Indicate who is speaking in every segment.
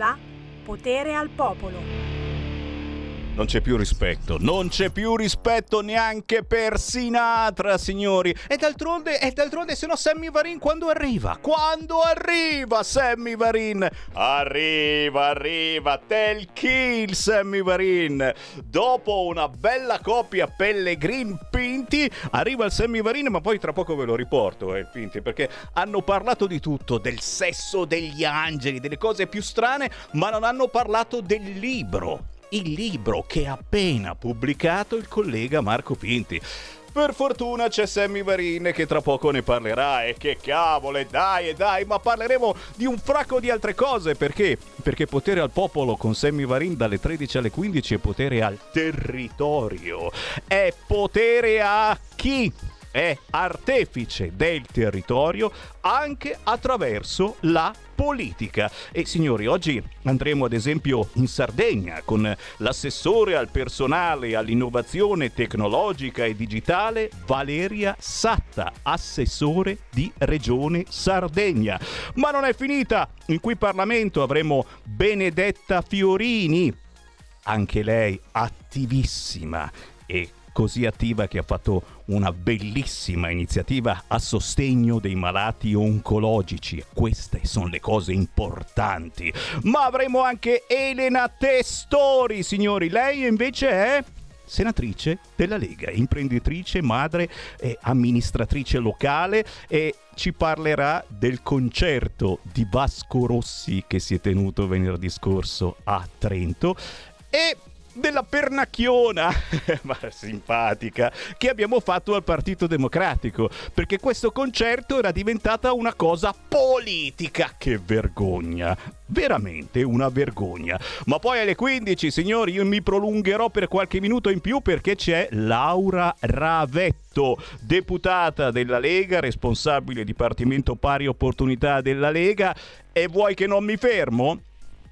Speaker 1: onda Potere al Popolo.
Speaker 2: Non c'è più rispetto, non c'è più rispetto neanche per Sinatra, signori. E d'altronde, e d'altronde, se no Sammy Varin quando arriva? Quando arriva Sammy Varin? Arriva, arriva, tell kill Sammy Varin. Dopo una bella coppia Pellegrin Pinti, arriva il Sammy Varin, ma poi tra poco ve lo riporto, eh, Pinti, perché hanno parlato di tutto, del sesso degli angeli, delle cose più strane, ma non hanno parlato del libro il libro che ha appena pubblicato il collega Marco Pinti. Per fortuna c'è Sammy Varin che tra poco ne parlerà e che cavolo, dai e dai, ma parleremo di un fracco di altre cose perché? Perché potere al popolo con Sammy Varin dalle 13 alle 15 è potere al territorio. È potere a chi? È artefice del territorio anche attraverso la politica. E signori, oggi andremo ad esempio in Sardegna con l'assessore al personale all'innovazione tecnologica e digitale Valeria Satta, assessore di Regione Sardegna. Ma non è finita, in cui Parlamento avremo Benedetta Fiorini, anche lei attivissima e così attiva che ha fatto una bellissima iniziativa a sostegno dei malati oncologici. Queste sono le cose importanti. Ma avremo anche Elena Testori, signori. Lei invece è senatrice della Lega, imprenditrice, madre e amministratrice locale e ci parlerà del concerto di Vasco Rossi che si è tenuto venerdì scorso a Trento e della pernacchiona, ma simpatica, che abbiamo fatto al Partito Democratico, perché questo concerto era diventata una cosa politica. Che vergogna! Veramente una vergogna. Ma poi alle 15, signori, io mi prolungherò per qualche minuto in più perché c'è Laura Ravetto, deputata della Lega, responsabile Dipartimento Pari Opportunità della Lega. E vuoi che non mi fermo?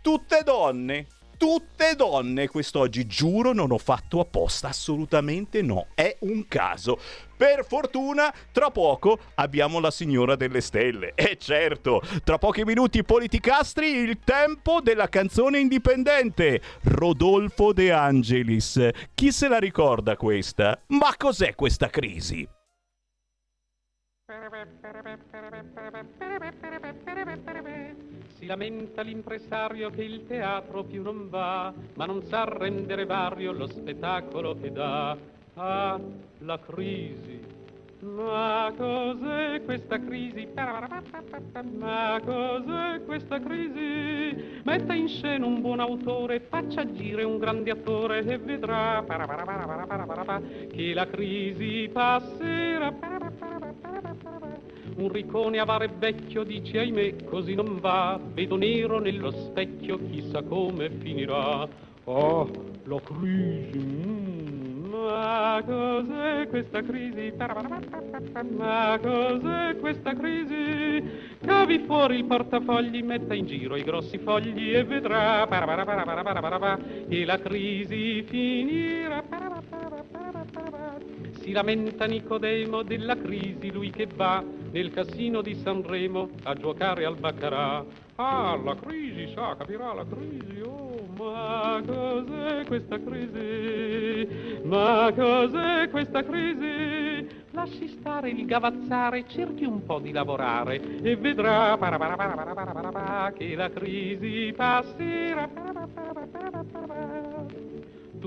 Speaker 2: Tutte donne, tutte donne quest'oggi, giuro non ho fatto apposta, assolutamente no, è un caso. Per fortuna, tra poco abbiamo la signora delle stelle. E certo, tra pochi minuti politicastri, il tempo della canzone indipendente. Rodolfo De Angelis. Chi se la ricorda questa? Ma cos'è questa crisi?
Speaker 3: Si lamenta l'impresario che il teatro più non va, ma non sa rendere vario lo spettacolo che dà. Ah, la crisi. Ma cos'è questa crisi? Ma cos'è questa crisi? Metta in scena un buon autore, faccia agire un grande attore e vedrà che la crisi passerà un riccone avare vecchio dice ahimè così non va, vedo nero nello specchio, chissà come finirà. Ah, la crisi, mm, ma cos'è questa crisi? Ma cos'è questa crisi? Cavi fuori il portafogli, metta in giro i grossi fogli e vedrà che la crisi finirà. Si lamenta Nicodemo della crisi, lui che va nel casino di Sanremo a giocare al baccarà. Ah, la crisi, sa, capirà la crisi, oh, ma cos'è questa crisi? Ma cos'è questa crisi? Lasci stare il gavazzare, cerchi un po' di lavorare e vedrà che la crisi passerà.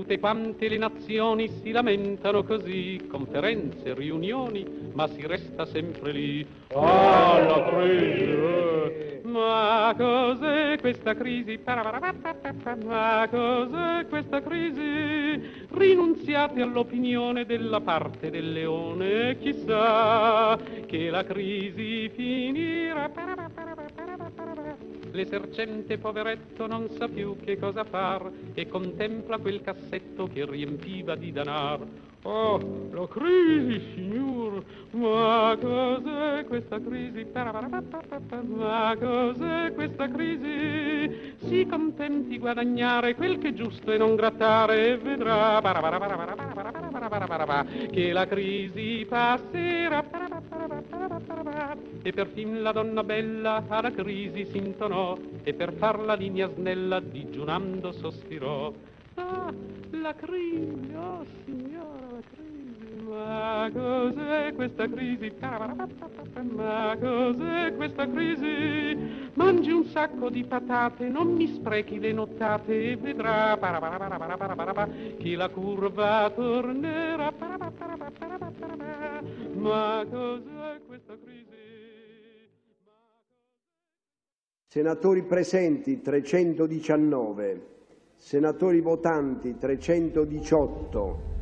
Speaker 3: Tutte quante le nazioni si lamentano così, conferenze, riunioni, ma si resta sempre lì. Ah, la crisi! Ma cos'è questa crisi? Ma cos'è questa crisi? Rinunziate all'opinione della parte del leone, chissà che la crisi finirà. L'esercente poveretto non sa più che cosa far e contempla quel cassetto che riempiva di danar. Oh, la crisi, signor, ma cos'è questa crisi? Ma cos'è questa crisi? Si contenti guadagnare quel che è giusto e non grattare e vedrà che la crisi passerà. E perfin la donna bella alla crisi s'intonò e per far la linea snella digiunando sospirò. Ah, la crisi, oh signora, ma cos'è questa crisi? Ma cos'è questa crisi? Mangi un sacco di patate, non mi sprechi le nottate e vedrà che la curva tornerà. Ma cos'è questa crisi?
Speaker 4: Senatori presenti 319, senatori votanti 318.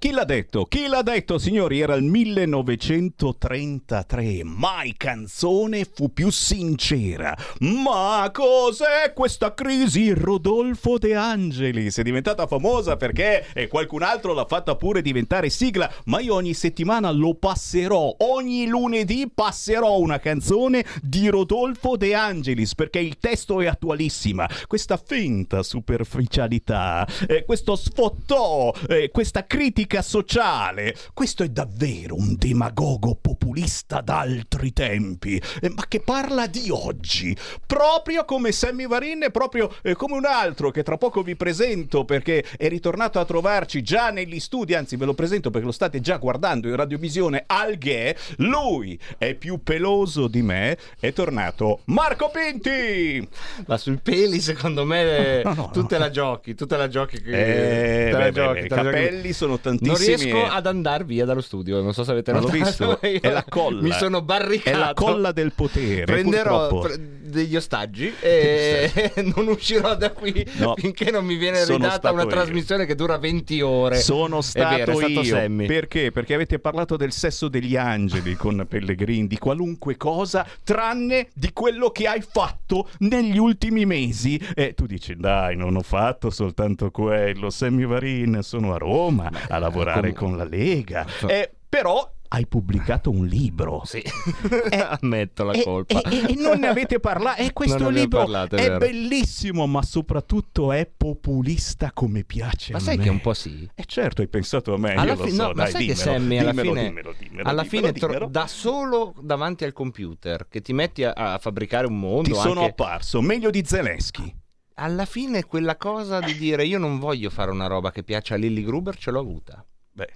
Speaker 2: Chi l'ha detto? Chi l'ha detto, signori? Era il 1933. Mai canzone fu più sincera. Ma cos'è questa crisi? Rodolfo De Angelis è diventata famosa perché e qualcun altro l'ha fatta pure diventare sigla. Ma io ogni settimana lo passerò. Ogni lunedì passerò una canzone di Rodolfo De Angelis perché il testo è attualissima. Questa finta superficialità, eh, questo sfottò, eh, questa critica sociale. Questo è davvero un demagogo populista d'altri tempi, eh, ma che parla di oggi, proprio come Sammy Varin e proprio eh, come un altro che tra poco vi presento perché è ritornato a trovarci già negli studi, anzi ve lo presento perché lo state già guardando in radiovisione Alghe. Lui è più peloso di me, è tornato Marco Pinti!
Speaker 5: Ma sui peli, secondo me,
Speaker 2: No, no,
Speaker 5: tu
Speaker 2: no.
Speaker 5: te la giochi, tu te la giochi.
Speaker 2: Eh,
Speaker 5: te la
Speaker 2: beh,
Speaker 5: giochi,
Speaker 2: beh,
Speaker 5: te
Speaker 2: i
Speaker 5: giochi.
Speaker 2: capelli sono
Speaker 5: Non
Speaker 2: tantissimi.
Speaker 5: riesco
Speaker 2: e-
Speaker 5: ad andare via dallo studio, non so se avete
Speaker 2: Non l'ho
Speaker 5: notato.
Speaker 2: visto, è la colla.
Speaker 5: Mi sono barricato.
Speaker 2: È la colla del potere.
Speaker 5: Prenderò pre- degli ostaggi e non uscirò da qui
Speaker 2: No,
Speaker 5: finché non mi viene ridata una
Speaker 2: io.
Speaker 5: trasmissione che dura 20 ore.
Speaker 2: Sono stato
Speaker 5: vero, stato
Speaker 2: io.
Speaker 5: Sammy.
Speaker 2: Perché? Perché avete parlato del sesso degli angeli con Pellegrini, di qualunque cosa, tranne di quello che hai fatto negli ultimi mesi. E tu dici, dai, non ho fatto soltanto quello. Sammy Varin, sono a Roma a lavorare
Speaker 5: com-
Speaker 2: con la Lega.
Speaker 5: So-
Speaker 2: Eh, però hai pubblicato un libro.
Speaker 5: Sì, ammetto la
Speaker 2: E-
Speaker 5: colpa.
Speaker 2: E, e- e non ne avete parlato. E questo
Speaker 5: ne abbiamo
Speaker 2: libro
Speaker 5: parlato, è
Speaker 2: è, bellissimo, ma soprattutto è populista come piace
Speaker 5: Ma
Speaker 2: a
Speaker 5: sai
Speaker 2: me.
Speaker 5: che un po' sì?
Speaker 2: E certo, hai pensato a me,
Speaker 5: Alla fi-
Speaker 2: so,
Speaker 5: no, ma
Speaker 2: dai,
Speaker 5: sai che
Speaker 2: dimmelo,
Speaker 5: Sammy alla
Speaker 2: dimmelo,
Speaker 5: fine,
Speaker 2: dimmelo, dimmelo,
Speaker 5: alla fine tro- da solo davanti al computer che ti metti a, a fabbricare un mondo
Speaker 2: ti sono
Speaker 5: anche-
Speaker 2: apparso meglio di Zelensky.
Speaker 5: Alla fine quella cosa di dire io non voglio fare una roba che piace a Lilly Gruber ce l'ho avuta
Speaker 2: Beh,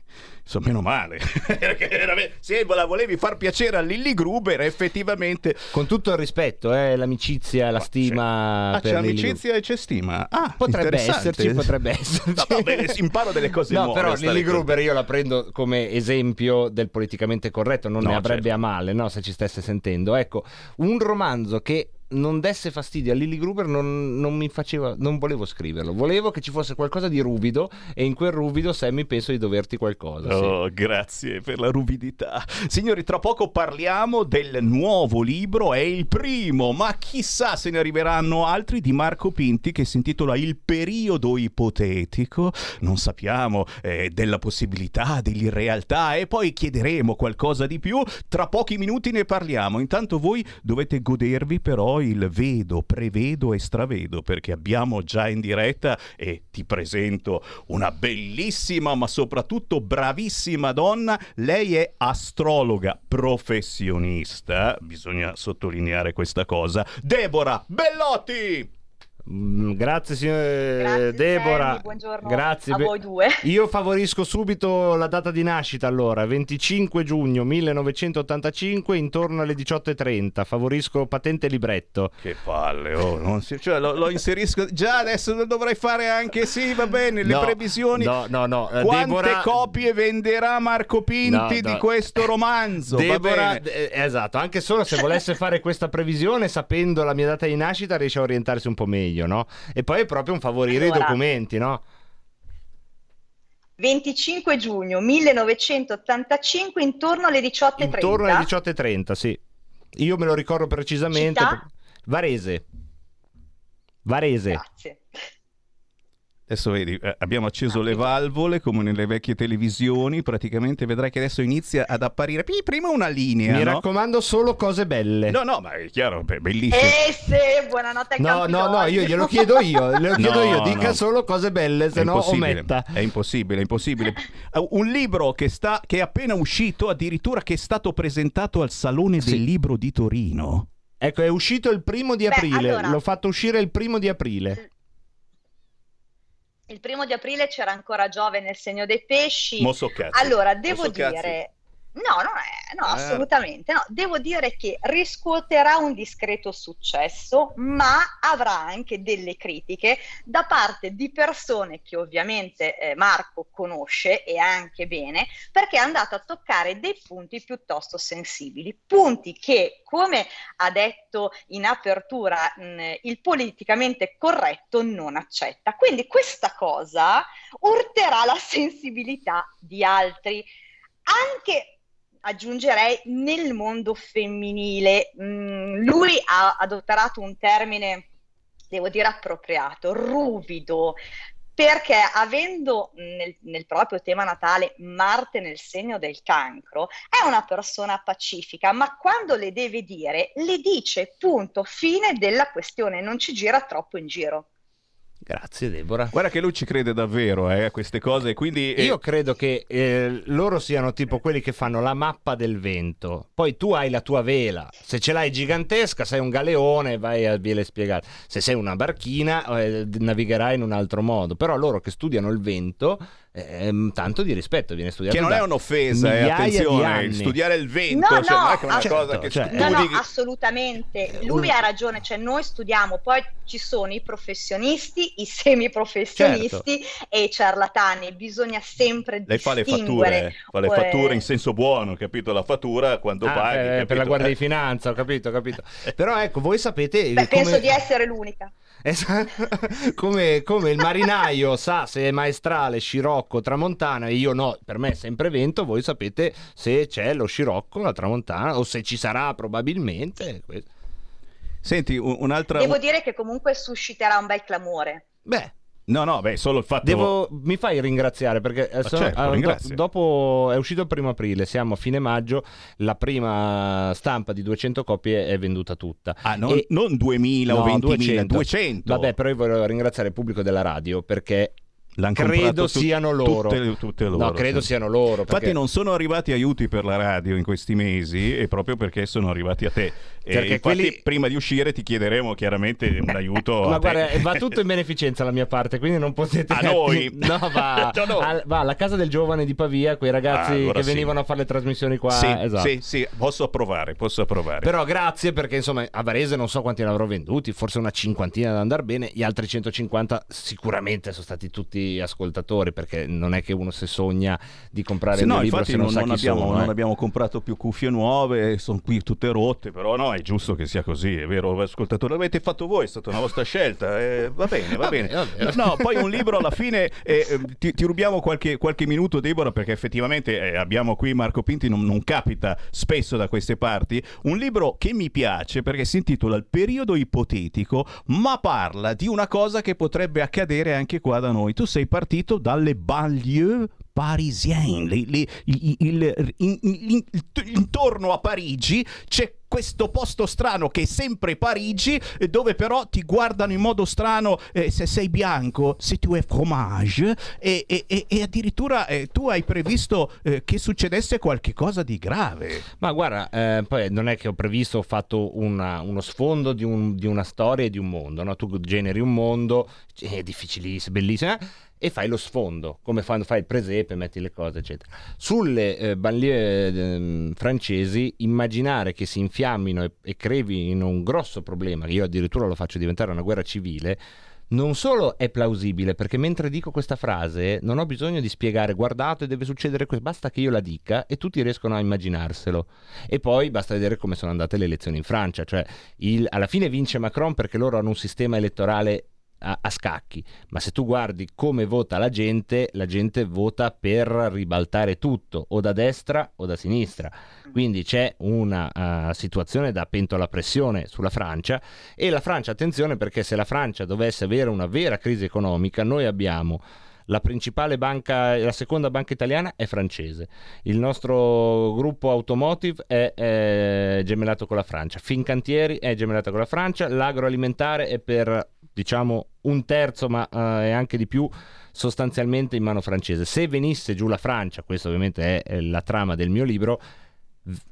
Speaker 2: insomma, meno male. Se la volevi far piacere a Lilly Gruber, effettivamente.
Speaker 5: con tutto il rispetto eh, l'amicizia la stima
Speaker 2: Ah,
Speaker 5: per
Speaker 2: c'è
Speaker 5: Lilly
Speaker 2: amicizia e c'è stima. Ah,
Speaker 5: potrebbe esserci potrebbe esserci
Speaker 2: No, va bene, imparo delle cose
Speaker 5: No,
Speaker 2: nuove.
Speaker 5: però Lilly Gruber io la prendo come esempio del politicamente corretto, non
Speaker 2: No,
Speaker 5: ne avrebbe
Speaker 2: certo.
Speaker 5: a male, no, se ci stesse sentendo. Ecco, un romanzo che non desse fastidio a Lilly Gruber non, non mi faceva, non volevo scriverlo. Volevo che ci fosse qualcosa di ruvido e in quel ruvido, Sammy, penso di doverti qualcosa.
Speaker 2: Oh, grazie per la ruvidità. Signori, tra poco parliamo del nuovo libro, è il primo, ma chissà se ne arriveranno altri di Marco Pinti che si intitola Il periodo ipotetico. Non sappiamo eh, della possibilità, dell'irrealtà e poi chiederemo qualcosa di più. Tra pochi minuti ne parliamo. Intanto voi dovete godervi però il vedo, prevedo e stravedo perché abbiamo già in diretta e ti presento una bellissima ma soprattutto bravissima donna. Lei è astrologa professionista, bisogna sottolineare questa cosa. Deborah Bellotti!
Speaker 5: Mm, Grazie, signore Deborah.
Speaker 6: Sammy, buongiorno
Speaker 5: Grazie.
Speaker 6: a voi due.
Speaker 5: Io favorisco subito la data di nascita allora, 25 giugno 1985 intorno alle 18.30. Favorisco patente libretto.
Speaker 2: Che palle, oh, non si- cioè, lo, lo inserisco già adesso lo dovrei fare anche sì, va bene, le
Speaker 5: No,
Speaker 2: previsioni.
Speaker 5: No, no, no. eh,
Speaker 2: Quante
Speaker 5: Deborah-
Speaker 2: copie venderà Marco Pinti
Speaker 5: No,
Speaker 2: di
Speaker 5: no.
Speaker 2: questo romanzo? Bene.
Speaker 5: eh, esatto, anche solo se volesse fare questa previsione sapendo la mia data di nascita riesce a orientarsi un po' meglio, no? E poi è proprio un favorire i
Speaker 6: Allora.
Speaker 5: documenti, no?
Speaker 6: 25 giugno 1985 intorno alle 18.30.
Speaker 5: Intorno alle 18.30, sì. Io me lo ricordo precisamente.
Speaker 6: Città?
Speaker 5: Varese. Varese.
Speaker 6: Grazie.
Speaker 2: Adesso vedi, eh, abbiamo acceso le valvole come nelle vecchie televisioni, praticamente vedrai che adesso inizia ad apparire pi- prima una linea,
Speaker 5: Mi
Speaker 2: no?
Speaker 5: raccomando solo cose belle.
Speaker 2: No, no, ma è chiaro, beh, bellissimo.
Speaker 6: Eh sì, buonanotte
Speaker 5: No, no, no, io glielo chiedo io, glielo chiedo
Speaker 2: No,
Speaker 5: io, dica
Speaker 2: no.
Speaker 5: solo cose belle, se
Speaker 2: È
Speaker 5: no
Speaker 2: impossibile,
Speaker 5: ometta.
Speaker 2: È impossibile, è impossibile. Eh, Un libro che, sta, che è appena uscito, addirittura che è stato presentato al Salone
Speaker 5: Sì.
Speaker 2: del Libro di Torino.
Speaker 5: Ecco, è uscito il primo di
Speaker 6: Beh,
Speaker 5: aprile,
Speaker 6: allora-
Speaker 5: l'ho fatto uscire il primo di aprile.
Speaker 6: Il primo di aprile c'era ancora Giove nel segno dei pesci.
Speaker 2: Mosso cazzo.
Speaker 6: Allora, devo
Speaker 2: Mosso
Speaker 6: dire, no, non è, no,
Speaker 2: Eh.
Speaker 6: assolutamente no. Devo dire che riscuoterà un discreto successo, ma avrà anche delle critiche da parte di persone che ovviamente eh, Marco conosce e anche bene, perché è andato a toccare dei punti piuttosto sensibili, punti che, come ha detto in apertura mh, il politicamente corretto non accetta. Quindi questa cosa urterà la sensibilità di altri, anche aggiungerei nel mondo femminile. Mm, lui ha adottato un termine, devo dire, appropriato, ruvido. Perché avendo nel, nel proprio tema natale Marte nel segno del cancro, è una persona pacifica, ma quando le deve dire, le dice punto, fine della questione, non ci gira troppo in giro.
Speaker 5: Grazie Deborah.
Speaker 2: Guarda che lui ci crede davvero eh, a queste cose, quindi... eh,
Speaker 5: Io credo che eh, loro siano tipo quelli che fanno la mappa del vento. Poi tu hai la tua vela. Se ce l'hai gigantesca, sei un galeone, vai a vele spiegate. Se sei una barchina, eh, navigherai in un altro modo. Però loro che studiano il vento, eh, tanto di rispetto viene studiato.
Speaker 2: Che non è un'offesa, eh, attenzione, studiare il vento,
Speaker 6: No,
Speaker 2: cioè,
Speaker 6: no,
Speaker 2: non è che è una
Speaker 6: certo,
Speaker 2: cosa che
Speaker 5: cioè,
Speaker 2: studi...
Speaker 6: No, no, assolutamente. Lui
Speaker 5: un-
Speaker 6: ha ragione, cioè noi studiamo, poi ci sono i professionisti, i semiprofessionisti e i ciarlatani, bisogna sempre
Speaker 2: Lei fa le fatture, fa le
Speaker 6: Eh,
Speaker 2: fatture in senso buono, capito? La fattura quando
Speaker 5: Ah,
Speaker 2: paghi,
Speaker 5: per, per la guardia di
Speaker 2: Eh.
Speaker 5: finanza, ho capito, ho capito. Però ecco, voi sapete
Speaker 6: Beh,
Speaker 5: come...
Speaker 6: penso di essere l'unica.
Speaker 5: Esatto. come, come il marinaio sa se è maestrale, scirocco, tramontana e io no, per me è sempre vento, voi sapete se c'è lo scirocco, la tramontana o se ci sarà probabilmente.
Speaker 2: Senti, un- un'altra...
Speaker 6: Devo dire che comunque susciterà un bel clamore.
Speaker 5: Beh,
Speaker 2: No, no, beh, solo il fatto...
Speaker 5: devo, mi fai ringraziare perché eh, sono-
Speaker 2: certo,
Speaker 5: ah, do- dopo è uscito il primo aprile, siamo a fine maggio, la prima stampa di 200 copie è venduta tutta.
Speaker 2: Ah, non,
Speaker 5: E-
Speaker 2: non 2000 o
Speaker 5: No,
Speaker 2: 20.000, 200.
Speaker 5: Vabbè, però io voglio ringraziare il pubblico della radio perché
Speaker 2: L'han
Speaker 5: credo
Speaker 2: tu-
Speaker 5: siano loro.
Speaker 2: Tutte, tutte loro.
Speaker 5: No, credo
Speaker 2: sì.
Speaker 5: siano loro.
Speaker 2: Infatti
Speaker 5: perché-
Speaker 2: non sono arrivati aiuti per la radio in questi mesi e proprio perché sono arrivati a te.
Speaker 5: Perché
Speaker 2: infatti
Speaker 5: quelli-
Speaker 2: prima di uscire ti chiederemo chiaramente un aiuto
Speaker 5: Ma
Speaker 2: a te.
Speaker 5: guarda, va tutto in beneficenza la mia parte, quindi non potete...
Speaker 2: A noi?
Speaker 5: No, va,
Speaker 2: No, no.
Speaker 5: al- va alla casa del giovane di Pavia, quei ragazzi
Speaker 2: Ah, allora
Speaker 5: che
Speaker 2: sì.
Speaker 5: venivano a fare le trasmissioni qua.
Speaker 2: Sì,
Speaker 5: esatto.
Speaker 2: sì, sì, posso approvare, posso approvare.
Speaker 5: Però grazie perché insomma a Varese non so quanti ne avrò venduti, forse una cinquantina da andare bene, gli altri 150 sicuramente sono stati tutti ascoltatori perché non è che uno si sogna di comprare
Speaker 2: Sì,
Speaker 5: il
Speaker 2: no,
Speaker 5: libro
Speaker 2: infatti
Speaker 5: se non,
Speaker 2: non, non abbiamo,
Speaker 5: sono.
Speaker 2: non
Speaker 5: eh.
Speaker 2: abbiamo comprato più cuffie nuove, sono qui tutte rotte, però no, è giusto che sia così, è vero, ascoltatore, l'avete fatto voi, è stata una vostra scelta, eh, va bene, va bene.
Speaker 5: va bene.
Speaker 2: No, poi un libro alla fine, eh, eh, ti, ti rubiamo qualche, qualche minuto Deborah, perché effettivamente eh, abbiamo qui Marco Pinti, non, non capita spesso da queste parti, un libro che mi piace perché si intitola Il periodo ipotetico, ma parla di una cosa che potrebbe accadere anche qua da noi. Tu sei partito dalle banlieue parisienne, le- le- il- il- in- in- in- intorno a Parigi c'è questo posto strano che è sempre Parigi, eh, dove però ti guardano in modo strano eh, se sei bianco, se tu è fromage, e, e- e- addirittura eh, tu hai previsto eh, che succedesse qualche cosa di grave.
Speaker 5: Ma guarda, eh, poi non è che ho previsto, ho fatto una- uno sfondo di, un- di una storia e di un mondo, no? Tu generi un mondo, è difficilissimo, bellissimo, eh, e fai lo sfondo, come quando fai il presepe, metti le cose, eccetera. Sulle eh, banlieue ehm, francesi, immaginare che si infiammino e, e crevino un grosso problema, che io addirittura lo faccio diventare una guerra civile, non solo è plausibile, perché mentre dico questa frase non ho bisogno di spiegare guardate deve succedere questo, basta che io la dica e tutti riescono a immaginarselo. E poi basta vedere come sono andate le elezioni in Francia, cioè il- alla fine vince Macron perché loro hanno un sistema elettorale a, a scacchi, ma se tu guardi come vota la gente, la gente vota per ribaltare tutto, o da destra o da sinistra. Quindi c'è una uh, situazione da pentola pressione sulla Francia e la Francia, attenzione perché se la Francia dovesse avere una vera crisi economica, noi abbiamo la principale banca, la seconda banca italiana è francese. Il nostro gruppo automotive è, è gemellato con la Francia. Fincantieri è gemellato con la Francia. L'agroalimentare è per diciamo un terzo, ma è anche di più sostanzialmente in mano francese. Se venisse giù la Francia, questa ovviamente è, è la trama del mio libro,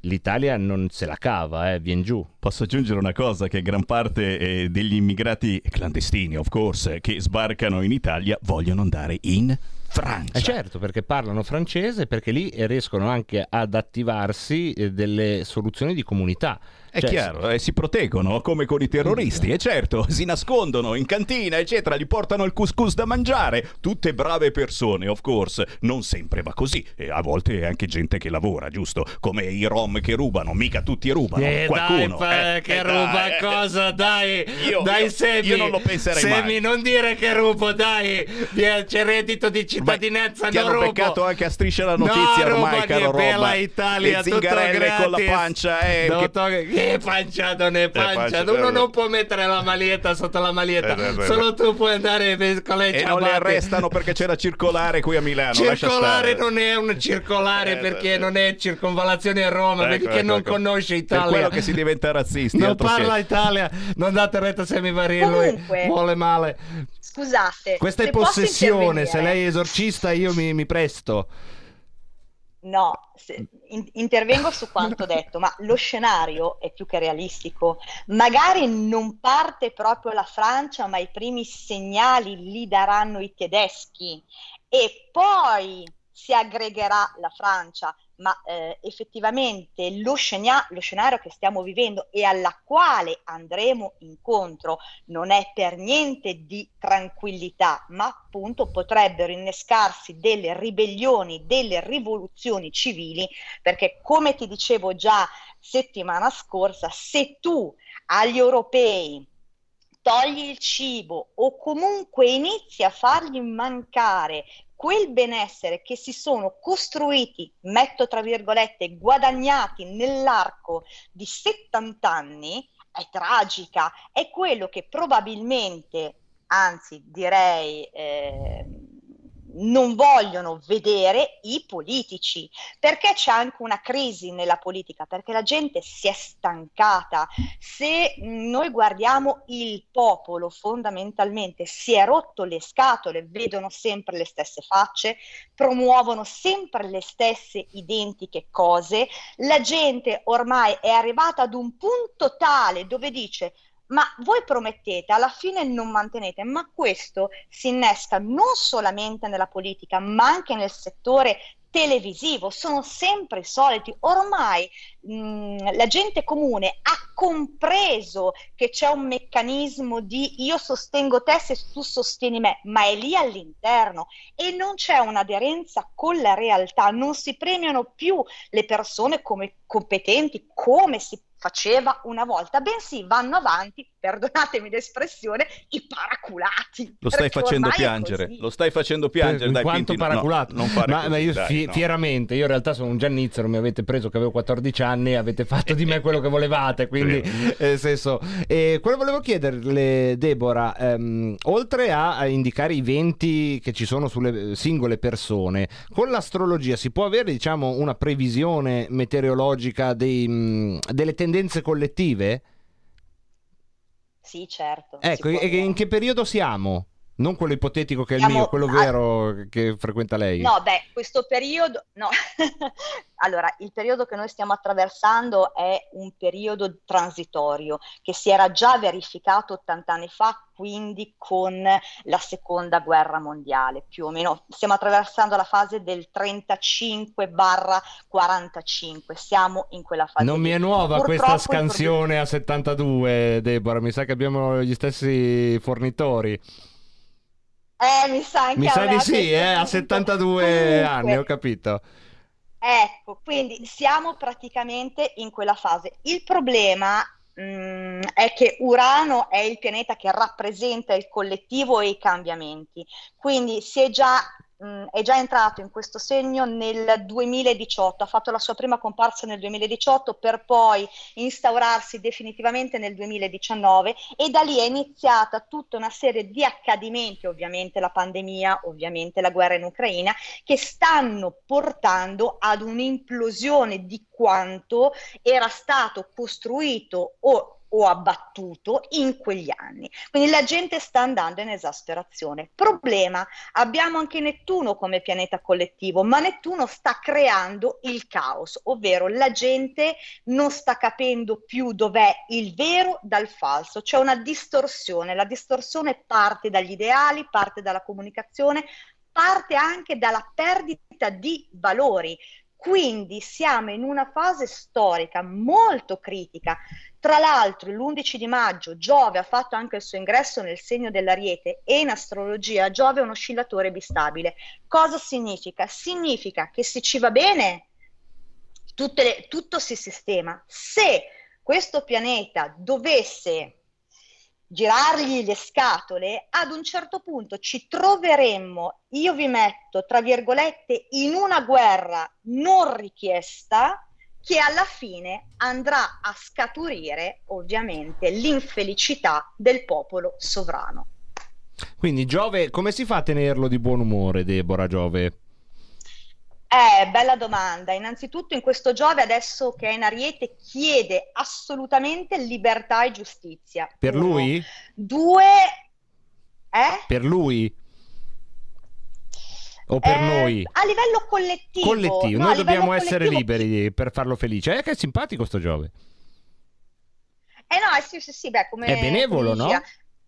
Speaker 5: l'Italia non se la cava, eh, viene giù.
Speaker 2: Posso aggiungere una cosa, che gran parte eh, degli immigrati clandestini, of course, che sbarcano in Italia vogliono andare in Francia.
Speaker 5: Eh certo, perché parlano francese, perché lì riescono anche ad attivarsi eh, delle soluzioni di comunità.
Speaker 2: È cioè, chiaro, eh, si proteggono come con i terroristi, e certo, si nascondono in cantina, eccetera, gli portano il couscous da mangiare. Tutte brave persone, of course. Non sempre va così, e a volte è anche gente che lavora, giusto? Come i rom che rubano, mica tutti rubano.
Speaker 5: Eh,
Speaker 2: Qualcuno
Speaker 5: dai, eh, che eh, ruba dai, eh. cosa, dai.
Speaker 2: Io,
Speaker 5: dai,
Speaker 2: io,
Speaker 5: Semi.
Speaker 2: Io non lo penserei
Speaker 5: Semi,
Speaker 2: mai.
Speaker 5: non dire che rubo, dai. C'è reddito di cittadinanza,
Speaker 2: Beh,
Speaker 5: non
Speaker 2: ti
Speaker 5: rubo.
Speaker 2: hanno beccato anche a striscia la notizia
Speaker 5: no,
Speaker 2: ormai, caro
Speaker 5: che bella. Italia,
Speaker 2: Le zingarelle con la pancia, eh.
Speaker 5: che...
Speaker 2: Che...
Speaker 5: che pancia non è pancia.
Speaker 2: pancia,
Speaker 5: Uno non può mettere la maglietta sotto la maglietta.
Speaker 2: Eh,
Speaker 5: Solo tu puoi andare con le
Speaker 2: E non le arrestano perché c'è la circolare qui a Milano.
Speaker 5: Circolare non è un circolare
Speaker 2: Eh,
Speaker 5: perché non è circonvalazione a Roma,
Speaker 2: Ecco,
Speaker 5: che
Speaker 2: ecco,
Speaker 5: non
Speaker 2: ecco.
Speaker 5: conosce
Speaker 2: Per
Speaker 5: Italia.
Speaker 2: quello che si diventa razzisti.
Speaker 5: non
Speaker 2: altro che-
Speaker 5: parla Italia, non date retta Semivarin, lui
Speaker 6: Comunque-
Speaker 5: vuole male.
Speaker 6: Scusate.
Speaker 5: Questa è
Speaker 6: se
Speaker 5: possessione, se lei è esorcista io mi, mi presto.
Speaker 6: No, se- in- intervengo su quanto detto, ma lo scenario è più che realistico. Magari non parte proprio la Francia, ma i primi segnali li daranno i tedeschi. E poi si aggregherà la Francia, ma eh, effettivamente lo, scena- lo scenario che stiamo vivendo e alla quale andremo incontro non è per niente di tranquillità, ma appunto potrebbero innescarsi delle ribellioni, delle rivoluzioni civili, perché come ti dicevo già settimana scorsa, se tu agli europei togli il cibo o comunque inizi a fargli mancare quel benessere che si sono costruiti, metto tra virgolette, guadagnati nell'arco di 70 anni, è tragica, è quello che probabilmente, anzi direi, eh, non vogliono vedere i politici, perché c'è anche una crisi nella politica, perché la gente si è stancata. Se noi guardiamo il popolo, fondamentalmente si è rotto le scatole, vedono sempre le stesse facce, promuovono sempre le stesse identiche cose, la gente ormai è arrivata ad un punto tale dove dice ma voi promettete, alla fine non mantenete, ma questo si innesca non solamente nella politica, ma anche nel settore televisivo, sono sempre i soliti. Ormai mh, la gente comune ha compreso che c'è un meccanismo di io sostengo te se tu sostieni me, ma è lì all'interno. E non c'è un'aderenza con la realtà, non si premiano più le persone come competenti, come si faceva una volta, bensì vanno avanti, perdonatemi l'espressione, i paraculati.
Speaker 2: Lo stai facendo piangere, lo stai facendo piangere,
Speaker 5: in
Speaker 2: dai
Speaker 5: quanto
Speaker 2: Pintino, no,
Speaker 5: paraculato
Speaker 2: non fare
Speaker 5: ma,
Speaker 2: così,
Speaker 5: ma io
Speaker 2: dai,
Speaker 5: fi-
Speaker 2: no.
Speaker 5: fieramente io in realtà sono un giannizzero mi avete preso che avevo 14 anni avete fatto di me quello che volevate quindi eh, nel senso eh, quello volevo chiederle Deborah ehm, oltre a, a indicare i venti che ci sono sulle singole persone con l'astrologia si può avere diciamo una previsione meteorologica dei, mh, delle tendenze collettive
Speaker 6: Sì, certo.
Speaker 5: ecco e- in che periodo siamo? Non quello ipotetico che è il
Speaker 6: Siamo
Speaker 5: mio quello vero che frequenta lei
Speaker 6: No, beh, questo periodo, no. allora, il periodo che noi stiamo attraversando è un periodo transitorio che si era già verificato 80 anni fa, quindi con la seconda guerra mondiale, più o meno. Stiamo attraversando la fase del 35-45, siamo in quella fase.
Speaker 5: Non mi è nuova
Speaker 6: Purtroppo
Speaker 5: questa scansione a 72, Deborah. Mi sa che abbiamo gli stessi fornitori.
Speaker 6: Eh, mi sa anche
Speaker 5: Mi sa di sì, eh, a
Speaker 6: punto.
Speaker 5: 72
Speaker 6: Comunque,
Speaker 5: anni, ho capito.
Speaker 6: Ecco, quindi siamo praticamente in quella fase. Il problema, mh, è che Urano è il pianeta che rappresenta il collettivo e i cambiamenti, quindi si è già mh, è già entrato in questo segno nel 2018, ha fatto la sua prima comparsa nel 2018 per poi instaurarsi definitivamente nel 2019 e da lì è iniziata tutta una serie di accadimenti, ovviamente la pandemia, ovviamente la guerra in Ucraina, che stanno portando ad un'implosione di quanto era stato costruito o o abbattuto in quegli anni. Quindi la gente sta andando in esasperazione. Problema, abbiamo anche Nettuno come pianeta collettivo, ma Nettuno sta creando il caos, ovvero la gente non sta capendo più dov'è il vero dal falso, c'è una distorsione, la distorsione parte dagli ideali, parte dalla comunicazione, parte anche dalla perdita di valori. Quindi siamo in una fase storica molto critica tra l'altro, l'11 di maggio Giove ha fatto anche il suo ingresso nel segno dell'Ariete e in astrologia Giove è un oscillatore bistabile. Cosa significa? Significa che se ci va bene, le, tutto si sistema. Se questo pianeta dovesse girargli le scatole, ad un certo punto ci troveremmo, io vi metto tra virgolette, in una guerra non richiesta che alla fine andrà a scaturire ovviamente l'infelicità del popolo sovrano.
Speaker 5: Quindi Giove, come si fa a tenerlo di buon umore, Deborah Giove?
Speaker 6: Eh, bella domanda. Innanzitutto in questo Giove adesso che è in Ariete chiede assolutamente libertà e giustizia.
Speaker 5: Per Uno. lui?
Speaker 6: Due... Eh?
Speaker 5: Per lui? o per
Speaker 6: eh,
Speaker 5: noi?
Speaker 6: A livello collettivo.
Speaker 5: Collettivo,
Speaker 6: no,
Speaker 5: noi dobbiamo essere liberi per farlo felice. Eh, che è simpatico sto Giove.
Speaker 6: Eh no, eh, sì, sì, sì, beh, come...
Speaker 5: È benevolo, no?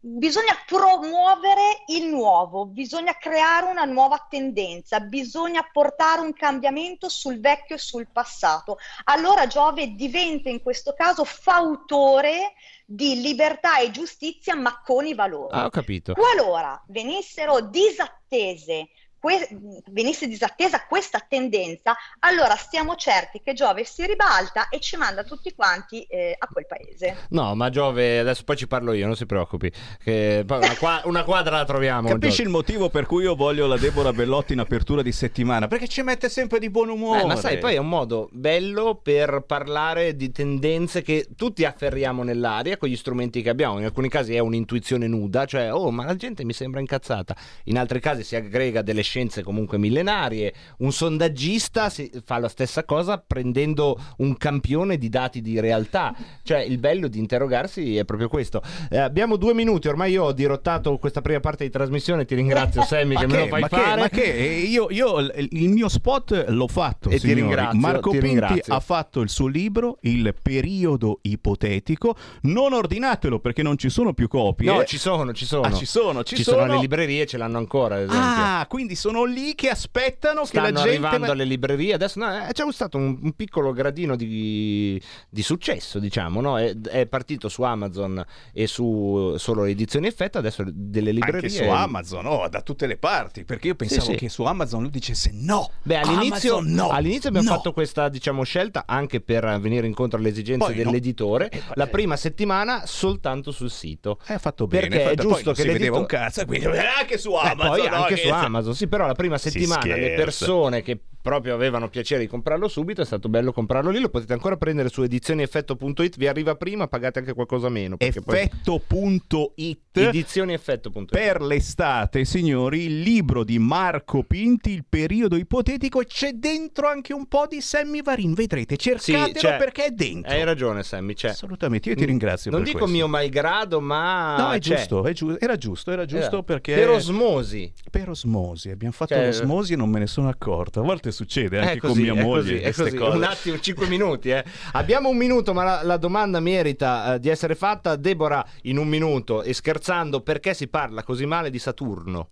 Speaker 6: Bisogna promuovere il nuovo, bisogna creare una nuova tendenza, bisogna portare un cambiamento sul vecchio e sul passato. Allora Giove diventa in questo caso fautore di libertà e giustizia, ma con i valori.
Speaker 5: Ah, ho capito.
Speaker 6: Qualora venissero disattese que- venisse disattesa questa tendenza, allora stiamo certi che Giove si ribalta e ci manda tutti quanti eh, a quel paese.
Speaker 5: No, ma Giove, adesso poi ci parlo io, non si preoccupi. Che una, qua- una, quadra la troviamo.
Speaker 2: Capisci
Speaker 5: Giove.
Speaker 2: il motivo per cui io voglio la Deborah Bellotti in apertura di settimana? Perché ci mette sempre di buon umore.
Speaker 5: Eh, ma sai, poi è un modo bello per parlare di tendenze che tutti afferriamo nell'aria con gli strumenti che abbiamo. In alcuni casi è un'intuizione nuda, cioè, oh, ma la gente mi sembra incazzata. In altri casi si aggrega delle scienze comunque millenarie. Un sondaggista fa la stessa cosa prendendo un campione di dati di realtà. Cioè, il bello di interrogarsi è proprio questo. Eh, abbiamo due minuti, ormai io ho dirottato questa prima parte di trasmissione. Ti ringrazio, Sammy, che, che, me lo fai
Speaker 2: ma
Speaker 5: fare.
Speaker 2: Che, ma che io, io, il mio spot l'ho fatto.
Speaker 5: E
Speaker 2: signori.
Speaker 5: ti ringrazio.
Speaker 2: Marco
Speaker 5: ti
Speaker 2: Pinti
Speaker 5: ringrazio.
Speaker 2: ha fatto il suo libro, Il periodo ipotetico. Non ordinatelo perché non ci sono più copie.
Speaker 5: No, ci sono, ci sono.
Speaker 2: Ah, ci sono, ci,
Speaker 5: ci
Speaker 2: sono.
Speaker 5: sono le librerie, ce l'hanno ancora.
Speaker 2: Ah, quindi sono lì che aspettano
Speaker 5: Stanno
Speaker 2: che la gente.
Speaker 5: arrivando alle librerie. Adesso no, eh, c'è stato un, un piccolo gradino di, di successo, diciamo. No? È, è, partito su Amazon e su solo edizioni effetto. Adesso delle librerie.
Speaker 2: Anche su Amazon, oh, da tutte le parti. Perché io pensavo
Speaker 5: Sì, sì.
Speaker 2: che su Amazon lui dicesse no.
Speaker 5: Beh, all'inizio,
Speaker 2: no.
Speaker 5: all'inizio abbiamo
Speaker 2: no.
Speaker 5: fatto questa diciamo, scelta anche per venire incontro alle esigenze
Speaker 2: Poi no.
Speaker 5: dell'editore.
Speaker 2: Eh,
Speaker 5: La
Speaker 2: eh.
Speaker 5: prima settimana soltanto sul sito.
Speaker 2: Eh, fatto bene.
Speaker 5: Perché è
Speaker 2: fatto- poi
Speaker 5: giusto che
Speaker 2: si vedeva un cazzo, quindi anche su
Speaker 5: Eh,
Speaker 2: Amazon.
Speaker 5: poi
Speaker 2: no,
Speaker 5: anche
Speaker 2: che
Speaker 5: su Amazon, sì, però la prima settimana le persone che proprio avevano piacere di comprarlo subito è stato bello comprarlo lì, lo potete ancora prendere su edizionieffetto.it, vi arriva prima, pagate anche qualcosa meno.
Speaker 2: Effetto.it
Speaker 5: Edizionieffetto.it.
Speaker 2: per l'estate, signori, il libro di Marco Pinti, Il periodo ipotetico, c'è dentro anche un po' di Sammy Varin. Vedrete, cercatelo
Speaker 5: c'è.
Speaker 2: perché è dentro.
Speaker 5: Hai ragione, Sammy. C'è.
Speaker 2: Assolutamente, io ti ringrazio.
Speaker 5: Non dico
Speaker 2: questo.
Speaker 5: mio malgrado, ma.
Speaker 2: No, è giusto, è giu- era giusto, era giusto
Speaker 5: Eh,
Speaker 2: perché...
Speaker 5: Per osmosi.
Speaker 2: Per osmosi, abbiamo fatto
Speaker 5: Cioè-
Speaker 2: l'osmosi e non me ne sono accorto. A volte succede anche
Speaker 5: così,
Speaker 2: con mia moglie
Speaker 5: così, così.
Speaker 2: cose.
Speaker 5: Un attimo, 5 minuti. eh. Abbiamo un minuto, ma la, la domanda merita eh, di essere fatta. Deborah, in un minuto, e scherzando, perché si parla così male di Saturno?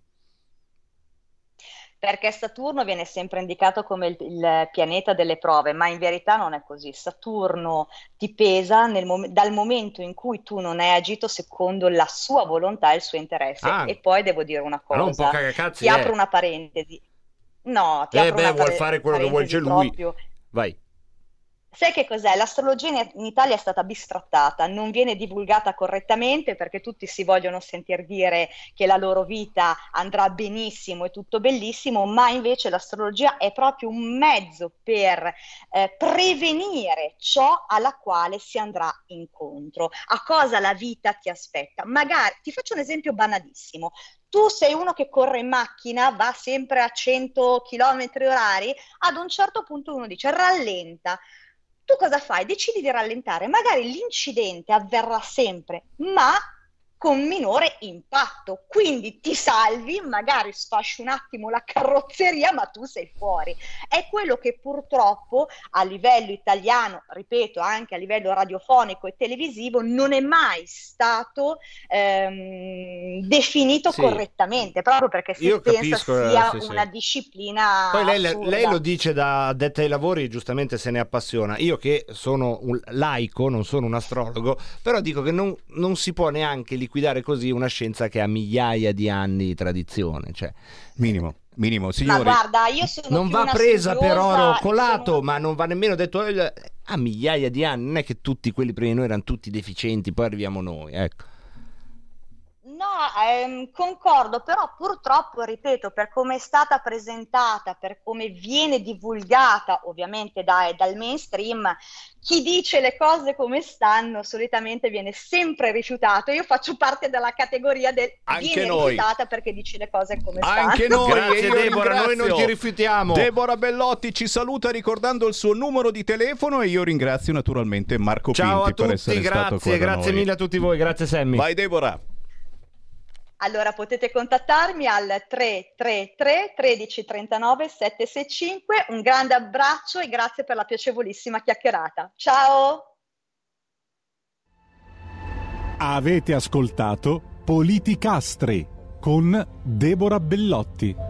Speaker 6: Perché Saturno viene sempre indicato come il, il pianeta delle prove, ma in verità non è così. Saturno ti pesa mom- dal momento in cui tu non hai agito secondo la sua volontà e il suo interesse.
Speaker 5: Ah.
Speaker 6: E poi devo dire una
Speaker 5: non un
Speaker 6: cosa,
Speaker 5: cagacazzi
Speaker 6: ti
Speaker 5: è.
Speaker 6: apro una parentesi. No, ti
Speaker 5: Eh
Speaker 6: apro
Speaker 5: beh,
Speaker 6: una
Speaker 5: vuol
Speaker 6: pare-
Speaker 5: fare quello che vuol c'è lui.
Speaker 6: proprio-
Speaker 5: Vai.
Speaker 6: Sai che cos'è? L'astrologia in, Italia è stata bistrattata, non viene divulgata correttamente perché tutti si vogliono sentir dire che la loro vita andrà benissimo e tutto bellissimo, ma invece l'astrologia è proprio un mezzo per eh, prevenire ciò alla quale si andrà incontro, a cosa la vita ti aspetta. Magari ti faccio un esempio banalissimo. Tu sei uno che corre in macchina, va sempre a 100 km orari, ad un certo punto uno dice rallenta tu cosa fai? Decidi di rallentare, magari l'incidente avverrà sempre, ma con minore impatto. Quindi ti salvi, magari sfasci un attimo la carrozzeria, ma tu sei fuori. È quello che purtroppo a livello italiano, ripeto, anche a livello radiofonico e televisivo, non è mai stato ehm, definito
Speaker 5: Sì.
Speaker 6: correttamente, proprio perché si
Speaker 5: Io
Speaker 6: pensa
Speaker 5: capisco, eh,
Speaker 6: sia
Speaker 5: sì, sì.
Speaker 6: una disciplina.
Speaker 5: Poi lei, lei lo dice da addetta ai lavori, giustamente se ne appassiona. Io che sono un laico, non sono un astrologo, però dico che non, non si può neanche liquidare così una scienza che ha migliaia di anni di tradizione. Cioè,
Speaker 2: Minimo, minimo.
Speaker 6: Ma
Speaker 2: Signori,
Speaker 6: guarda, io sono
Speaker 5: non va presa per oro colato,
Speaker 6: sono-
Speaker 5: ma non va nemmeno detto eh, ha migliaia di anni. Non è che tutti quelli prima di noi erano tutti deficienti, poi arriviamo noi. Ecco.
Speaker 6: No, ehm, concordo, però purtroppo, ripeto, per come è stata presentata, per come viene divulgata, ovviamente da- dal mainstream, chi dice le cose come stanno solitamente viene sempre rifiutato. Io faccio parte della categoria del
Speaker 2: Anche
Speaker 6: viene
Speaker 2: noi.
Speaker 6: rifiutata perché dice le cose come stanno.
Speaker 2: Anche noi,
Speaker 5: Grazie,
Speaker 2: e io
Speaker 5: Deborah, noi non ti rifiutiamo.
Speaker 2: Deborah Bellotti ci saluta ricordando il suo numero di telefono e io ringrazio naturalmente Marco
Speaker 5: Ciao a
Speaker 2: Pinti per
Speaker 5: tutti,
Speaker 2: essere stato qua
Speaker 5: grazie, grazie mille a tutti voi, grazie Sammy.
Speaker 2: Vai Deborah.
Speaker 6: Allora potete contattarmi al 333 13 39 765. Un grande abbraccio e grazie per la piacevolissima chiacchierata. Ciao!
Speaker 7: Avete ascoltato Politicastri con Deborah Bellotti.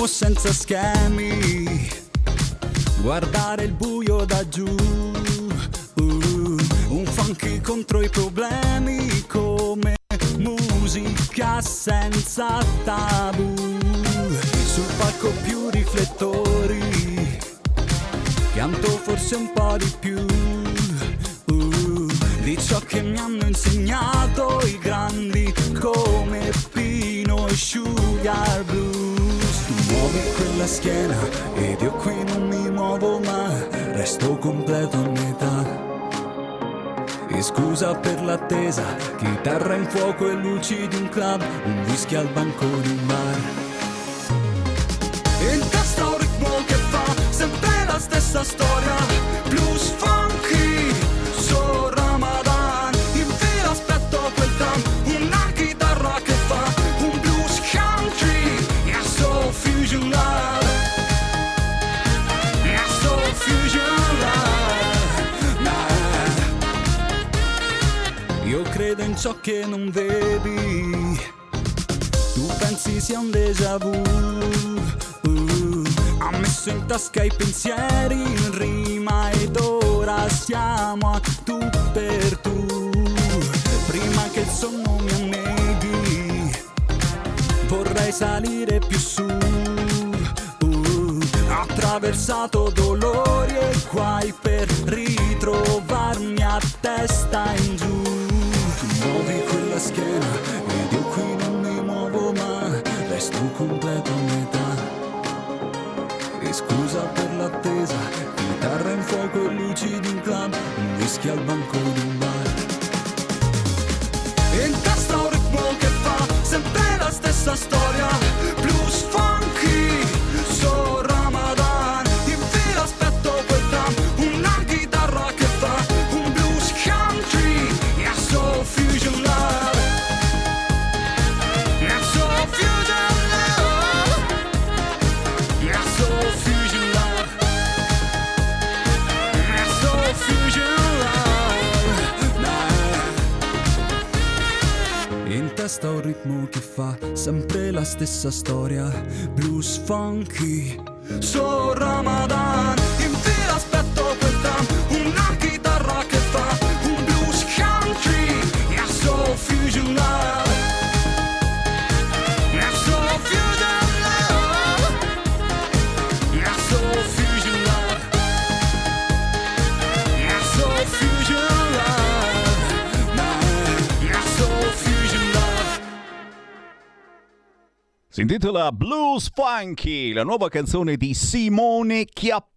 Speaker 8: Animo senza schemi, guardare il buio da giù, uh, un funky contro i problemi come musica senza tabù, sul palco più riflettori, pianto forse un po' di più. uh, di ciò che mi hanno insegnato i grandi come e Sugar Blues. Tu muovi quella schiena ed io qui non mi muovo ma resto completo a metà. E scusa per l'attesa, chitarra in fuoco e luci di un club, un whisky al banco di un bar. In testa ritmo che fa sempre la stessa storia Blues Credo in ciò che non vedi. Tu pensi sia un déjà vu uh, Ha messo in tasca i pensieri in rima ed ora siamo a tu per tu. Prima che il sonno mi anneghi Vorrei salire più su uh, Attraversato dolori e guai per ritrovarmi a testa in giù muovi quella schiena ed io qui non mi muovo ma resto completo a metà. E scusa per l'attesa, chitarra in fuoco e luci di un club Un whisky al banco di un bar. E in testa ritmo che fa sempre la stessa storia
Speaker 9: testa un ritmo che fa sempre la stessa storia. Blues funky, so Ramadan. In fila aspetto quel tram, una chitarra che fa un blues country. Yeah, so fusion
Speaker 2: Si intitola Blues Funky, la nuova canzone di Simone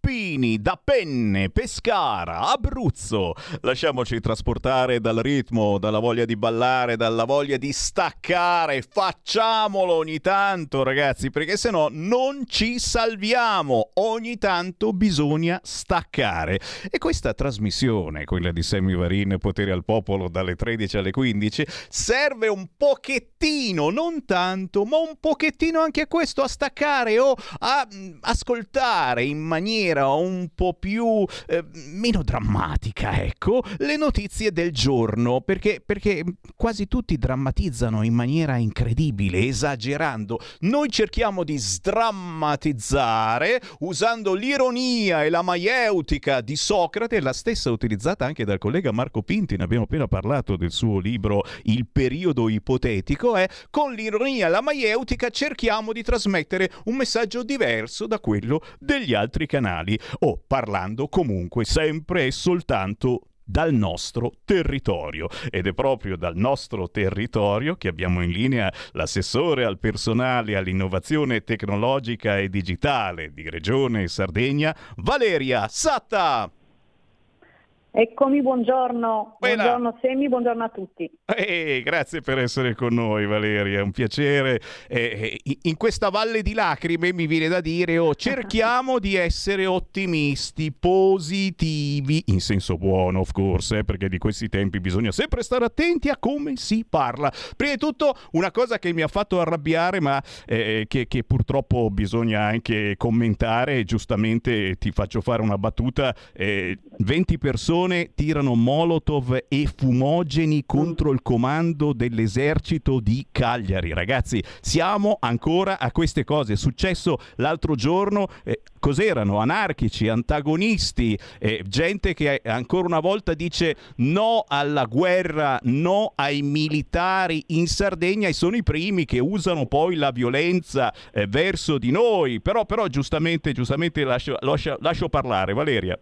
Speaker 2: Chiappini da Penne, Pescara, Abruzzo. Lasciamoci trasportare dal ritmo, dalla voglia di ballare, dalla voglia di staccare. Facciamolo ogni tanto, ragazzi, perché se no non ci salviamo. Ogni tanto bisogna staccare. E questa trasmissione, quella di Sammy Varin, Potere al Popolo, dalle 13 alle 15, serve un pochettino, non tanto, ma un pochettino anche a questo, a staccare o a mm, ascoltare in maniera un po' più eh, meno drammatica, ecco, le notizie del giorno, perché, perché quasi tutti drammatizzano in maniera incredibile, esagerando. Noi cerchiamo di sdrammatizzare usando l'ironia e la maieutica di Socrate, la stessa utilizzata anche dal collega Marco Pinti, ne abbiamo appena parlato del suo libro Il periodo ipotetico, è con l'ironia e la maieutica cerchiamo di trasmettere un messaggio diverso da quello degli altri canali, o parlando comunque sempre e soltanto dal nostro territorio ed è proprio dal nostro territorio che abbiamo in linea l'assessore al personale all'innovazione tecnologica e digitale di Regione Sardegna Valeria Satta.
Speaker 10: Eccomi, buongiorno,
Speaker 2: Buona.
Speaker 10: buongiorno Semi, buongiorno a tutti.
Speaker 2: Eh, grazie per essere con noi Valeria, è un piacere. Eh, eh, in questa valle di lacrime mi viene da dire, oh, cerchiamo di essere ottimisti, positivi, in senso buono of course, eh, perché di questi tempi bisogna sempre stare attenti a come si parla. Prima di tutto una cosa che mi ha fatto arrabbiare, ma eh, che, che purtroppo bisogna anche commentare, giustamente ti faccio fare una battuta, eh, 20 persone tirano molotov e fumogeni contro il comando dell'esercito di Cagliari. Ragazzi, siamo ancora a queste cose. È successo l'altro giorno, eh, cos'erano? Anarchici, antagonisti, eh, gente che ancora una volta dice no alla guerra, no ai militari in Sardegna e sono i primi che usano poi la violenza eh, verso di noi. Però, però giustamente, giustamente lascio, lascio, lascio parlare. Valeria.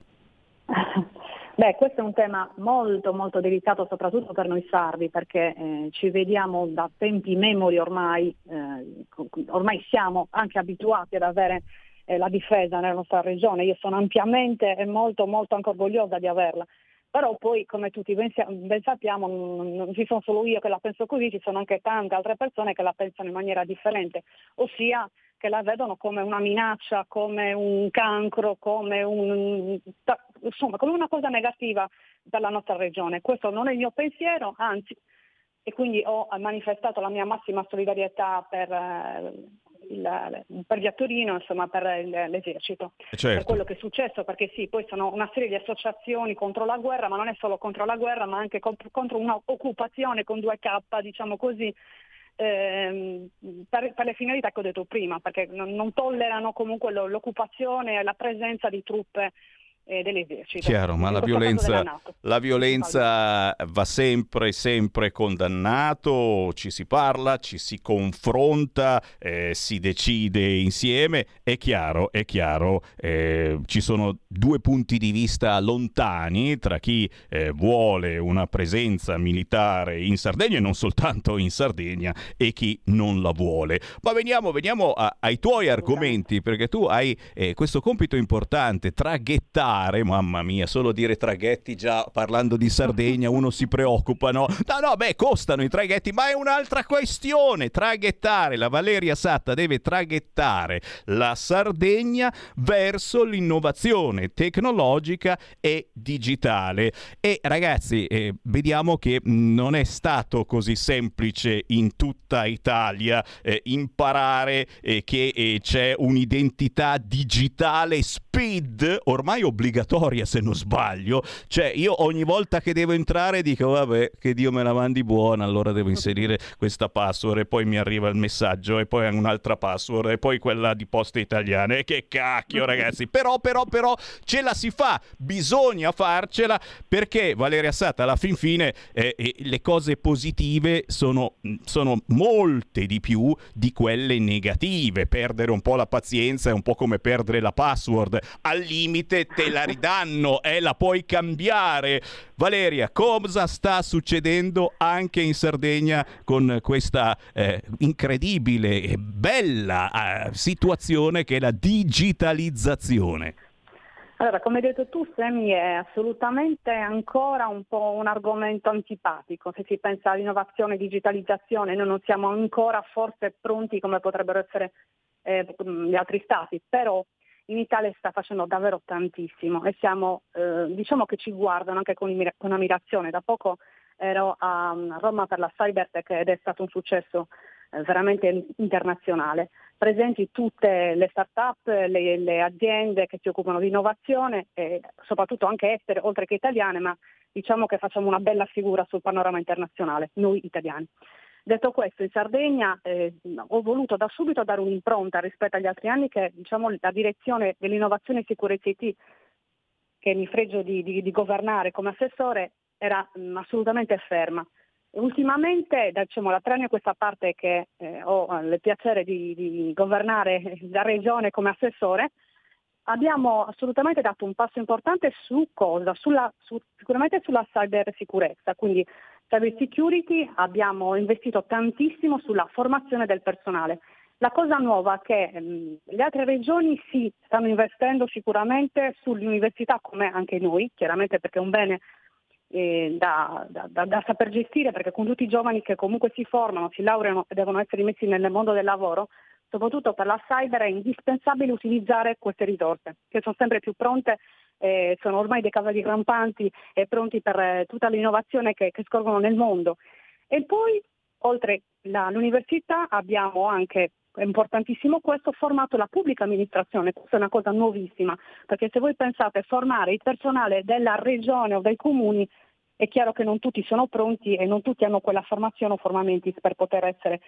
Speaker 10: Beh, questo è un tema molto molto delicato soprattutto per noi sardi perché eh, ci vediamo da tempi memori ormai, eh, ormai siamo anche abituati ad avere eh, la difesa nella nostra regione, io sono ampiamente e molto molto anche orgogliosa di averla, però poi come tutti ben, ben sappiamo non, non ci sono solo io che la penso così, ci sono anche tante altre persone che la pensano in maniera differente, ossia che la vedono come una minaccia, come un cancro, come, un, insomma, come una cosa negativa per la nostra regione. Questo non è il mio pensiero, anzi, e quindi ho manifestato la mia massima solidarietà per, eh, il, per via Torino, insomma, per l'esercito.
Speaker 2: Certo.
Speaker 10: Per quello che è successo, perché sì, poi sono una serie di associazioni contro la guerra, ma non è solo contro la guerra, ma anche contro, contro un'occupazione con due K, diciamo così, ehm, per, per le finalità che ho detto prima, perché non, non tollerano comunque lo- l'occupazione e la presenza di truppe eh, dell'esercito.
Speaker 2: Chiaro, ma la violenza, la violenza va sempre, sempre condannato, ci si parla, ci si confronta, eh, si decide insieme. È chiaro, è chiaro, eh, ci sono due punti di vista lontani tra chi eh, vuole una presenza militare in Sardegna e non soltanto in Sardegna e chi non la vuole. Ma veniamo, veniamo a- ai tuoi argomenti, perché tu hai eh, questo compito importante, traghettare, mamma mia, solo dire traghetti già parlando di Sardegna uno si preoccupa, no? No, no, beh, costano i traghetti, ma è un'altra questione, traghettare, la Valeria Satta deve traghettare la Sardegna verso l'innovazione tecnologica e digitale. E ragazzi, eh, vediamo che non è stato così semplice in tutta Italia eh, imparare eh, che eh, c'è un'identità digitale speed ormai obbligatoria se non sbaglio. Cioè io ogni volta che devo entrare dico vabbè che Dio me la mandi buona, allora devo inserire questa password e poi mi arriva il messaggio e poi un'altra password e poi quella di poste italiane. Che cacchio ragazzi, però però però ce la si fa, bisogna farcela perché Valeria Sata alla fin fine eh, eh, le cose positive sono, sono molte di più di quelle negative. Perdere un po' la pazienza è un po' come perdere la password. Al limite te la ridanno e la puoi cambiare. Valeria, cosa sta succedendo anche in Sardegna con questa eh, incredibile e bella eh, situazione che è la digitalizzazione?
Speaker 10: Allora, come hai detto tu, Semi, è assolutamente ancora un po' un argomento antipatico. Se si pensa all'innovazione e digitalizzazione, noi non siamo ancora forse pronti come potrebbero essere eh, gli altri stati, però in Italia sta facendo davvero tantissimo e siamo, eh, diciamo che ci guardano anche con, con ammirazione. Da poco ero a Roma per la Cybertech ed è stato un successo eh, veramente internazionale. Presenti tutte le start-up, le, le, aziende che si occupano di innovazione e soprattutto anche estere, oltre che italiane, ma diciamo che facciamo una bella figura sul panorama internazionale, noi italiani. Detto questo, in Sardegna eh, ho voluto da subito dare un'impronta rispetto agli altri anni che diciamo, la direzione dell'innovazione e sicurezza IT che mi fregio di, di, di governare come assessore era mh, assolutamente ferma. Ultimamente, diciamo, da tre anni a questa parte che eh, ho il piacere di, di, governare la regione come assessore, abbiamo assolutamente dato un passo importante su cosa? Sulla, su, sicuramente sulla cyber sicurezza, quindi cyber security abbiamo investito tantissimo sulla formazione del personale. La cosa nuova è che mh, le altre regioni sì, stanno investendo sicuramente sull'università come anche noi, chiaramente perché è un bene eh, da, da, da, da, saper gestire perché con tutti i giovani che comunque si formano, si laureano e devono essere messi nel mondo del lavoro, soprattutto per la cyber è indispensabile utilizzare queste risorse che sono sempre più pronte, eh, sono ormai dei cavalli rampanti e pronti per eh, tutta l'innovazione che, che scorgono nel mondo. E poi, oltre all'università, abbiamo anche è importantissimo questo, formato la pubblica amministrazione, questa è una cosa nuovissima, perché se voi pensate formare il personale della regione o dei comuni, è chiaro che non tutti sono pronti e non tutti hanno quella formazione o formamenti per poter essere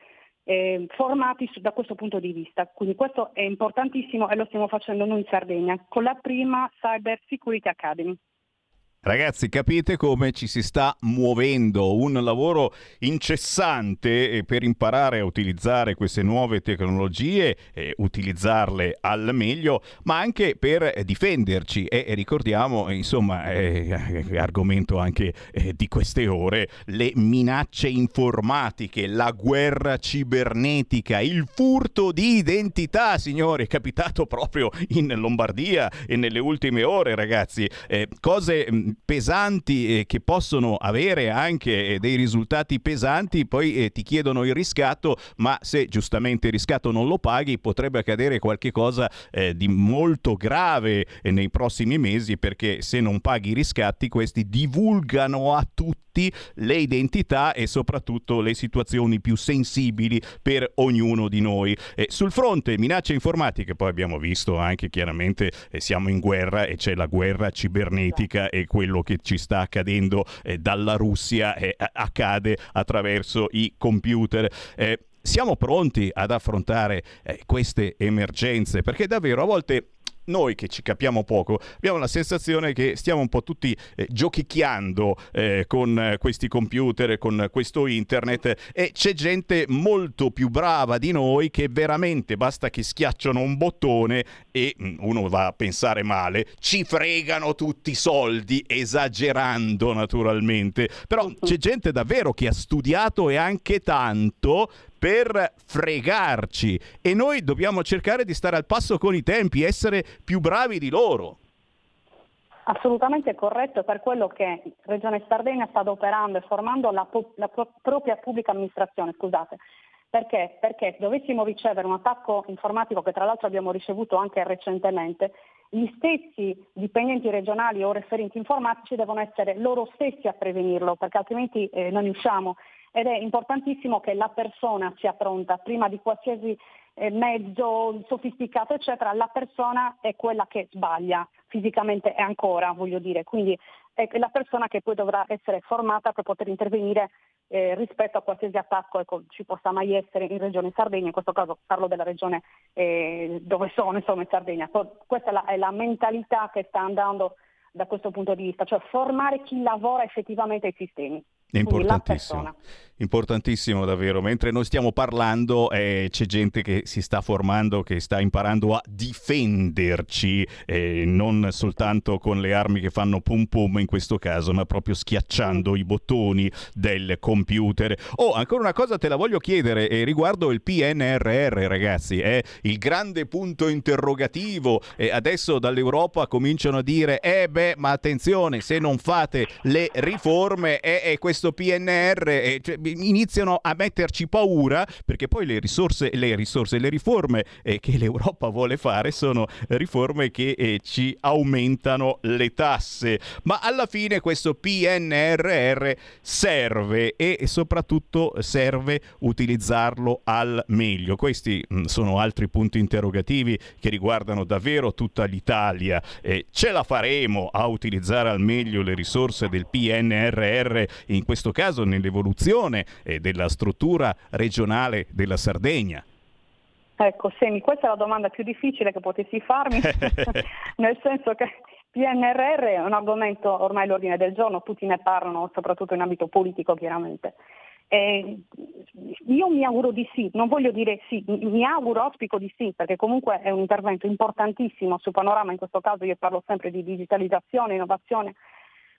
Speaker 10: eh, formati da questo punto di vista. Quindi questo è importantissimo e lo stiamo facendo noi in Sardegna con la prima Cyber Security Academy.
Speaker 2: Ragazzi, capite come ci si sta muovendo, un lavoro incessante eh, per imparare a utilizzare queste nuove tecnologie, e utilizzarle al meglio, ma anche per difenderci. E ricordiamo, insomma, eh, argomento anche eh, di queste ore, le minacce informatiche, la guerra cibernetica, il furto di identità, signori, è capitato proprio in Lombardia e nelle ultime ore, ragazzi, eh, cose pesanti eh, che possono avere anche eh, dei risultati pesanti, poi eh, ti chiedono il riscatto, ma se giustamente il riscatto non lo paghi potrebbe accadere qualcosa di molto grave nei prossimi mesi perché se non paghi i riscatti questi divulgano a tutti le identità e soprattutto le situazioni più sensibili per ognuno di noi. Eh, sul fronte minacce informatiche, poi abbiamo visto anche chiaramente eh, siamo in guerra e c'è la guerra cibernetica e quello che ci sta accadendo eh, dalla Russia eh, accade attraverso i computer. Eh, siamo pronti ad affrontare eh, queste emergenze perché davvero a volte noi che ci capiamo poco abbiamo la sensazione che stiamo un po' tutti eh, giochicchiando eh, con eh, questi computer, con questo internet e c'è gente molto più brava di noi che veramente basta che schiacciano un bottone e mm, uno va a pensare male, ci fregano tutti i soldi, esagerando naturalmente, però c'è gente davvero che ha studiato e anche tanto per fregarci e noi dobbiamo cercare di stare al passo con i tempi, essere più bravi di loro.
Speaker 10: Assolutamente corretto, per quello che Regione Sardegna sta adoperando e formando la, la propria pubblica amministrazione, scusate. Perché? Perché dovessimo ricevere un attacco informatico che tra l'altro abbiamo ricevuto anche recentemente, gli stessi dipendenti regionali o referenti informatici devono essere loro stessi a prevenirlo, perché altrimenti eh, non riusciamo ed è importantissimo che la persona sia pronta prima di qualsiasi eh, mezzo sofisticato, eccetera, la persona è quella che sbaglia fisicamente e ancora, voglio dire, quindi è la persona che poi dovrà essere formata per poter intervenire eh, rispetto a qualsiasi attacco ecco, ci possa mai essere in Regione Sardegna, in questo caso parlo della regione eh, dove sono, insomma in Sardegna. Questa è la, è la mentalità che sta andando da questo punto di vista, cioè formare chi lavora effettivamente ai sistemi.
Speaker 2: Importantissimo, importantissimo davvero. Mentre noi stiamo parlando eh, c'è gente che si sta formando, che sta imparando a difenderci, eh, non soltanto con le armi che fanno pum pum in questo caso, ma proprio schiacciando i bottoni del computer. Oh, ancora una cosa te la voglio chiedere eh, riguardo il PNRR, ragazzi. È il grande punto interrogativo. adesso dall'Europa cominciano a dire, eh beh, ma attenzione, se non fate le riforme, è questo questo PNR eh, cioè, iniziano a metterci paura perché poi le risorse, le, risorse, le riforme eh, che l'Europa vuole fare sono riforme che eh, ci aumentano le tasse. Ma alla fine questo PNRR serve e soprattutto serve utilizzarlo al meglio. Questi mh, mm, sono altri punti interrogativi che riguardano davvero tutta l'Italia. Eh, ce la faremo a utilizzare al meglio le risorse del PNRR in questo questo caso nell'evoluzione eh, della struttura regionale della Sardegna?
Speaker 10: Ecco, Semi, questa è la domanda più difficile che potessi farmi, nel senso che PNRR è un argomento ormai all'ordine del giorno, tutti ne parlano, soprattutto in ambito politico chiaramente. E io mi auguro di sì, non voglio dire sì, mi auguro, auspico di sì, perché comunque è un intervento importantissimo sul panorama, in questo caso io parlo sempre di digitalizzazione, innovazione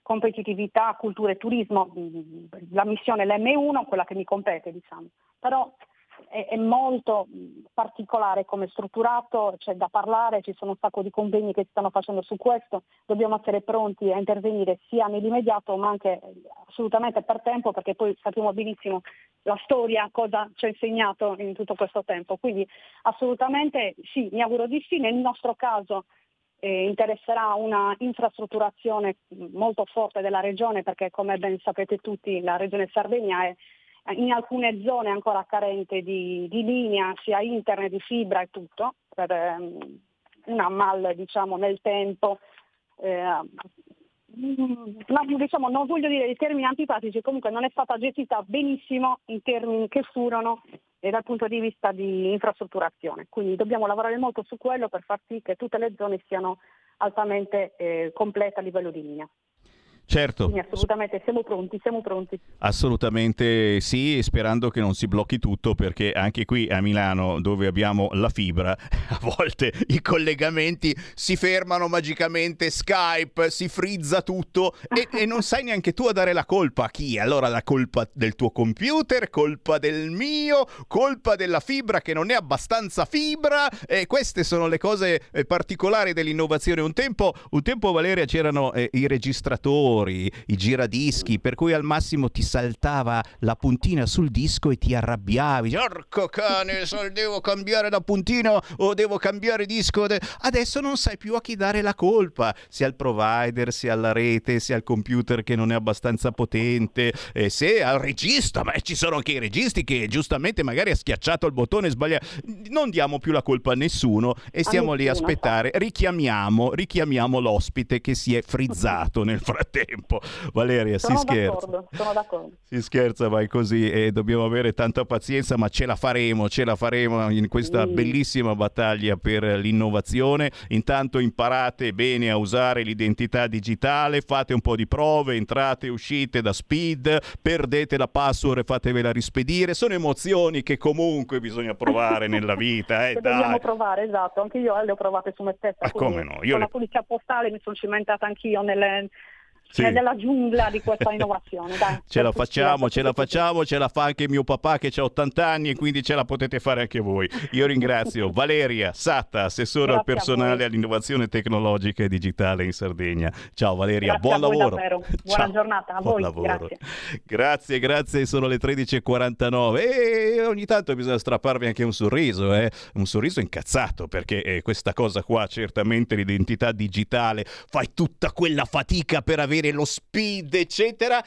Speaker 10: competitività, cultura e turismo, la missione l'M1, quella che mi compete, diciamo. Però è, è molto particolare come strutturato, c'è da parlare, ci sono un sacco di convegni che si stanno facendo su questo, dobbiamo essere pronti a intervenire sia nell'immediato ma anche assolutamente per tempo perché poi sappiamo benissimo la storia cosa ci ha insegnato in tutto questo tempo. Quindi assolutamente sì, mi auguro di sì, nel nostro caso eh, interesserà una infrastrutturazione molto forte della regione perché come ben sapete tutti la regione Sardegna è in alcune zone ancora carente di, di linea, sia internet, di fibra e tutto, per um, una mal diciamo, nel tempo. Eh, ma, diciamo, non voglio dire i termini antipatici, comunque non è stata gestita benissimo in termini che furono e dal punto di vista di infrastrutturazione. Quindi dobbiamo lavorare molto su quello per far sì che tutte le zone siano altamente eh, complete a livello di linea.
Speaker 2: Certo.
Speaker 10: Quindi assolutamente siamo pronti, siamo pronti.
Speaker 2: Assolutamente sì, sperando che non si blocchi tutto perché anche qui a Milano dove abbiamo la fibra a volte i collegamenti si fermano magicamente, Skype si frizza tutto e, e non sai neanche tu a dare la colpa a chi? Allora la colpa del tuo computer, colpa del mio, colpa della fibra che non è abbastanza fibra e queste sono le cose eh, particolari dell'innovazione. Un tempo, un tempo Valeria c'erano eh, i registratori lettore, i giradischi, per cui al massimo ti saltava la puntina sul disco e ti arrabbiavi. Porco cane, devo cambiare la puntina o devo cambiare disco. Adesso non sai più a chi dare la colpa, sia al provider, sia alla rete, sia al computer che non è abbastanza potente, eh, se al regista, ma ci sono anche i registi che giustamente magari ha schiacciato il bottone sbagliato. Non diamo più la colpa a nessuno e stiamo lì a aspettare. Richiamiamo, richiamiamo l'ospite che si è frizzato nel frattempo tempo. Valeria,
Speaker 10: sono
Speaker 2: si scherza.
Speaker 10: D'accordo, sono d'accordo.
Speaker 2: Si scherza, vai così e dobbiamo avere tanta pazienza, ma ce la faremo, ce la faremo in questa sì. bellissima battaglia per l'innovazione. Intanto imparate bene a usare l'identità digitale, fate un po' di prove, entrate e uscite da Speed, perdete la password e fatevela rispedire. Sono emozioni che comunque bisogna provare nella vita. Eh,
Speaker 10: dobbiamo provare, esatto. Anche io le ho provate su me stessa.
Speaker 2: Ma come no?
Speaker 10: Io con
Speaker 2: le...
Speaker 10: la polizia postale mi sono cimentata anch'io nelle sì. è nella giungla di questa innovazione. Dai,
Speaker 2: ce la facciamo, ce la facciamo, ce la fa anche mio papà che ha 80 anni e quindi ce la potete fare anche voi. Io ringrazio Valeria Satta, assessore al personale all'innovazione tecnologica e digitale in Sardegna. Ciao Valeria,
Speaker 10: grazie
Speaker 2: buon lavoro.
Speaker 10: Davvero. Buona Ciao. giornata a
Speaker 2: buon
Speaker 10: voi.
Speaker 2: Lavoro.
Speaker 10: Grazie.
Speaker 2: grazie, grazie, sono le 13.49 e ogni tanto bisogna strapparvi anche un sorriso, eh? un sorriso incazzato perché eh, questa cosa qua, certamente l'identità digitale, fai tutta quella fatica per avere avere lo speed, eccetera,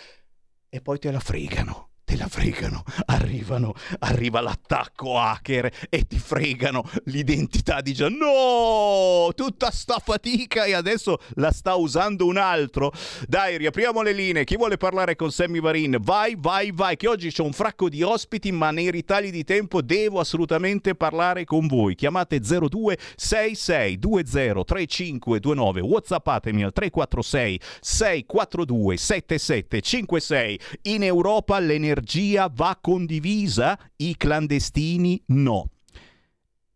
Speaker 2: e poi te la fregano te la fregano, arrivano, arriva l'attacco hacker e ti fregano l'identità di già no, tutta sta fatica e adesso la sta usando un altro. Dai, riapriamo le linee, chi vuole parlare con Sammy Varin? Vai, vai, vai, che oggi c'è un fracco di ospiti, ma nei ritagli di tempo devo assolutamente parlare con voi. Chiamate 02 66 20 3529, whatsappatemi al 346 642 7756. In Europa l'energia va condivisa, i clandestini no.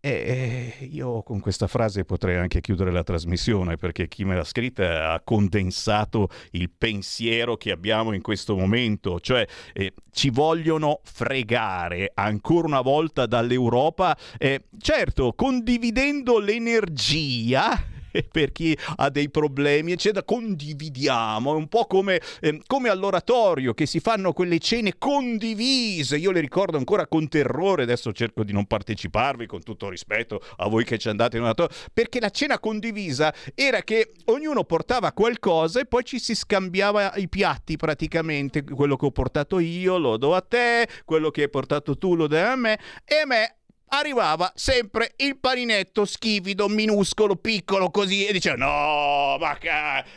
Speaker 2: E io con questa frase potrei anche chiudere la trasmissione perché chi me l'ha scritta ha condensato il pensiero che abbiamo in questo momento, cioè eh, ci vogliono fregare ancora una volta dall'Europa, eh, certo condividendo l'energia per chi ha dei problemi, eccetera, condividiamo. È un po' come, eh, come all'oratorio che si fanno quelle cene condivise. Io le ricordo ancora con terrore, adesso cerco di non parteciparvi con tutto rispetto a voi che ci andate in oratorio, perché la cena condivisa era che ognuno portava qualcosa e poi ci si scambiava i piatti praticamente. Quello che ho portato io lo do a te, quello che hai portato tu lo dai a me e a me arrivava sempre il paninetto schivido, minuscolo, piccolo così e diceva no, ma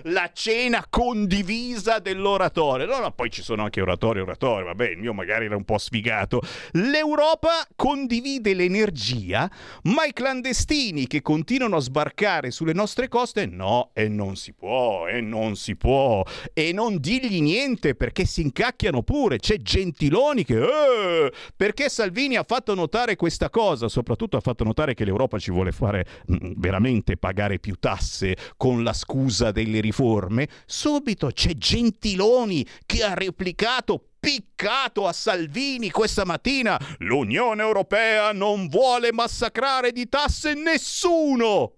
Speaker 2: la cena condivisa dell'oratorio. No, no, poi ci sono anche oratori oratori, vabbè, il mio magari era un po' sfigato. L'Europa condivide l'energia, ma i clandestini che continuano a sbarcare sulle nostre coste no, e non si può, e non si può, e non digli niente perché si incacchiano pure. C'è Gentiloni che eh, perché Salvini ha fatto notare questa cosa cosa, soprattutto ha fatto notare che l'Europa ci vuole fare mh, mm, veramente pagare più tasse con la scusa delle riforme, subito c'è Gentiloni che ha replicato piccato a Salvini questa mattina. L'Unione Europea non vuole massacrare di tasse nessuno.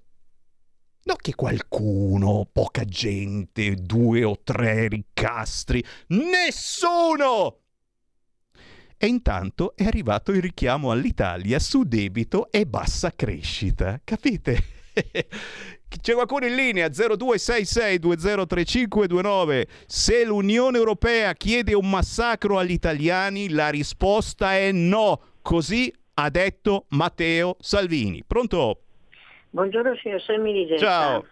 Speaker 2: No che qualcuno, poca gente, due o tre riccastri, nessuno! E intanto è arrivato il richiamo all'Italia su debito e bassa crescita. Capite? C'è qualcuno in linea 0266203529. Se l'Unione Europea chiede un massacro agli italiani, la risposta è no. Così ha detto Matteo Salvini. Pronto?
Speaker 11: Buongiorno signor Semmi di
Speaker 2: Ciao.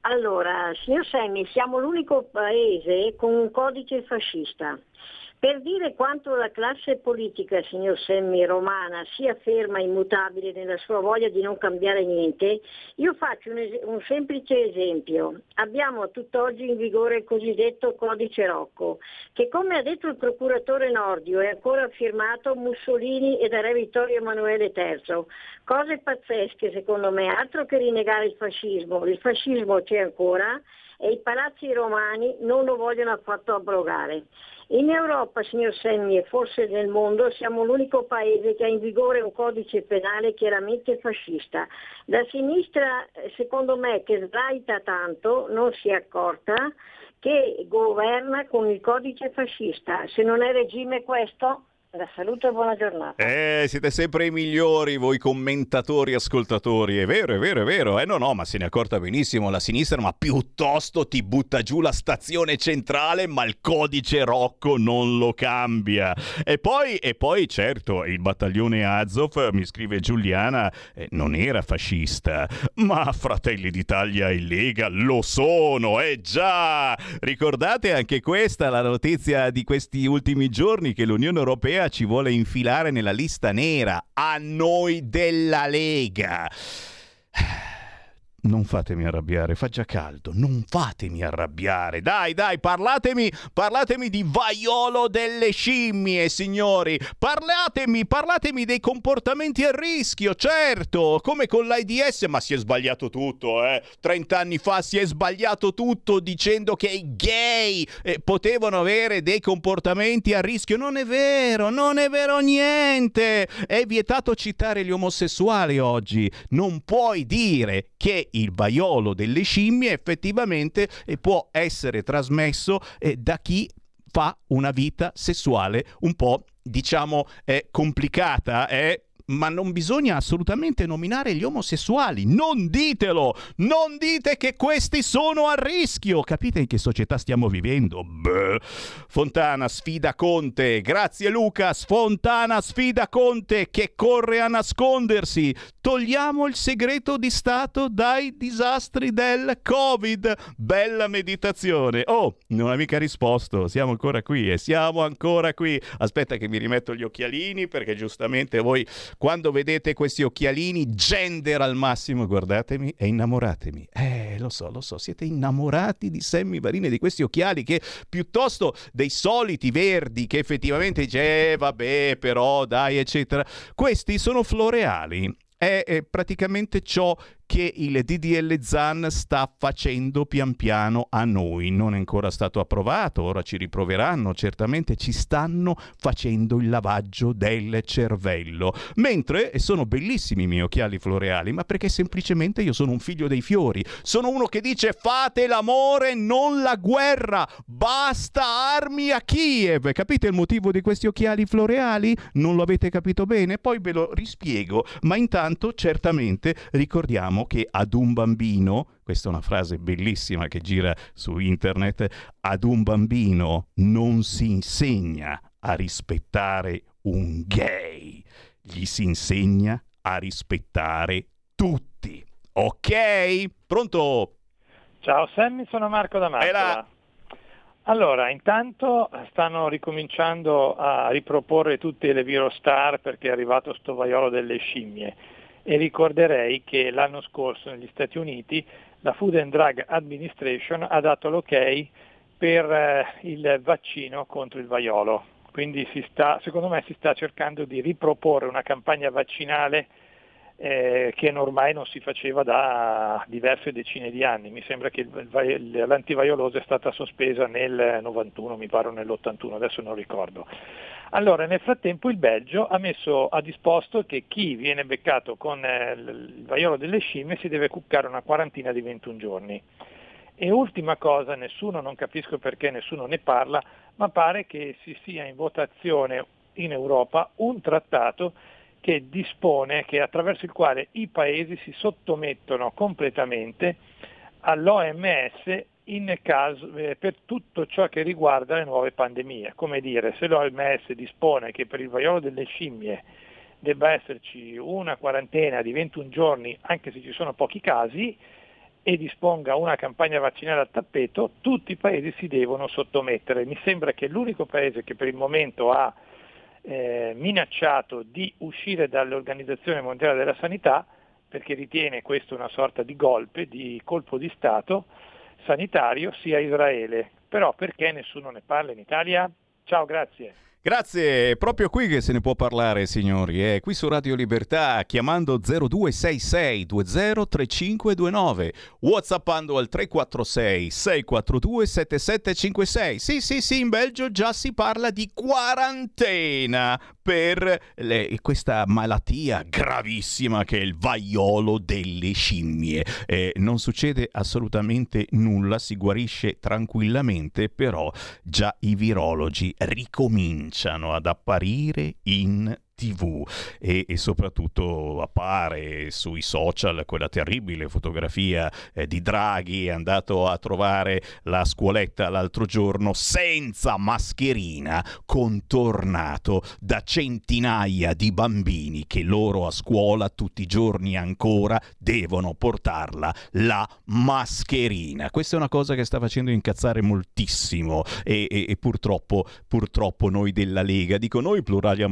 Speaker 11: Allora, signor Semmi, siamo l'unico paese con un codice fascista. Per dire quanto la classe politica, signor Semmi, romana sia ferma e immutabile nella sua voglia di non cambiare niente, io faccio un, es- un semplice esempio. Abbiamo tutt'oggi in vigore il cosiddetto codice Rocco, che come ha detto il procuratore Nordio è ancora firmato Mussolini e da Re Vittorio Emanuele III. Cose pazzesche secondo me, altro che rinnegare il fascismo. Il fascismo c'è ancora e i palazzi romani non lo vogliono affatto abrogare. In Europa, signor Semmi, e forse nel mondo, siamo l'unico paese che ha in vigore un codice penale chiaramente fascista. La sinistra, secondo me, che sbraita tanto, non si è accorta che governa con il codice fascista. Se non è regime questo, la saluto e buona giornata.
Speaker 2: Eh, siete sempre i migliori voi commentatori, ascoltatori. È vero, è vero, è vero. Eh no, no, ma se ne è accorta benissimo la sinistra, ma piuttosto ti butta giù la stazione centrale, ma il codice Rocco non lo cambia. E poi, e poi certo, il battaglione Azov, mi scrive Giuliana, eh, non era fascista, ma Fratelli d'Italia e Lega lo sono, eh già! Ricordate anche questa, la notizia di questi ultimi giorni che l'Unione Europea ci vuole infilare nella lista nera a noi della Lega. Non fatemi arrabbiare, fa già caldo, non fatemi arrabbiare. Dai, dai, parlatemi, parlatemi di vaiolo delle scimmie, signori. Parlatemi, parlatemi dei comportamenti a rischio, certo, come con l'AIDS, ma si è sbagliato tutto, eh. 30 anni fa si è sbagliato tutto dicendo che i gay eh, potevano avere dei comportamenti a rischio. Non è vero, non è vero niente. È vietato citare gli omosessuali oggi. Non puoi dire che il vaiolo delle scimmie effettivamente può essere trasmesso eh, da chi fa una vita sessuale un po' diciamo eh, complicata, eh, ma non bisogna assolutamente nominare gli omosessuali. Non ditelo! Non dite che questi sono a rischio! Capite in che società stiamo vivendo? Beh. Fontana sfida Conte. Grazie Lucas. Fontana sfida Conte che corre a nascondersi. Togliamo il segreto di Stato dai disastri del Covid. Bella meditazione. Oh, non ha mica risposto. Siamo ancora qui e siamo ancora qui. Aspetta che mi rimetto gli occhialini perché giustamente voi quando vedete questi occhialini gender al massimo, guardatemi e innamoratemi. Eh, lo so, lo so, siete innamorati di Sammy Varin di questi occhiali che piuttosto dei soliti verdi che effettivamente dice, eh, vabbè, però dai, eccetera. Questi sono floreali. È praticamente ciò che il DDL ZAN sta facendo pian piano a noi. Non è ancora stato approvato, ora ci riproveranno, certamente ci stanno facendo il lavaggio del cervello. Mentre, e sono bellissimi i miei occhiali floreali, ma perché semplicemente io sono un figlio dei fiori, sono uno che dice fate l'amore, non la guerra, basta armi a Kiev. Capite il motivo di questi occhiali floreali? Non lo avete capito bene? Poi ve lo rispiego, ma intanto certamente ricordiamo che ad un bambino, questa è una frase bellissima che gira su internet, ad un bambino non si insegna a rispettare un gay, gli si insegna a rispettare tutti. Ok? Pronto?
Speaker 12: Ciao Sammy, sono Marco da Mantova. Allora, intanto stanno ricominciando a riproporre tutte le Virostar perché è arrivato sto vaiolo delle scimmie e ricorderei che l'anno scorso negli Stati Uniti la Food and Drug Administration ha dato l'ok per eh, il vaccino contro il vaiolo. Quindi sta, secondo me si sta cercando di riproporre una campagna vaccinale eh, che ormai non si faceva da diverse decine di anni. Mi sembra che il, l'antivaiolosa è stata sospesa nel 91, mi pare nell'81, adesso non ricordo. Allora, nel frattempo il Belgio ha messo a disposto che chi viene beccato con eh, il vaiolo delle scimmie si deve cuccare una quarantina di 21 giorni. E ultima cosa, nessuno, non capisco perché nessuno ne parla, ma pare che si sia in votazione in Europa un trattato che dispone, che attraverso il quale i paesi si sottomettono completamente all'OMS caso, eh, per tutto ciò che riguarda le nuove pandemie. Come dire, se l'OMS dispone che per il vaiolo delle scimmie debba esserci una quarantena di 21 giorni, anche se ci sono pochi casi, e disponga una campagna vaccinale a tappeto, tutti i paesi si devono sottomettere. Mi sembra che l'unico paese che per il momento ha eh, minacciato di uscire dall'Organizzazione Mondiale della Sanità, perché ritiene questo una sorta di golpe, di colpo di Stato, sanitario sia Israele. Però perché nessuno ne parla in Italia? Ciao, grazie.
Speaker 2: Grazie, è proprio qui che se ne può parlare, signori. È qui su Radio Libertà, chiamando 0266 203529, whatsappando al 346 642 7756. Sì, sì, sì, in Belgio già si parla di quarantena per le, questa malattia gravissima che è il vaiolo delle scimmie. Eh, non succede assolutamente nulla, si guarisce tranquillamente, però già i virologi ricominciano ad apparire in tv e, e, soprattutto appare sui social quella terribile fotografia eh, di Draghi andato a trovare la scuoletta l'altro giorno senza mascherina contornato da centinaia di bambini che loro a scuola tutti i giorni ancora devono portarla la mascherina. Questa è una cosa che sta facendo incazzare moltissimo e, e, e purtroppo purtroppo noi della Lega. Dico noi pluralia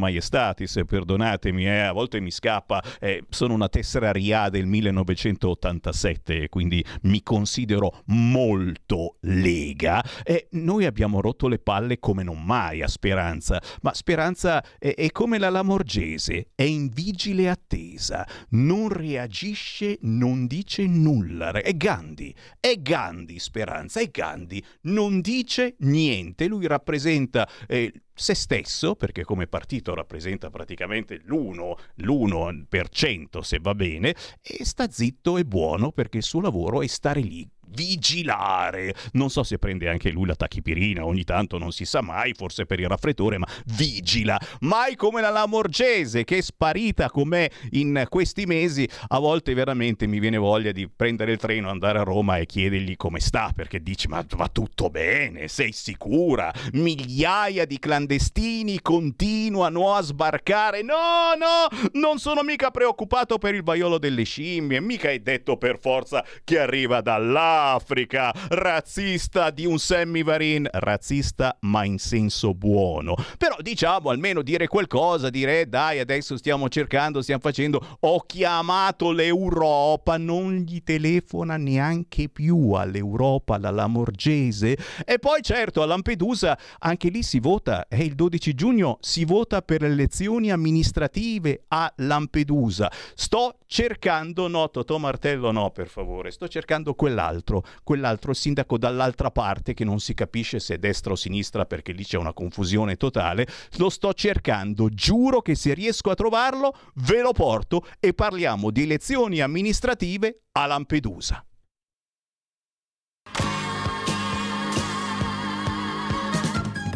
Speaker 2: maestatis perdonatemi, eh, a volte mi scappa, eh, sono una tessera RIA del 1987, quindi mi considero molto lega. E noi abbiamo rotto le palle come non mai a Speranza, ma Speranza è, è come la Lamorgese, è in vigile attesa, non reagisce, non dice nulla. È Gandhi, è Gandhi Speranza, è Gandhi, non dice niente, lui rappresenta... Eh, se stesso, perché come partito rappresenta praticamente l'1, l'1% se va bene, e sta zitto e buono perché il suo lavoro è stare lì vigilare. Non so se prende anche lui la tachipirina, ogni tanto non si sa mai, forse per il raffreddore, ma vigila. Mai come la Lamorgese che è sparita com'è in questi mesi, a volte veramente mi viene voglia di prendere il treno, andare a Roma e chiedergli come sta, perché dici ma va tutto bene, sei sicura? Migliaia di clandestini continuano a sbarcare. No, no, non sono mica preoccupato per il vaiolo delle scimmie, mica hai detto per forza che arriva dall'Africa, razzista di un Sammy Varin, razzista ma in senso buono. Però diciamo almeno dire qualcosa, dire dai adesso stiamo cercando, stiamo facendo, ho chiamato l'Europa, non gli telefona neanche più all'Europa, alla Lamorgese. E poi certo a Lampedusa anche lì si vota, è il 12 giugno, si vota per le elezioni amministrative a Lampedusa. Sto cercando, no Totò Martello no per favore, sto cercando quell'altro, quell'altro sindaco dall'altra parte che non si capisce se è destra o sinistra perché lì c'è una confusione totale, lo sto cercando, giuro che se riesco a trovarlo ve lo porto e parliamo di elezioni amministrative a Lampedusa.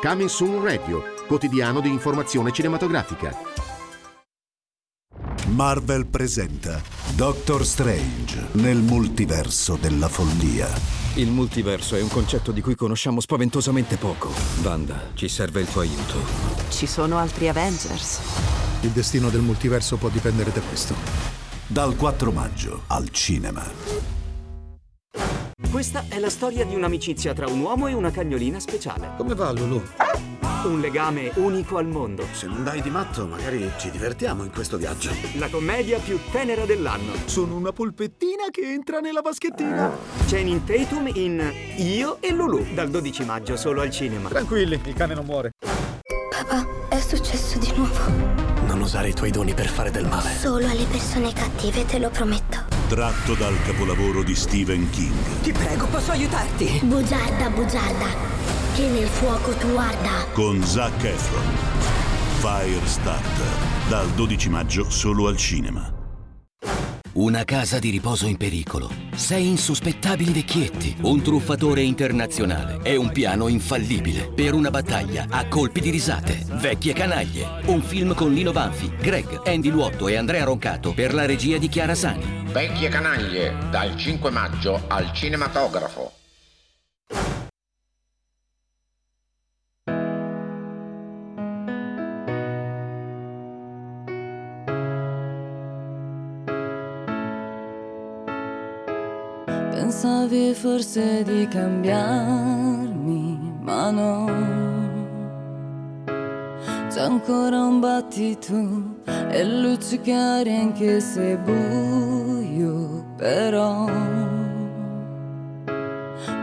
Speaker 13: Coming Soon Radio, quotidiano di informazione cinematografica.
Speaker 14: Marvel presenta Doctor Strange nel multiverso della follia.
Speaker 15: Il multiverso è un concetto di cui conosciamo spaventosamente poco. Wanda, ci serve il tuo aiuto.
Speaker 16: Ci sono altri Avengers.
Speaker 14: Il destino del multiverso può dipendere da questo. Dal 4 maggio al cinema.
Speaker 17: Questa è la storia di un'amicizia tra un uomo e una cagnolina speciale.
Speaker 18: Come va, Lulu?
Speaker 17: Un legame unico al mondo.
Speaker 18: Se non dai di matto, magari ci divertiamo in questo viaggio.
Speaker 17: La commedia più tenera dell'anno.
Speaker 18: Sono una polpettina che entra nella vaschettina.
Speaker 17: Channing Tatum in Io e Lulu, dal 12 maggio solo al cinema.
Speaker 18: Tranquilli, il cane non muore.
Speaker 19: Papà, è successo di nuovo.
Speaker 18: Non usare i tuoi doni per fare del male.
Speaker 19: Solo alle persone cattive, te lo prometto.
Speaker 14: Tratto dal capolavoro di Stephen King.
Speaker 16: Ti prego, posso aiutarti?
Speaker 19: Bugiarda, bugiarda, che nel fuoco tu arda.
Speaker 14: Con Zac Efron. Firestarter. Dal 12 maggio solo al cinema.
Speaker 20: Una casa di riposo in pericolo. Sei insospettabili vecchietti. Un truffatore internazionale. E un piano infallibile. Per una battaglia a colpi di risate. Vecchie canaglie. Un film con Lino Banfi, Greg, Andy Luotto e Andrea Roncato per la regia di Chiara Sani.
Speaker 21: Vecchie canaglie, dal 5 maggio al cinematografo.
Speaker 22: Pensavi forse di cambiarmi, ma no. C'è ancora un battito e luci chiare anche se buio, però.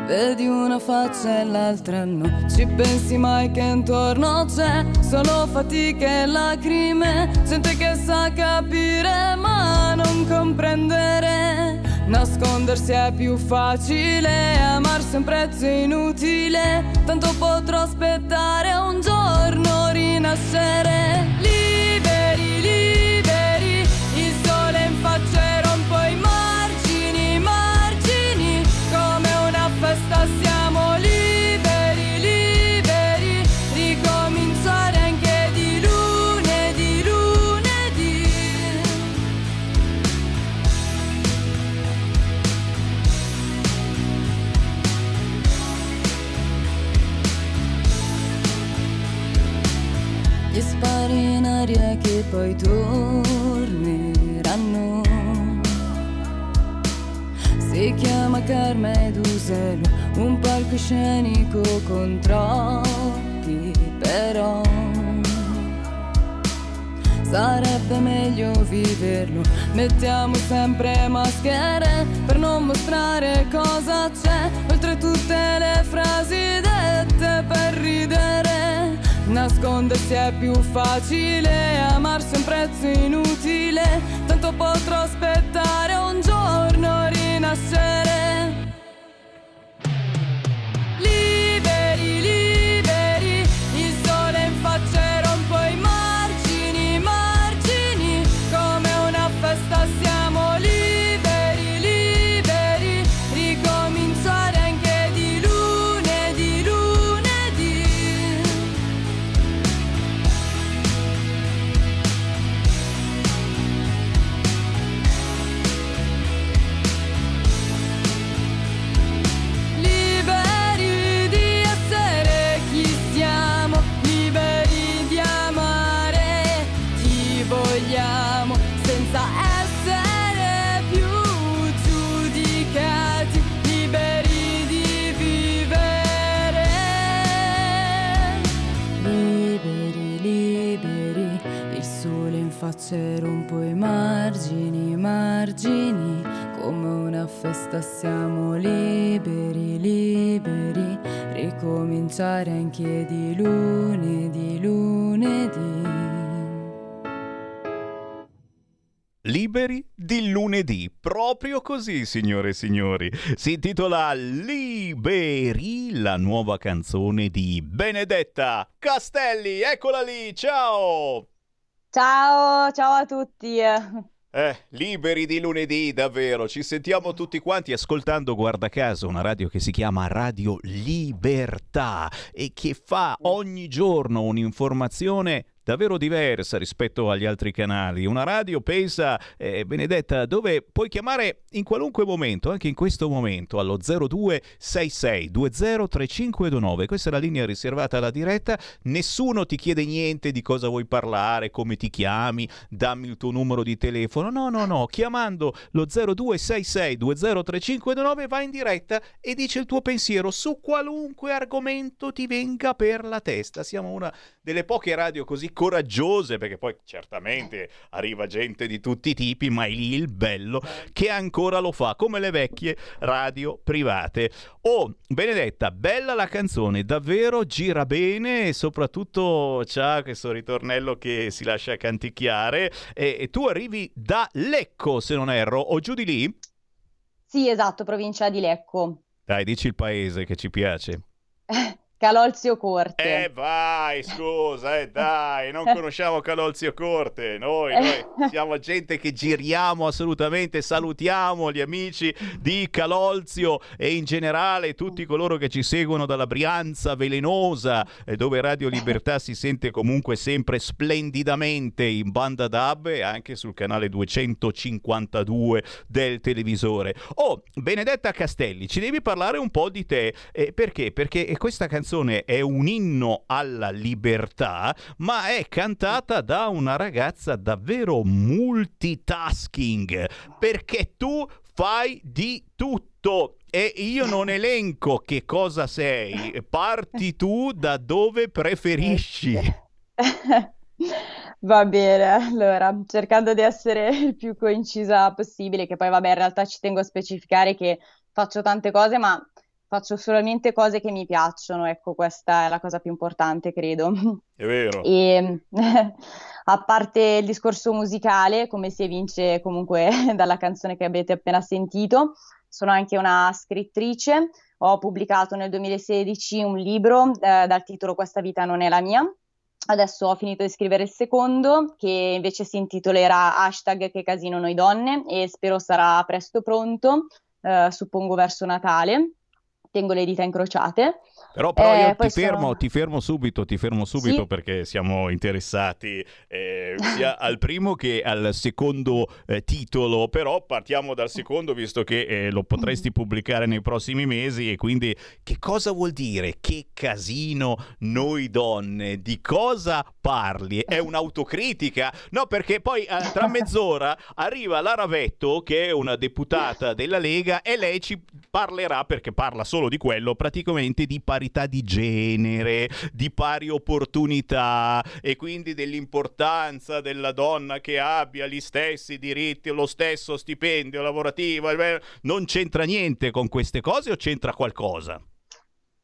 Speaker 22: Vedi una faccia e l'altra no. Ci pensi mai che intorno c'è solo fatica e lacrime? Gente che sa capire ma non comprendere. Nascondersi è più facile, amarsi è un prezzo inutile. Tanto potrò aspettare un giorno rinascere. Liberi, liberi, poi torneranno. Si chiama Karma ed Uselo, un palcoscenico con troppi però. Sarebbe meglio viverlo, mettiamo sempre maschere per non mostrare cosa c'è, oltre tutte le frasi dette per ridere. Nascondersi è più facile, amarsi è un prezzo inutile, tanto potrò aspettare un giorno rinascere. Sole in faccia e rompo i margini, margini, come una festa siamo liberi, liberi, ricominciare anche di lunedì, lunedì. Liberi di lunedì,
Speaker 2: proprio così, signore e signori. Si intitola Liberi, la nuova canzone di Benedetta Castelli. Eccola lì, ciao!
Speaker 23: Ciao, ciao a tutti.
Speaker 2: Eh, liberi di lunedì, davvero. Ci sentiamo tutti quanti ascoltando, guarda caso, una radio che si chiama Radio Libertà e che fa ogni giorno un'informazione davvero diversa rispetto agli altri canali. Una radio, pensa, eh, Benedetta, dove puoi chiamare in qualunque momento, anche in questo momento, allo 0266203529. Questa è la linea riservata alla diretta. Nessuno ti chiede niente di cosa vuoi parlare, come ti chiami, dammi il tuo numero di telefono. No, no, no. Chiamando lo 0266203529 vai in diretta e dici il tuo pensiero su qualunque argomento ti venga per la testa. Siamo una delle poche radio così coraggiose, perché poi certamente arriva gente di tutti i tipi, ma è lì il bello che ancora lo fa, come le vecchie radio private. Oh, Benedetta, bella la canzone, davvero gira bene e soprattutto c'ha questo ritornello che si lascia canticchiare e, e tu arrivi da Lecco, se non erro, o giù di lì?
Speaker 23: Sì, esatto, provincia di Lecco.
Speaker 2: Dai, dici il paese che ci piace.
Speaker 23: Calolzio Corte.
Speaker 2: Eh vai, scusa, eh dai, non conosciamo Calolzio Corte, noi, noi siamo gente che giriamo assolutamente, salutiamo gli amici di Calolzio e in generale tutti coloro che ci seguono dalla Brianza velenosa, eh, dove Radio Libertà si sente comunque sempre splendidamente in banda DAB e anche sul canale 252 del televisore. Oh, Benedetta Castelli, ci devi parlare un po' di te, eh, perché? Perché questa canzone è un inno alla libertà, ma è cantata da una ragazza davvero multitasking, perché tu fai di tutto e io non elenco che cosa sei, parti tu da dove preferisci.
Speaker 23: Va bene, allora, cercando di essere il più coincisa possibile, che poi vabbè, in realtà ci tengo a specificare che faccio tante cose, ma faccio solamente cose che mi piacciono, ecco, questa è la cosa più importante, credo.
Speaker 2: È vero.
Speaker 23: E a parte il discorso musicale, come si evince comunque dalla canzone che avete appena sentito, sono anche una scrittrice, ho pubblicato nel 2016 un libro eh, dal titolo Questa vita non è la mia. Adesso ho finito di scrivere il secondo, che invece si intitolerà Hashtag che casino noi donne e spero sarà presto pronto, eh, suppongo verso Natale tengo le dita incrociate.
Speaker 2: Però, però
Speaker 23: Eh,
Speaker 2: io ti fermo,
Speaker 23: sono-
Speaker 2: ti fermo subito, ti fermo subito
Speaker 23: Sì.
Speaker 2: perché siamo interessati eh, sia al primo che al secondo eh, titolo, però partiamo dal secondo visto che eh, lo potresti pubblicare nei prossimi mesi e quindi che cosa vuol dire? Che casino noi donne? Di cosa parli? È un'autocritica? No, perché poi eh, tra mezz'ora arriva Lara Vetto che è una deputata della Lega e lei ci parlerà perché parla solo di quello praticamente di parità di genere, di pari opportunità e quindi dell'importanza della donna che abbia gli stessi diritti, lo stesso stipendio lavorativo. eh, Non c'entra niente con queste cose o c'entra qualcosa?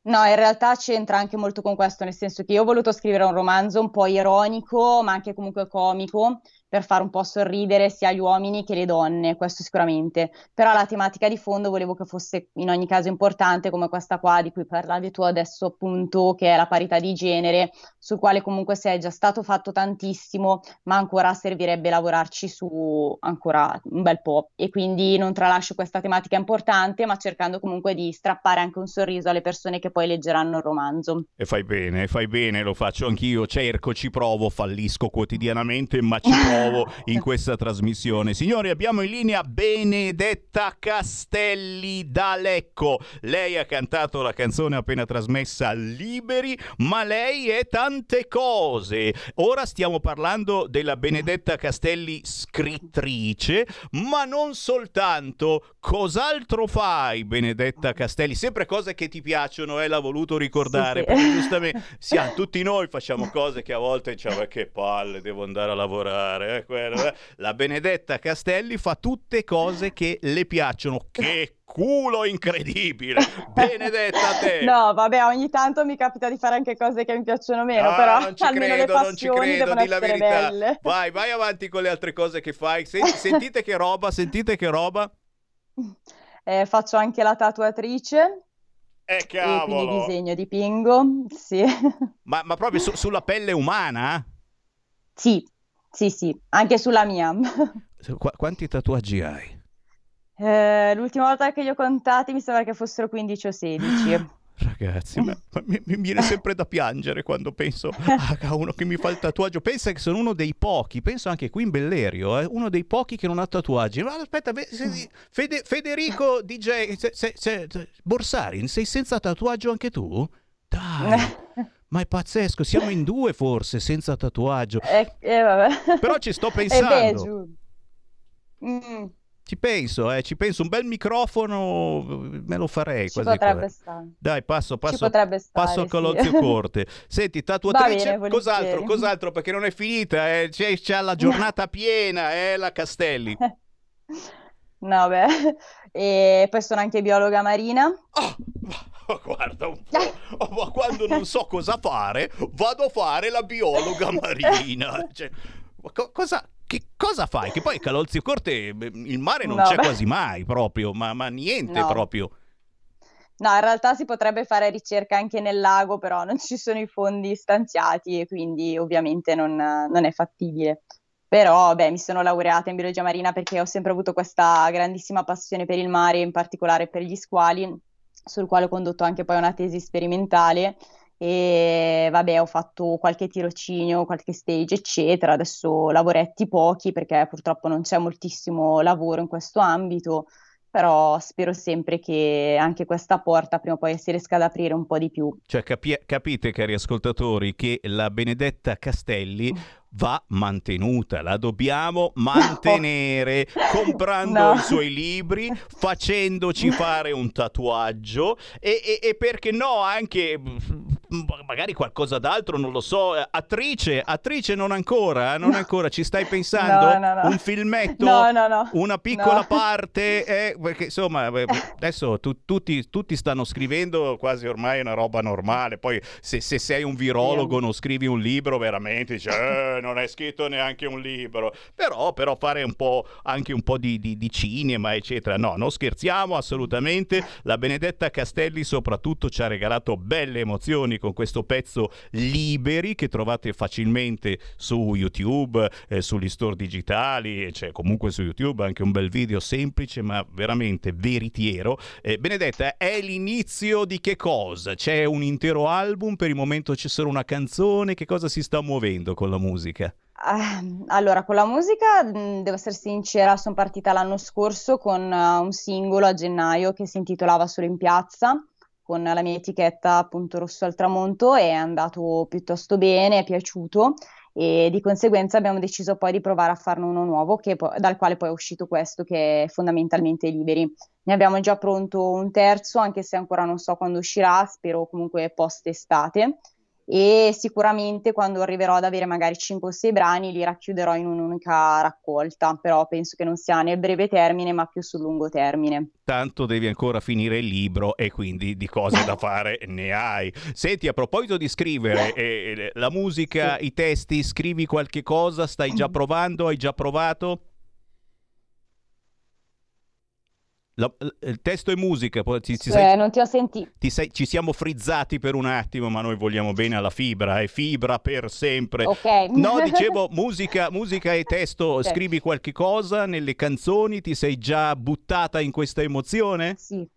Speaker 23: No, in realtà c'entra anche molto con questo, nel senso che io ho voluto scrivere un romanzo un po' ironico, ma anche comunque comico, per fare un po' sorridere sia gli uomini che le donne, questo sicuramente. Però la tematica di fondo volevo che fosse in ogni caso importante, come questa qua di cui parlavi tu adesso, appunto, che è la parità di genere, sul quale comunque si è già stato fatto tantissimo, ma ancora servirebbe lavorarci su ancora un bel po'. E quindi non tralascio questa tematica importante, ma cercando comunque di strappare anche un sorriso alle persone che poi leggeranno il romanzo.
Speaker 2: E fai bene, fai bene, lo faccio anch'io, cerco, ci provo, fallisco quotidianamente, ma ci provo in questa trasmissione. Signori, abbiamo in linea Benedetta Castelli da Lecco. Lei ha cantato la canzone appena trasmessa Liberi, ma lei è tante cose. Ora stiamo parlando della Benedetta Castelli scrittrice, ma non soltanto. Cos'altro fai, Benedetta Castelli? Sempre cose che ti piacciono, eh, l'ha voluto ricordare,
Speaker 23: Sì, sì.
Speaker 2: perché giustamente siamo, tutti noi facciamo cose che a volte diciamo "Eh, che palle, devo andare a lavorare. Eh, quello, eh". La Benedetta Castelli fa tutte cose che le piacciono. Che culo incredibile! Benedetta te!
Speaker 23: No, vabbè, ogni tanto mi capita di fare anche cose che mi piacciono meno,
Speaker 2: Ah,
Speaker 23: però
Speaker 2: non ci
Speaker 23: almeno
Speaker 2: credo,
Speaker 23: le
Speaker 2: non ci credo, di la verità.
Speaker 23: belle.
Speaker 2: Vai, vai avanti con le altre cose che fai. Sen- sentite che roba, sentite che roba.
Speaker 23: Eh, faccio anche la tatuatrice
Speaker 2: Eh,
Speaker 23: e quindi
Speaker 2: cavolo!
Speaker 23: disegno, dipingo, sì.
Speaker 2: Ma, ma proprio su- sulla pelle umana?
Speaker 23: Sì, sì, sì, anche sulla mia.
Speaker 2: Qu- quanti tatuaggi hai?
Speaker 23: Eh, l'ultima volta che li ho contati mi sembra che fossero 15 o 16.
Speaker 2: Ragazzi, ma- ma mi, mi viene sempre da piangere quando penso a uno che mi fa il tatuaggio. Pensa che sono uno dei pochi, penso anche qui in Bellerio, eh, uno dei pochi che non ha tatuaggi. Ma aspetta, Fede- Federico DJ se- se- se- Borsari, sei senza tatuaggio anche tu? Dai, ma è pazzesco, siamo in due forse senza tatuaggio.
Speaker 23: Eh, eh.
Speaker 2: Però ci sto
Speaker 23: Eh, beh,
Speaker 2: pensando.
Speaker 23: giù. Mm,
Speaker 2: Ci penso, eh, ci penso, un bel microfono me lo farei
Speaker 23: ci
Speaker 2: quasi
Speaker 23: potrebbe
Speaker 2: quasi.
Speaker 23: stare.
Speaker 2: Dai, passo, passo,
Speaker 23: stare,
Speaker 2: passo al
Speaker 23: sì.
Speaker 2: Colozio Corte. Senti, tatuatrice,
Speaker 23: bene,
Speaker 2: cos'altro, cos'altro, perché non è finita, eh, c'è, c'è la giornata piena, eh, la Castelli.
Speaker 23: No, beh. E poi sono anche biologa marina.
Speaker 2: Oh, guarda un po', oh, ma quando non so cosa fare, vado a fare la biologa marina. Cioè, ma co- cosa, che cosa fai? Che poi Calolzio Corte il mare non
Speaker 23: No,
Speaker 2: c'è
Speaker 23: beh.
Speaker 2: quasi mai proprio, ma, ma niente
Speaker 23: No.
Speaker 2: proprio.
Speaker 23: No, in realtà si potrebbe fare ricerca anche nel lago, però non ci sono i fondi stanziati e quindi ovviamente non, non è fattibile. Però, beh, mi sono laureata in biologia marina perché ho sempre avuto questa grandissima passione per il mare, in particolare per gli squali, sul quale ho condotto anche poi una tesi sperimentale e vabbè, ho fatto qualche tirocinio, qualche stage, eccetera. Adesso lavoretti pochi perché purtroppo non c'è moltissimo lavoro in questo ambito però spero sempre che anche questa porta prima o poi si riesca ad aprire un po' di più.
Speaker 2: Cioè, capi- capite, cari ascoltatori, che la Benedetta Castelli va mantenuta, la dobbiamo mantenere comprando
Speaker 23: No.
Speaker 2: i suoi libri, facendoci fare un tatuaggio e, e- e perché no anche magari qualcosa d'altro, non lo so, attrice, attrice non ancora, eh, non ancora, ci stai pensando?
Speaker 23: No, no, no.
Speaker 2: Un filmetto?
Speaker 23: No, no, no.
Speaker 2: Una piccola
Speaker 23: No.
Speaker 2: parte? eh, perché insomma, eh, adesso tu- tutti, tutti stanno scrivendo quasi ormai una roba normale, poi se, se sei un virologo non scrivi un libro veramente, dici, "Eh, non hai scritto neanche un libro, però, però fare un po' anche un po' di, di- di cinema, eccetera. No, non scherziamo assolutamente. La Benedetta Castelli soprattutto ci ha regalato belle emozioni con questo pezzo liberi che trovate facilmente su YouTube, eh, sugli store digitali, c'è cioè comunque su YouTube anche un bel video semplice ma veramente veritiero. Eh, Benedetta, è l'inizio di che cosa? C'è un intero album, per il momento c'è solo una canzone, che cosa si sta muovendo con la musica?
Speaker 23: Uh, allora, con la musica, mh, devo essere sincera, sono partita l'anno scorso con uh, un singolo a gennaio che si intitolava Solo in piazza, con la mia etichetta appunto Rosso al tramonto è andato piuttosto bene, è piaciuto e di conseguenza abbiamo deciso poi di provare a farne uno nuovo po- dal quale poi è uscito questo che è fondamentalmente Liberi. Ne abbiamo già pronto un terzo, anche se ancora non so quando uscirà, spero comunque post estate e sicuramente quando arriverò ad avere magari 5 o 6 brani li racchiuderò in un'unica raccolta, però penso che non sia nel breve termine ma più sul lungo termine.
Speaker 2: Tanto devi ancora finire il libro e quindi di cose da fare ne hai. Senti, a proposito di scrivere, eh, la musica, sì. i testi, scrivi qualche cosa, stai già provando, hai già provato? La, il testo e musica, poi ti, ti
Speaker 23: eh, sei, non ti ho sentito.
Speaker 2: Ti sei, ci siamo frizzati per un attimo, ma noi vogliamo bene alla fibra, è fibra per sempre.
Speaker 23: Ok.
Speaker 2: No, dicevo musica, musica e testo, okay. scrivi qualche cosa nelle canzoni, ti sei già buttata in questa emozione?
Speaker 23: Sì.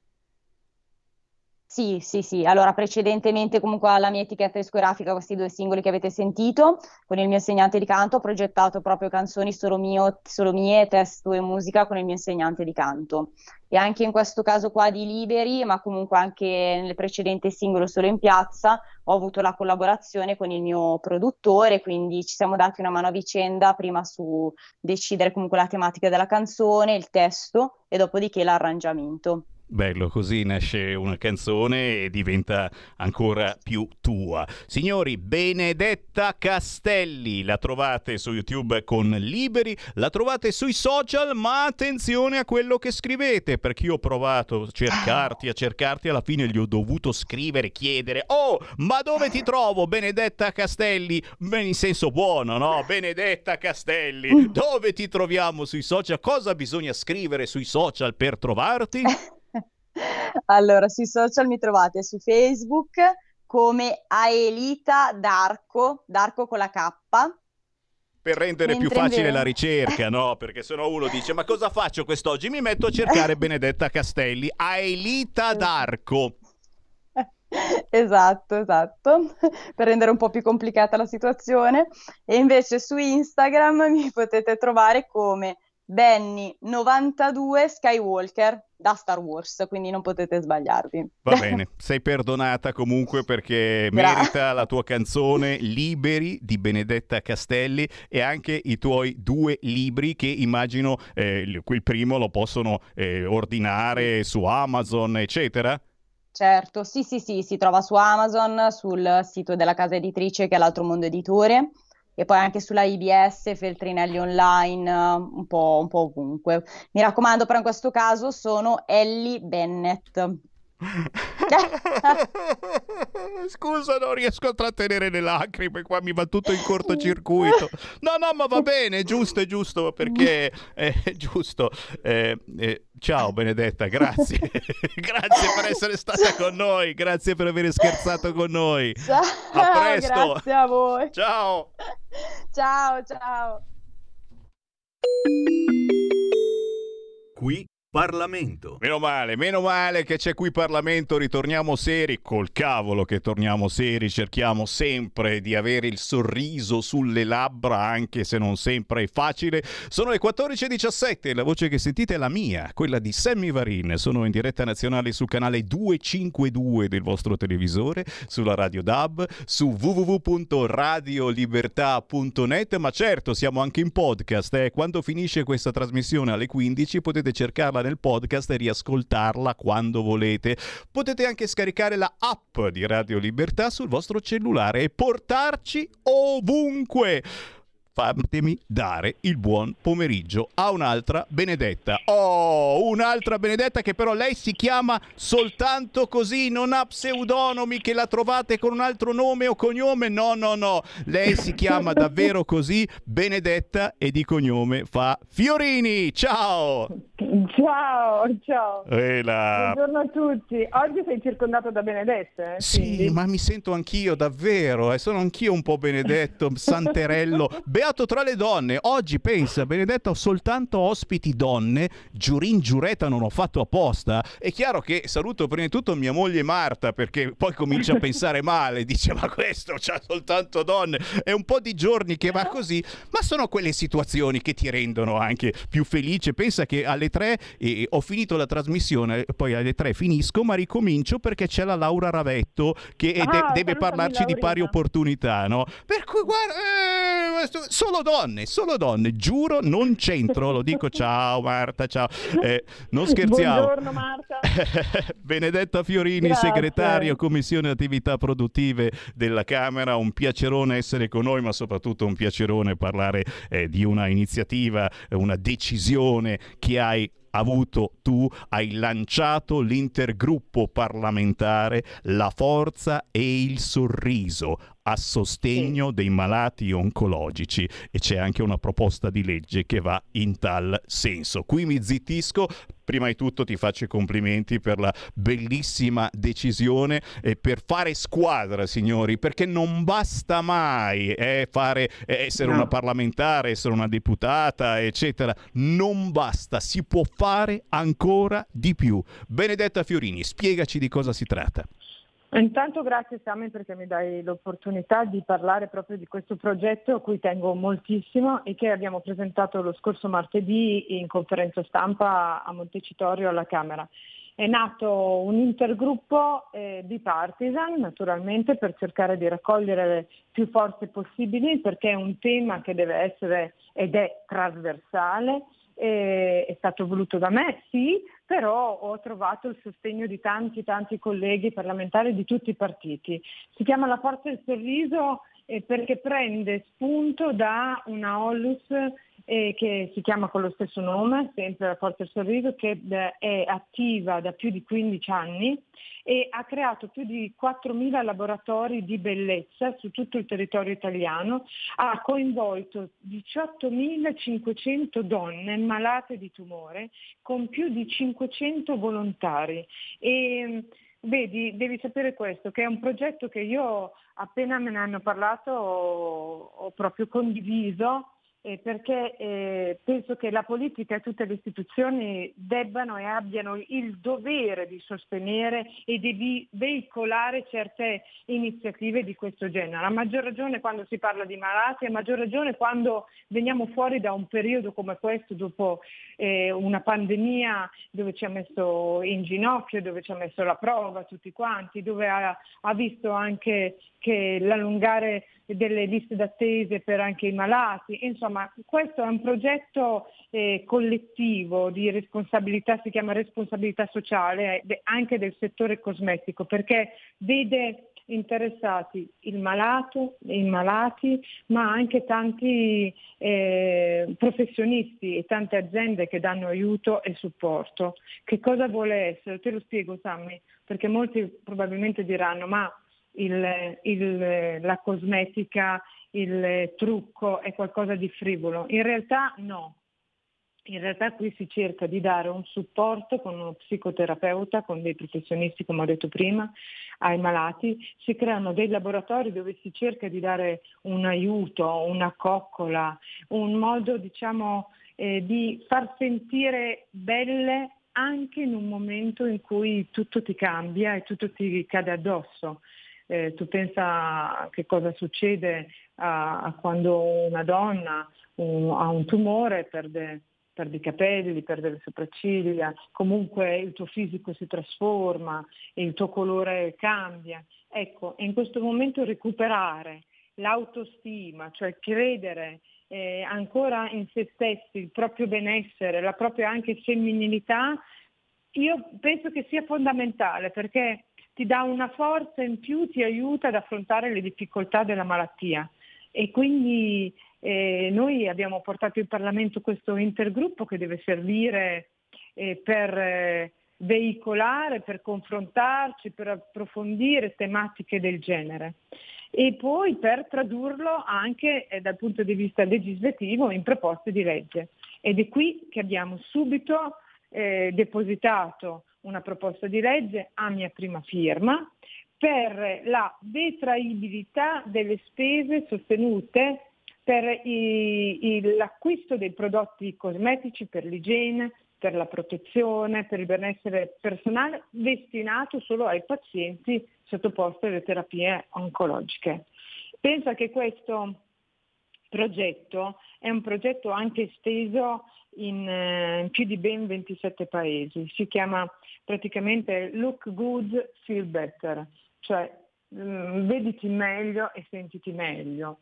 Speaker 23: Sì, sì, sì. Allora, precedentemente comunque alla mia etichetta discografica, questi due singoli che avete sentito, con il mio insegnante di canto ho progettato proprio canzoni solo, mio, solo mie, testo e musica con il mio insegnante di canto. E anche in questo caso qua di Liberi, ma comunque anche nel precedente singolo Solo in piazza, ho avuto la collaborazione con il mio produttore, quindi ci siamo dati una mano a vicenda, prima su decidere comunque la tematica della canzone, il testo e dopodiché l'arrangiamento.
Speaker 2: Bello, così nasce una canzone e diventa ancora più tua. Signori, Benedetta Castelli, la trovate su YouTube con Liberi, la trovate sui social, ma attenzione a quello che scrivete, perché io ho provato a cercarti, a cercarti, alla fine gli ho dovuto scrivere, chiedere, oh, ma dove ti trovo Benedetta Castelli? In senso buono, no? Benedetta Castelli, dove ti troviamo sui social? Cosa bisogna scrivere sui social per trovarti?
Speaker 23: Allora, sui social mi trovate su Facebook come Aelita Darco, Darco con la K.
Speaker 2: Per rendere Mentre più facile la ricerca, no? Perché se no uno dice: Ma cosa faccio quest'oggi? Mi metto a cercare Benedetta Castelli, Aelita Darco.
Speaker 23: Esatto, esatto, per rendere un po' più complicata la situazione. E invece su Instagram mi potete trovare come Benny92 Skywalker da Star Wars, quindi non potete sbagliarvi.
Speaker 2: Va bene, sei perdonata comunque perché merita la tua canzone Liberi di Benedetta Castelli e anche i tuoi due libri che immagino eh, il primo lo possono eh, ordinare su Amazon, eccetera.
Speaker 23: Certo, sì, sì, sì, si trova su Amazon, sul sito della casa editrice che è l'altro mondo editore e poi anche sulla IBS, Feltrinelli Online, un po', un po' ovunque. Mi raccomando, però in questo caso sono Ellie Bennett.
Speaker 2: Scusa, non riesco a trattenere le lacrime, qua mi va tutto in cortocircuito. No, no, ma va bene, è giusto, è giusto, perché è giusto. Eh, eh, ciao Benedetta, grazie. grazie per essere stata con noi, grazie per aver scherzato con noi.
Speaker 23: Ciao,
Speaker 2: a presto.
Speaker 23: Grazie a voi.
Speaker 2: Ciao.
Speaker 23: Ciao, ciao.
Speaker 2: Qui Parlamento. Meno male, meno male che c'è qui Parlamento, ritorniamo seri, col cavolo che torniamo seri, cerchiamo sempre di avere il sorriso sulle labbra, anche se non sempre è facile. Sono le 14.17, la voce che sentite è la mia, quella di Sammy Varin. Sono in diretta nazionale sul canale 252 del vostro televisore, sulla Radio DAB, su www.radiolibertà.net, ma certo siamo anche in podcast, eh. quando finisce questa trasmissione alle 15 potete cercarla nel podcast e riascoltarla quando volete. Potete anche scaricare la app di Radio Libertà sul vostro cellulare e portarci ovunque. Fatemi dare il buon pomeriggio a un'altra Benedetta. Oh, un'altra Benedetta che però lei si chiama soltanto così, non ha pseudonomi che la trovate con un altro nome o cognome. No, no, no. Lei si chiama davvero così, Benedetta e di cognome fa Fiorini. Ciao!
Speaker 24: Ciao, ciao.
Speaker 2: Ela.
Speaker 24: Buongiorno a tutti. Oggi sei circondato da Benedette. Eh?
Speaker 2: Sì,
Speaker 24: Quindi...
Speaker 2: ma mi sento anch'io davvero, eh. sono anch'io un po' Benedetto, Santerello, beato tra le donne. Oggi pensa, Benedetto, ho soltanto ospiti donne, giurin giureta non ho fatto apposta. È chiaro che saluto prima di tutto mia moglie Marta perché poi comincia a pensare male, dice ma questo c'ha soltanto donne. È un po' di giorni che va così, ma sono quelle situazioni che ti rendono anche più felice. Pensa che alle tre eh, ho finito la trasmissione, poi alle tre finisco, ma ricomincio perché c'è la Laura Ravetto che de-
Speaker 24: Ah,
Speaker 2: deve
Speaker 24: salutami,
Speaker 2: parlarci di pari opportunità, no? Per cui guarda, eh, solo donne, solo donne, giuro, non c'entro, lo dico ciao Marta, ciao. Eh, non scherziamo.
Speaker 24: Buongiorno Marta.
Speaker 2: Benedetta Fiorini,
Speaker 24: Grazie.
Speaker 2: segretario Commissione Attività Produttive della Camera, un piacerone essere con noi, ma soprattutto un piacerone parlare eh, di una iniziativa, una decisione che hai avuto tu, hai lanciato l'intergruppo parlamentare La Forza e il Sorriso a sostegno dei malati oncologici e c'è anche una proposta di legge che va in tal senso. Qui mi zittisco, prima di tutto ti faccio i complimenti per la bellissima decisione e per fare squadra, signori, perché non basta mai eh, fare, eh, essere
Speaker 24: No.
Speaker 2: una parlamentare, essere una deputata, eccetera. Non basta, si può fare ancora di più. Benedetta Fiorini, spiegaci di cosa si tratta.
Speaker 24: Intanto grazie Sami perché mi dai l'opportunità di parlare proprio di questo progetto a cui tengo moltissimo e che abbiamo presentato lo scorso martedì in conferenza stampa a Montecitorio alla Camera. È nato un intergruppo eh, bipartisan naturalmente per cercare di raccogliere le più forze possibili perché è un tema che deve essere ed è trasversale eh, è stato voluto da me, sì, però ho trovato il sostegno di tanti, tanti colleghi parlamentari di tutti i partiti. Si chiama La Forza del Sorriso eh, perché prende spunto da una Onlus eh, che si chiama con lo stesso nome, sempre La Forza del Sorriso, che eh, è attiva da più di 15 anni e ha creato più di 4.000 laboratori di bellezza su tutto il territorio italiano, ha coinvolto 18.500 donne malate di tumore con più di 500 volontari. E, Vedi, devi sapere questo, che è un progetto che io appena me ne hanno parlato ho, ho proprio condiviso eh, perché eh, penso che la politica e tutte le istituzioni debbano e abbiano il dovere di sostenere e di veicolare certe iniziative di questo genere. A maggior ragione quando si parla di malati, a maggior ragione quando veniamo fuori da un periodo come questo, dopo eh, una pandemia dove ci ha messo in ginocchio, dove ci ha messo la prova tutti quanti, dove ha, ha visto anche che l'allungare delle liste d'attese per anche i malati. Insomma, questo è un progetto eh, collettivo di responsabilità, si chiama responsabilità sociale, eh, anche del settore cosmetico, perché vede interessati il malato, i malati, ma anche tanti eh, professionisti e tante aziende che danno aiuto e supporto. Che cosa vuole essere? Te lo spiego Sammy, perché molti probabilmente diranno ma il- il- la cosmetica, il trucco è qualcosa di frivolo. In realtà no. In realtà qui si cerca di dare un supporto con uno psicoterapeuta, con dei professionisti, come ho detto prima, ai malati. Si creano dei laboratori dove si cerca di dare un aiuto, una coccola, un modo diciamo, eh, di far sentire belle anche in un momento in cui tutto ti cambia e tutto ti cade addosso. Eh, tu pensa che cosa succede a, a quando una donna un- ha un tumore, perde, perde i capelli, perde le sopracciglia, comunque il tuo fisico si trasforma, il tuo colore cambia. Ecco, in questo momento recuperare l'autostima, cioè credere eh, ancora in se stessi, il proprio benessere, la propria anche femminilità, io penso che sia fondamentale perché ti dà una forza in più, ti aiuta ad affrontare le difficoltà della malattia e quindi Eh, noi abbiamo portato in Parlamento questo intergruppo che deve servire eh, per eh, veicolare, per confrontarci, per approfondire tematiche del genere e poi per tradurlo anche eh, dal punto di vista legislativo in proposte di legge. Ed è qui che abbiamo subito eh, depositato una proposta di legge a mia prima firma per la detraibilità delle spese sostenute per i, i, l'acquisto dei prodotti cosmetici per l'igiene, per la protezione, per il benessere personale destinato solo ai pazienti sottoposti alle terapie oncologiche. Pensa che questo progetto è un progetto anche esteso in, eh, in più di ben 27 paesi, si chiama praticamente Look Good, Feel Better, cioè mh, mm, vediti meglio e sentiti meglio.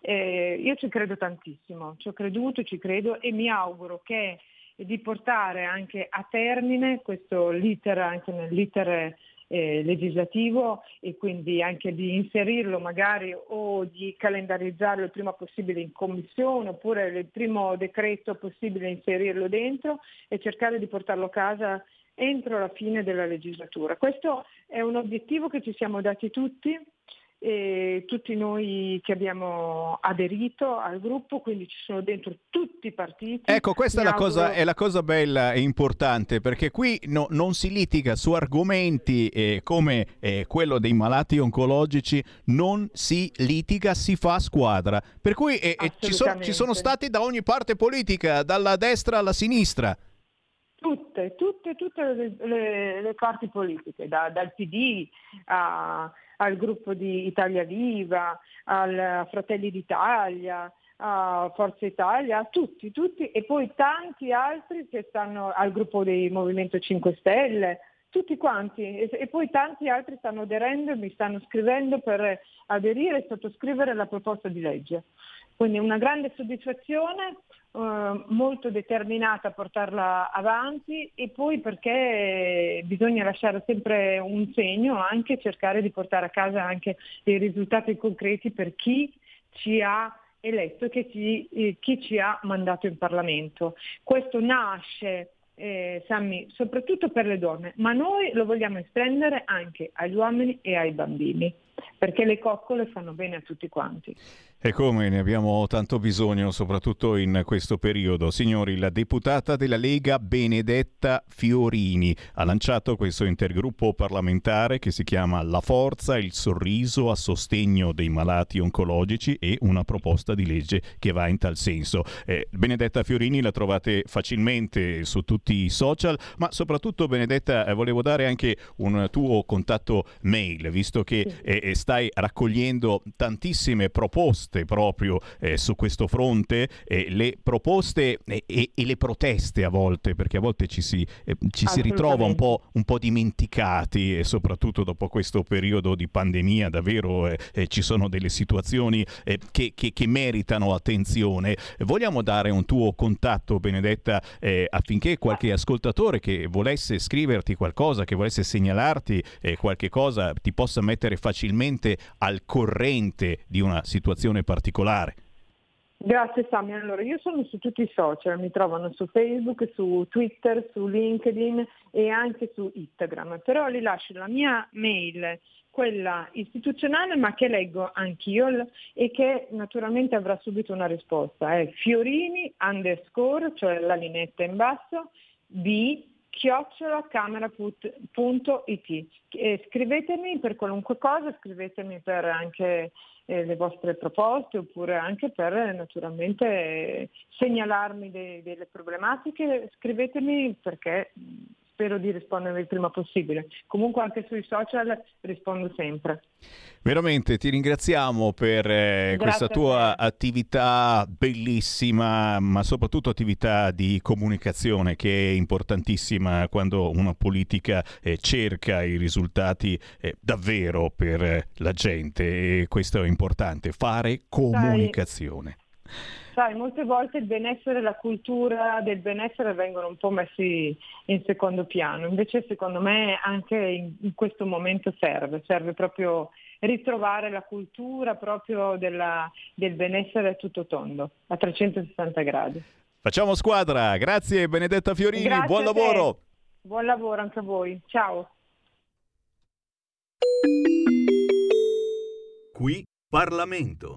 Speaker 24: Eh, io ci credo tantissimo, ci ho creduto, ci credo e mi auguro che di portare anche a termine questo l'iter, anche nell'iter eh, legislativo e quindi anche di inserirlo magari o di calendarizzarlo il prima possibile in commissione oppure il primo decreto possibile inserirlo dentro e cercare di portarlo a casa entro la fine della legislatura. Questo è un obiettivo che ci siamo dati tutti e tutti noi che abbiamo aderito al gruppo, quindi ci sono dentro tutti i partiti.
Speaker 2: Ecco, questa è la,
Speaker 24: auguro...
Speaker 2: cosa, è la, cosa, bella e importante perché qui no, non si litiga su argomenti eh, come eh, quello dei malati oncologici, non si litiga, si fa squadra. Per cui eh, eh ci, so, ci sono stati da ogni parte politica, dalla destra alla sinistra.
Speaker 24: Tutte, tutte, tutte le, le, le parti politiche, da, dal PD a, al gruppo di Italia Viva, al Fratelli d'Italia, a Forza Italia, a tutti, tutti, e poi tanti altri che stanno al gruppo del Movimento 5 Stelle, tutti quanti, e, e poi tanti altri stanno aderendo e mi stanno scrivendo per aderire e sottoscrivere la proposta di legge. Quindi una grande soddisfazione, eh, molto determinata a portarla avanti e poi perché bisogna lasciare sempre un segno, anche cercare di portare a casa anche dei risultati concreti per chi ci ha eletto e che eh, chi ci ha mandato in Parlamento. Questo nasce eh, Sammy, soprattutto per le donne, ma noi lo vogliamo estendere anche agli uomini e ai bambini, perché le coccole fanno bene a tutti quanti.
Speaker 2: E come ne abbiamo tanto bisogno, soprattutto in questo periodo. Signori, la deputata della Lega Benedetta Fiorini ha lanciato questo intergruppo parlamentare che si chiama La Forza, il sorriso a sostegno dei malati oncologici e una proposta di legge che va in tal senso. Eh, Benedetta Fiorini la trovate facilmente su tutti i social, ma soprattutto Benedetta eh, volevo dare anche un tuo contatto mail, visto che eh, stai raccogliendo tantissime proposte proposte proprio eh, su questo fronte, eh, le proposte e, e, e, le proteste a volte, perché a volte ci si, eh, ci si ritrova un po', un po', dimenticati e soprattutto dopo questo periodo di pandemia davvero eh, eh, ci sono delle situazioni eh, che, che, che, meritano attenzione. Vogliamo dare un tuo contatto, Benedetta, affinché qualche ascoltatore che volesse scriverti qualcosa, che volesse segnalarti qualche cosa, ti possa mettere facilmente al corrente di una situazione particolare.
Speaker 24: Grazie Sammy, allora io sono su tutti i social, mi trovano su Facebook, su Twitter, su LinkedIn e anche su Instagram, però li lascio la mia mail, quella istituzionale ma che leggo anch'io e che naturalmente avrà subito una risposta, è fiorini underscore, cioè la linetta in basso, b chiocciolacamera.it. Scrivetemi per qualunque cosa, scrivetemi per anche eh, le vostre proposte oppure anche per naturalmente segnalarmi de- delle problematiche, scrivetemi perché spero di rispondere il prima possibile. Comunque anche sui social rispondo sempre.
Speaker 2: Veramente ti ringraziamo per eh, questa tua attività bellissima, ma soprattutto attività di comunicazione che è importantissima quando una politica eh, cerca i risultati eh, davvero per la gente e questo è importante, fare comunicazione.
Speaker 24: Sai sai, molte volte il benessere e la cultura del benessere vengono un po' messi in secondo piano, invece secondo me anche in, in questo momento serve, serve proprio ritrovare la cultura proprio della, del benessere tutto tondo, a 360 gradi.
Speaker 2: Facciamo squadra, grazie Benedetta Fiorini,
Speaker 24: Grazie
Speaker 2: buon
Speaker 24: a
Speaker 2: lavoro.
Speaker 24: Buon lavoro anche a voi, ciao.
Speaker 25: Qui Parlamento.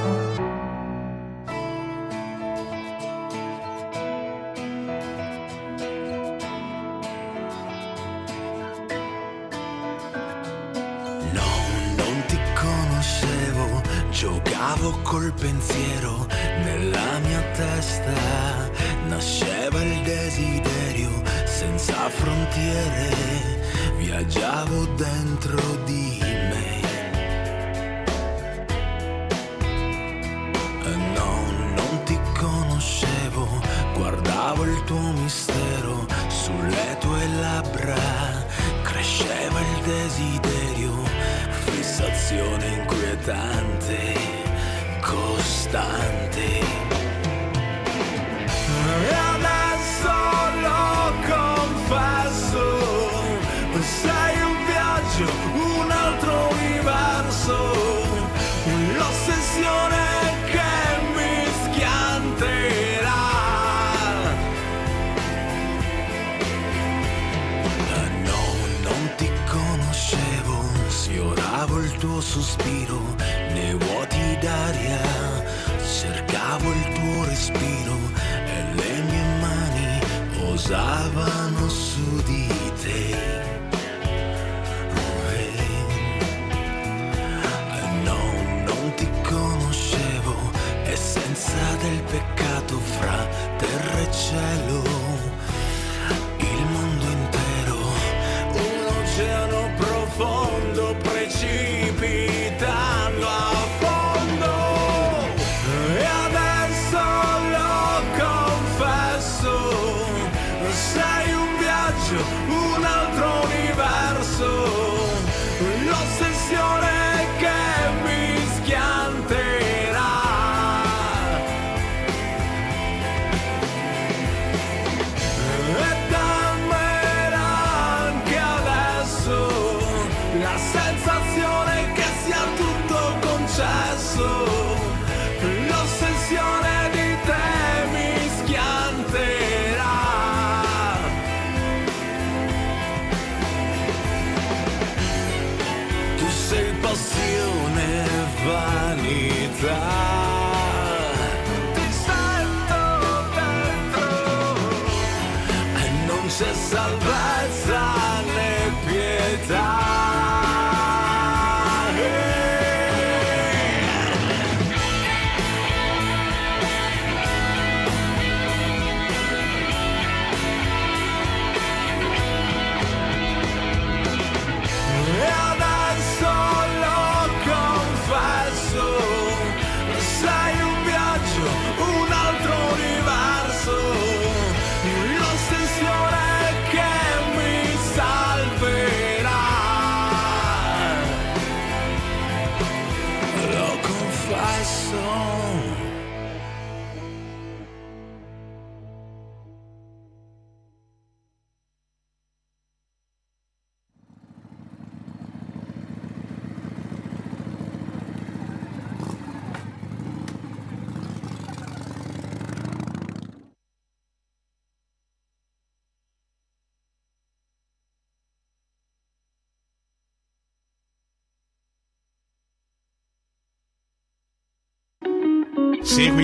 Speaker 8: Giocavo col pensiero nella mia testa, nasceva il desiderio senza frontiere, viaggiavo dentro di me. No, non ti conoscevo, guardavo il tuo mistero sulle tue labbra, cresceva il desiderio, fissazione inquietante, stand.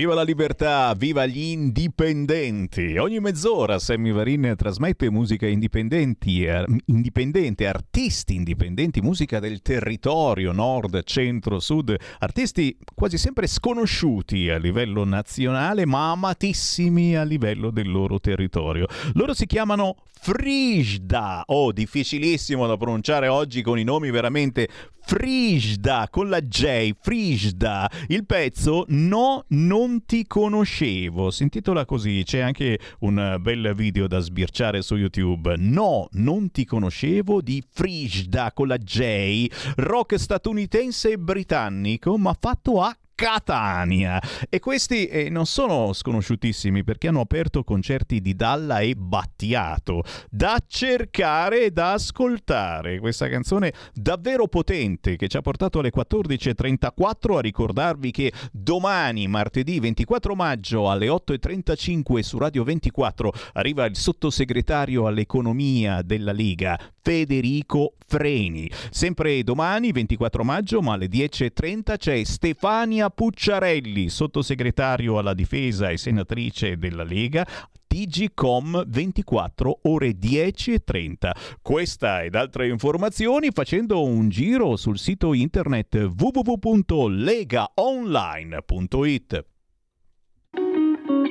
Speaker 2: Viva la libertà, viva gli indipendenti! Ogni mezz'ora Sammy Varin trasmette musica eh, indipendente, artisti indipendenti, musica del territorio, nord, centro, sud, artisti quasi sempre sconosciuti a livello nazionale ma amatissimi a livello del loro territorio. Loro si chiamano Frigda, oh difficilissimo da pronunciare oggi con i nomi veramente Frigda con la J, Frigda. Il pezzo No, non ti conoscevo. Si intitola così, c'è anche un bel video da sbirciare su YouTube. No, non ti conoscevo di Frigda con la J, rock statunitense e britannico, ma fatto a Catania. E questi eh, non sono sconosciutissimi perché hanno aperto concerti di Dalla e Battiato. Da cercare e da ascoltare. Questa canzone davvero potente che ci ha portato alle 14.34 a ricordarvi che domani, martedì 24 maggio alle 8.35 su Radio 24 arriva il sottosegretario all'economia della Lega, Federico Freni. Sempre domani, 24 maggio, ma alle 10.30 c'è Stefania Pucciarelli, sottosegretario alla difesa e senatrice della Lega, TGCOM 24 ore 10 e 30. Questa ed altre informazioni facendo un giro sul sito internet www.legaonline.it.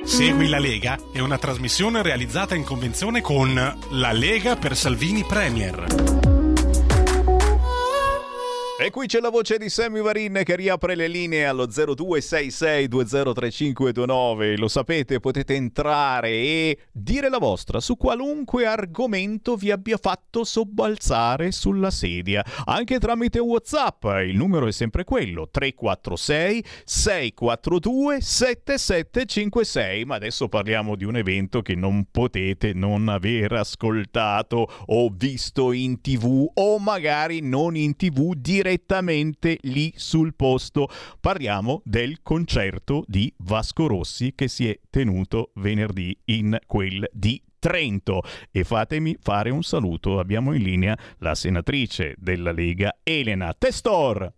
Speaker 7: Segui la Lega è una trasmissione realizzata in convenzione con La Lega per Salvini Premier.
Speaker 2: E qui c'è la voce di Sammy Varin che riapre le linee allo 0266203529. Lo sapete, potete entrare e dire la vostra su qualunque argomento vi abbia fatto sobbalzare sulla sedia, anche tramite WhatsApp. Il numero è sempre quello: 346 642 7756. Ma adesso parliamo di un evento che non potete non aver ascoltato o visto in TV o magari non in TV direttamente direttamente lì sul posto. Parliamo del concerto di Vasco Rossi che si è tenuto venerdì in quel di Trento e fatemi fare un saluto. Abbiamo in linea la senatrice della Lega Elena Testor.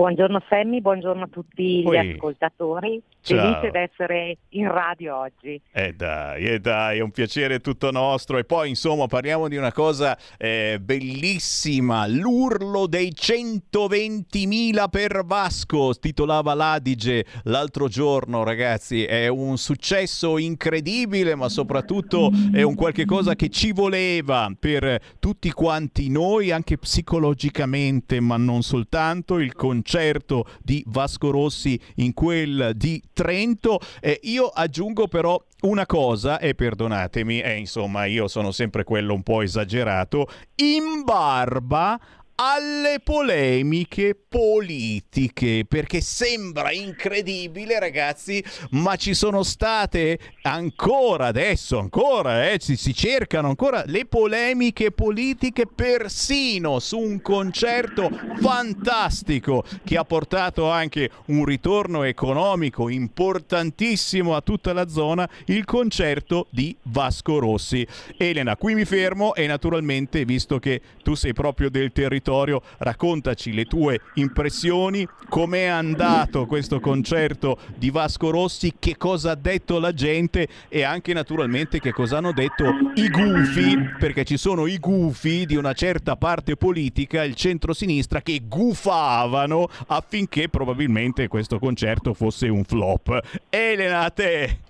Speaker 26: Buongiorno Sammy, buongiorno a tutti
Speaker 2: Oi.
Speaker 26: gli ascoltatori.
Speaker 2: Ciao.
Speaker 26: Felice di essere in radio oggi.
Speaker 2: Eh dai, eh dai, è un piacere tutto nostro. E poi, insomma, parliamo di una cosa eh, bellissima. L'urlo dei 120.000 per Vasco, titolava l'Adige l'altro giorno, ragazzi. È un successo incredibile, ma soprattutto è un qualche cosa che ci voleva per tutti quanti noi, anche psicologicamente, ma non soltanto. Il concerto di Vasco Rossi in quel di Trento. Eh, io aggiungo però una cosa, e perdonatemi, eh, insomma, io sono sempre quello un po' esagerato, in barba alle polemiche politiche perché sembra incredibile ragazzi ma ci sono state ancora adesso ancora eh, si, si cercano ancora le polemiche politiche persino su un concerto fantastico che ha portato anche un ritorno economico importantissimo a tutta la zona il concerto di Vasco Rossi. Elena qui mi fermo e naturalmente visto che tu sei proprio del territorio raccontaci le tue impressioni, com'è andato questo concerto di Vasco Rossi, che cosa ha detto la gente e anche naturalmente che cosa hanno detto i gufi, perché ci sono i gufi di una certa parte politica, il centro-sinistra, che gufavano affinché probabilmente questo concerto fosse un flop. Elena, a te!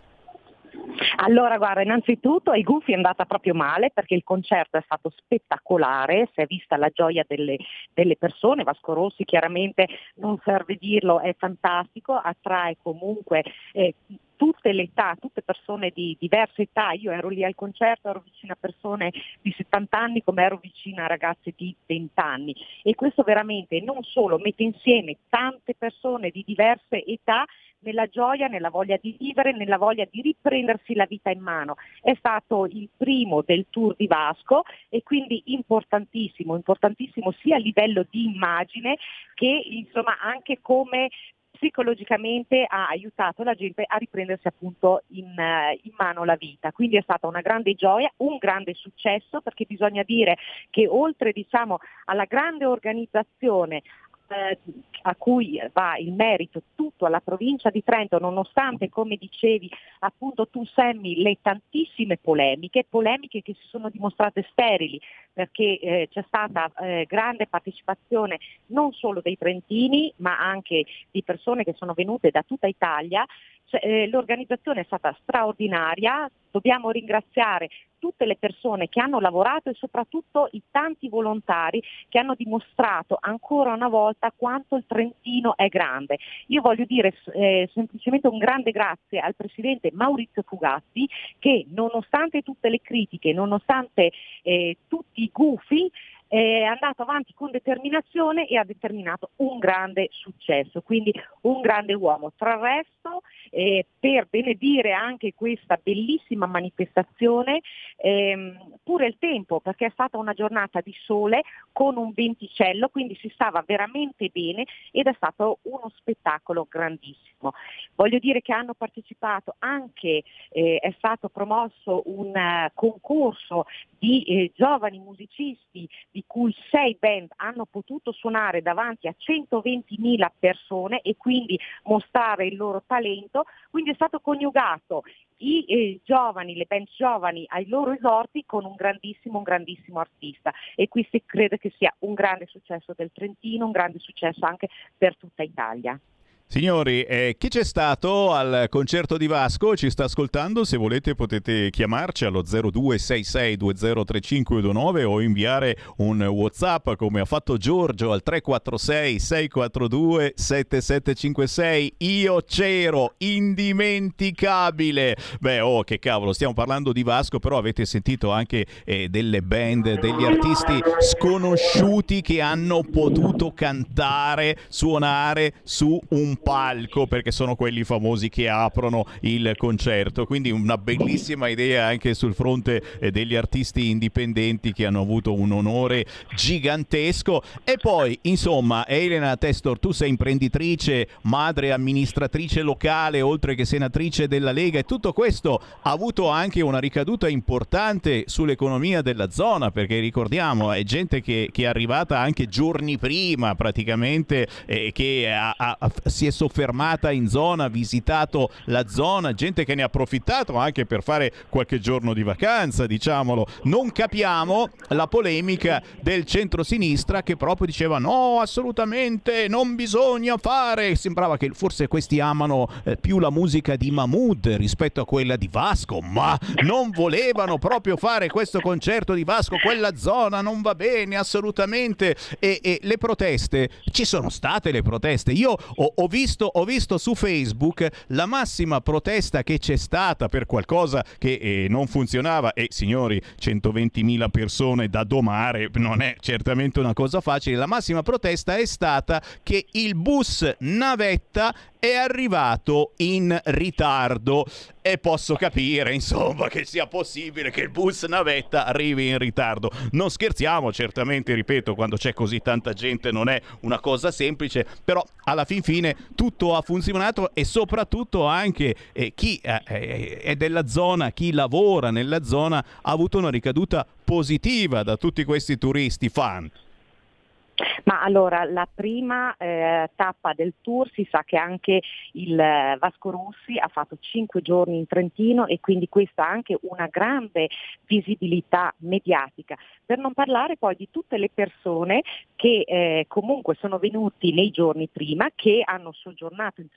Speaker 26: Allora, guarda, innanzitutto ai Gufi è andata proprio male perché il concerto è stato spettacolare, si è vista la gioia delle, delle persone, Vasco Rossi chiaramente non serve dirlo, è fantastico, attrae comunque eh, tutte le età, tutte persone di diverse età, io ero lì al concerto, ero vicina a persone di 70 anni come ero vicina a ragazze di 20 anni e questo veramente non solo mette insieme tante persone di diverse età nella gioia, nella voglia di vivere, nella voglia di riprendersi la vita in mano. È stato il primo del tour di Vasco e quindi importantissimo, importantissimo sia a livello di immagine che insomma anche come psicologicamente ha aiutato la gente a riprendersi appunto in, eh, in, mano la vita. Quindi è stata una grande gioia, un grande successo perché bisogna dire che oltre diciamo, alla grande organizzazione eh, a cui va il merito tutto alla provincia di Trento, nonostante, come dicevi appunto tu Semmi, le tantissime polemiche, polemiche che si sono dimostrate sterili, perché eh, c'è stata eh, grande partecipazione non solo dei trentini, ma anche di persone che sono venute da tutta Italia. Eh, l'organizzazione è stata straordinaria, dobbiamo ringraziare tutte le persone che hanno lavorato e soprattutto i tanti volontari che hanno dimostrato ancora una volta quanto il Trentino è grande. Io voglio dire eh, semplicemente un grande grazie al Presidente Maurizio Fugazzi che nonostante tutte le critiche, nonostante eh, tutti i gufi, è andato avanti con determinazione e ha determinato un grande successo, quindi un grande uomo. Tra il resto, eh, per benedire anche questa bellissima manifestazione, ehm, pure il tempo, perché è stata una giornata di sole con un venticello, quindi si stava veramente bene ed è stato uno spettacolo grandissimo. Voglio dire che hanno partecipato anche, eh, è stato promosso un uh, concorso di eh, giovani musicisti, di cui sei band hanno potuto suonare davanti a 120.000 persone e quindi mostrare il loro talento, quindi è stato coniugato i eh, giovani, le band giovani ai loro esorti con un grandissimo, un grandissimo artista e questo credo che sia un grande successo del Trentino, un grande successo anche per tutta Italia.
Speaker 2: Signori, eh, chi c'è stato al concerto di Vasco ci sta ascoltando, se volete potete chiamarci allo 0266203529 o inviare un Whatsapp come ha fatto Giorgio al 346 642 7756. Io c'ero, indimenticabile. Beh, oh che cavolo, stiamo parlando di Vasco, però avete sentito anche eh, delle band, degli artisti sconosciuti che hanno potuto cantare, suonare su un palco perché sono quelli famosi che aprono il concerto. Quindi una bellissima idea anche sul fronte eh, degli artisti indipendenti che hanno avuto un onore gigantesco. E poi, insomma, Elena Testor, tu sei imprenditrice, madre amministratrice locale, oltre che senatrice della Lega e tutto questo ha avuto anche una ricaduta importante sull'economia della zona perché ricordiamo è gente che, che è arrivata anche giorni prima praticamente eh, che ha, ha, si è è soffermata in zona, ha visitato la zona, gente che ne ha approfittato anche per fare qualche giorno di vacanza, diciamolo. Non capiamo la polemica del centro-sinistra che proprio diceva no, assolutamente non bisogna fare. Sembrava che forse questi amano eh, più la musica di Mahmood rispetto a quella di Vasco, ma non volevano proprio fare questo concerto di Vasco, quella zona non va bene assolutamente. E, e le proteste, ci sono state le proteste. Io ho, ho visto visto, ho visto su Facebook la massima protesta che c'è stata per qualcosa che eh, non funzionava e signori 120.000 persone da domare non è certamente una cosa facile. La massima protesta è stata che il bus navetta è arrivato in ritardo e posso capire insomma che sia possibile che il bus navetta arrivi in ritardo. Non scherziamo certamente ripeto quando c'è così tanta gente non è una cosa semplice però alla fin fine tutto ha funzionato e soprattutto anche eh, chi eh, eh è della zona chi lavora nella zona ha avuto una ricaduta positiva da tutti questi turisti fan
Speaker 26: ma allora la prima eh, tappa del tour si sa che anche il eh, Vasco Rossi ha fatto cinque giorni in Trentino e quindi questa ha anche una grande visibilità mediatica, per non parlare poi di tutte le persone che eh, comunque sono venuti nei giorni prima, che hanno soggiornato in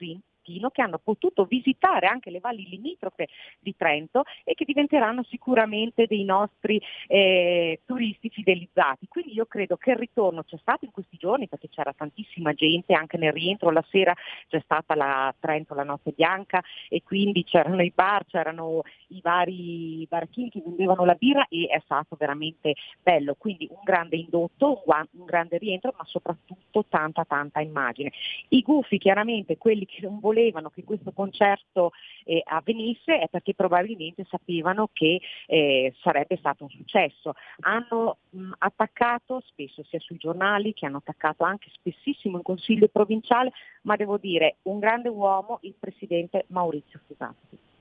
Speaker 26: Trentino che hanno potuto visitare anche le valli limitrofe di Trento e che diventeranno sicuramente dei nostri eh, turisti fidelizzati. Quindi io credo che il ritorno c'è stato in questi giorni perché c'era tantissima gente, anche nel rientro la sera c'è stata la Trento la notte bianca e quindi c'erano i bar, c'erano i vari baracchini che vendevano la birra e è stato veramente bello. Quindi un grande indotto, un grande rientro ma soprattutto tanta tanta immagine. I gufi chiaramente quelli che non vogliono volevano che questo concerto eh, avvenisse è perché probabilmente sapevano che eh, sarebbe stato un successo. Hanno mh, attaccato spesso sia sui giornali che hanno attaccato anche spessissimo il Consiglio provinciale, ma devo dire un grande uomo, il presidente Maurizio Fusatti.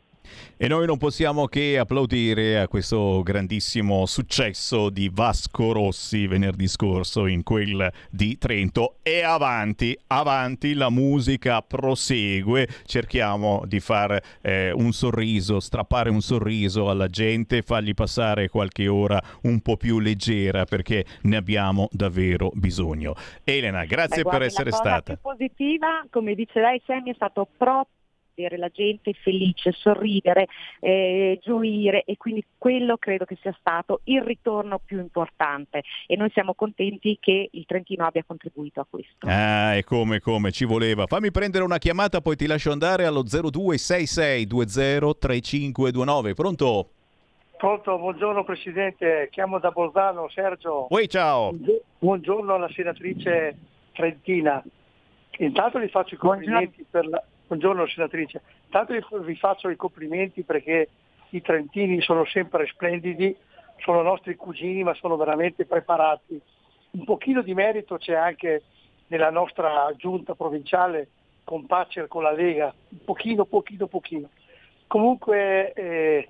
Speaker 2: E noi non possiamo che applaudire a questo grandissimo successo di Vasco Rossi venerdì scorso in quel di Trento. E avanti, avanti, la musica prosegue. Cerchiamo di fare eh, un sorriso, strappare un sorriso alla gente, fargli passare qualche ora un po' più leggera perché ne abbiamo davvero bisogno. Elena, grazie
Speaker 26: Beh,
Speaker 2: per
Speaker 26: guardi,
Speaker 2: essere
Speaker 26: la cosa
Speaker 2: stata.
Speaker 26: più positiva, come dice lei, Sammy, è stato proprio vedere la gente felice, sorridere, eh, gioire e quindi quello credo che sia stato il ritorno più importante e noi siamo contenti che il Trentino abbia contribuito a questo.
Speaker 2: Ah, e come, come, ci voleva. Fammi prendere una chiamata, poi ti lascio andare allo 0266203529. Pronto?
Speaker 27: Pronto, buongiorno Presidente, chiamo da Bolzano, Sergio.
Speaker 2: Ui, ciao.
Speaker 27: Buongiorno alla senatrice Trentina. Intanto vi faccio i complimenti per la... Buongiorno senatrice. Intanto vi faccio i complimenti perché i trentini sono sempre splendidi, sono nostri cugini ma sono veramente preparati. Un pochino di merito c'è anche nella nostra giunta provinciale con Pacer, con la Lega, un pochino, pochino, pochino. Comunque eh,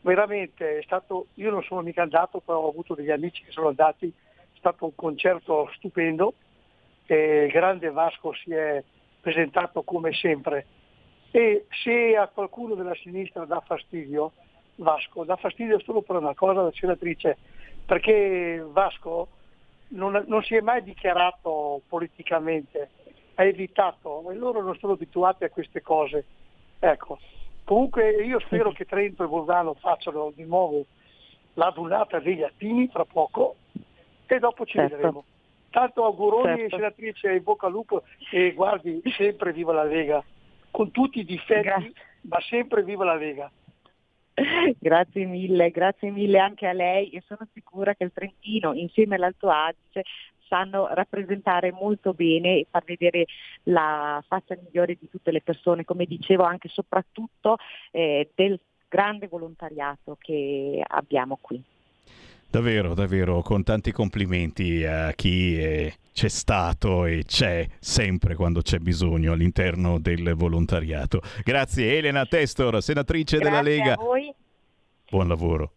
Speaker 27: veramente è stato, io non sono mica andato, però ho avuto degli amici che sono andati, è stato un concerto stupendo, e il grande Vasco si è presentato come sempre. E se a qualcuno della sinistra dà fastidio, Vasco dà fastidio solo per una cosa, la senatrice, perché Vasco non, non si è mai dichiarato politicamente, ha evitato, e loro non sono abituati a queste cose. Ecco. Comunque io spero che Trento e Bolzano facciano di nuovo la dunata degli attini tra poco e dopo ci
Speaker 26: Certo.
Speaker 27: vedremo. Tanto auguroni
Speaker 26: Certo.
Speaker 27: senatrice in bocca al lupo e guardi sempre viva la Lega, con tutti i difetti, ma sempre viva la Lega.
Speaker 26: Grazie mille, grazie mille anche a lei e sono sicura che il Trentino insieme all'Alto Adige sanno rappresentare molto bene e far vedere la faccia migliore di tutte le persone, come dicevo anche e soprattutto eh, del grande volontariato che abbiamo qui.
Speaker 2: Davvero, davvero, con tanti complimenti a chi eh, c'è stato e c'è sempre quando c'è bisogno all'interno del volontariato. Grazie Elena Testor, senatrice della
Speaker 26: Grazie
Speaker 2: Lega.
Speaker 26: a voi,
Speaker 2: Buon lavoro.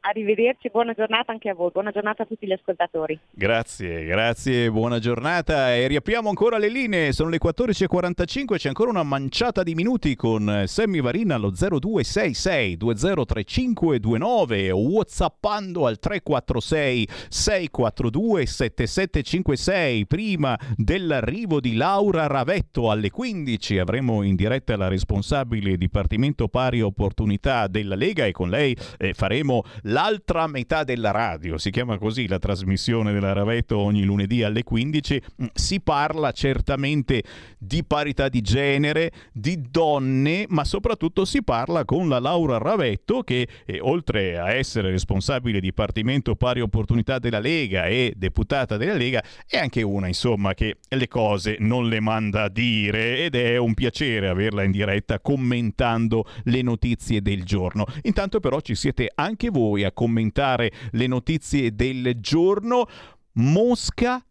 Speaker 26: Arrivederci, buona giornata anche a voi, buona giornata a tutti gli ascoltatori.
Speaker 2: Grazie, grazie, buona giornata e riapriamo ancora le linee, sono le 14.45, c'è ancora una manciata di minuti con Sammy Varina allo 0266 203529 o whatsappando al 346 642 7756 prima dell'arrivo di Laura Ravetto alle 15 avremo in diretta la responsabile Dipartimento Pari Opportunità della Lega e con lei eh, faremo l'altra metà della radio, si chiama così la trasmissione della Ravetto ogni lunedì alle 15, Mm, si parla certamente di parità di genere, di donne, ma soprattutto si parla con la Laura Ravetto che eh, oltre a essere responsabile Dipartimento Pari Opportunità della Lega e deputata della Lega, è anche una insomma che le cose non le manda a dire ed è un piacere averla in diretta commentando le notizie del giorno. Intanto però ci siete anche voi a commentare le notizie del giorno. Mosca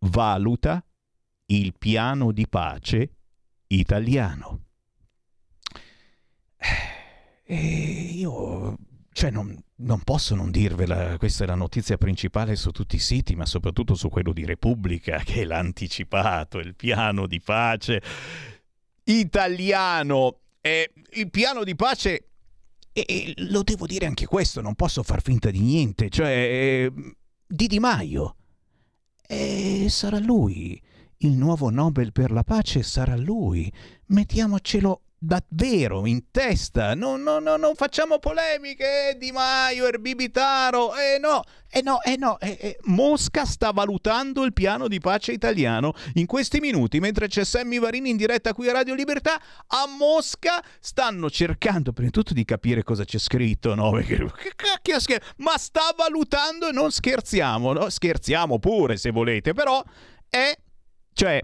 Speaker 2: valuta il piano di pace italiano. E io, cioè, non, non posso non dirvela, questa è la notizia principale su tutti i siti, ma soprattutto su quello di Repubblica, che l'ha anticipato, il piano di pace italiano. E il piano di pace, e, lo devo dire anche questo, non posso far finta di niente, cioè, eh, di Di Maio. E sarà lui. Il nuovo Nobel per la pace sarà lui. Mettiamocelo davvero in testa. No, no, no, non facciamo polemiche. eh, Di Maio, Erbibitaro. Eh no, eh no, eh no. eh, eh, Mosca sta valutando il piano di pace italiano. In questi minuti, mentre c'è Sammy Varini in diretta qui a Radio Libertà, a Mosca stanno cercando prima di tutto di capire cosa c'è scritto. No, perché che scher- Ma sta valutando e non scherziamo. No? Scherziamo pure se volete, però è cioè,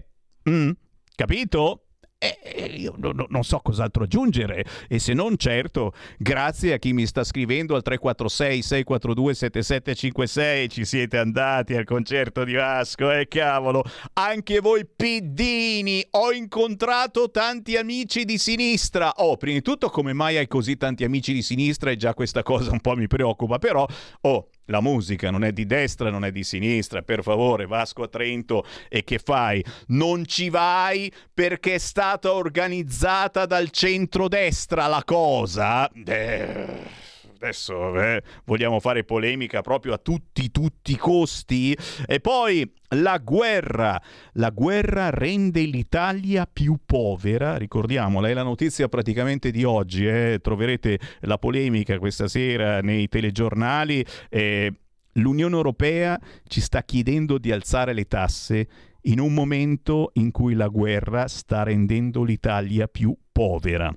Speaker 2: mm, capito? E, io no, no, non so cos'altro aggiungere e se non certo grazie a chi mi sta scrivendo al 346 642 7756 ci siete andati al concerto di Vasco e eh, cavolo. Anche voi piddini ho incontrato tanti amici di sinistra. Oh prima di tutto come mai hai così tanti amici di sinistra? E già questa cosa un po' mi preoccupa però oh la musica non è di destra, non è di sinistra, per favore Vasco a Trento e che fai? Non ci vai perché è stata organizzata dal centrodestra la cosa? Eh adesso eh, vogliamo fare polemica proprio a tutti, tutti i costi. E poi la guerra. La guerra rende l'Italia più povera. Ricordiamola, è la notizia praticamente di oggi. Eh. Troverete la polemica questa sera nei telegiornali. Eh, L'Unione Europea ci sta chiedendo di alzare le tasse in un momento in cui la guerra sta rendendo l'Italia più povera.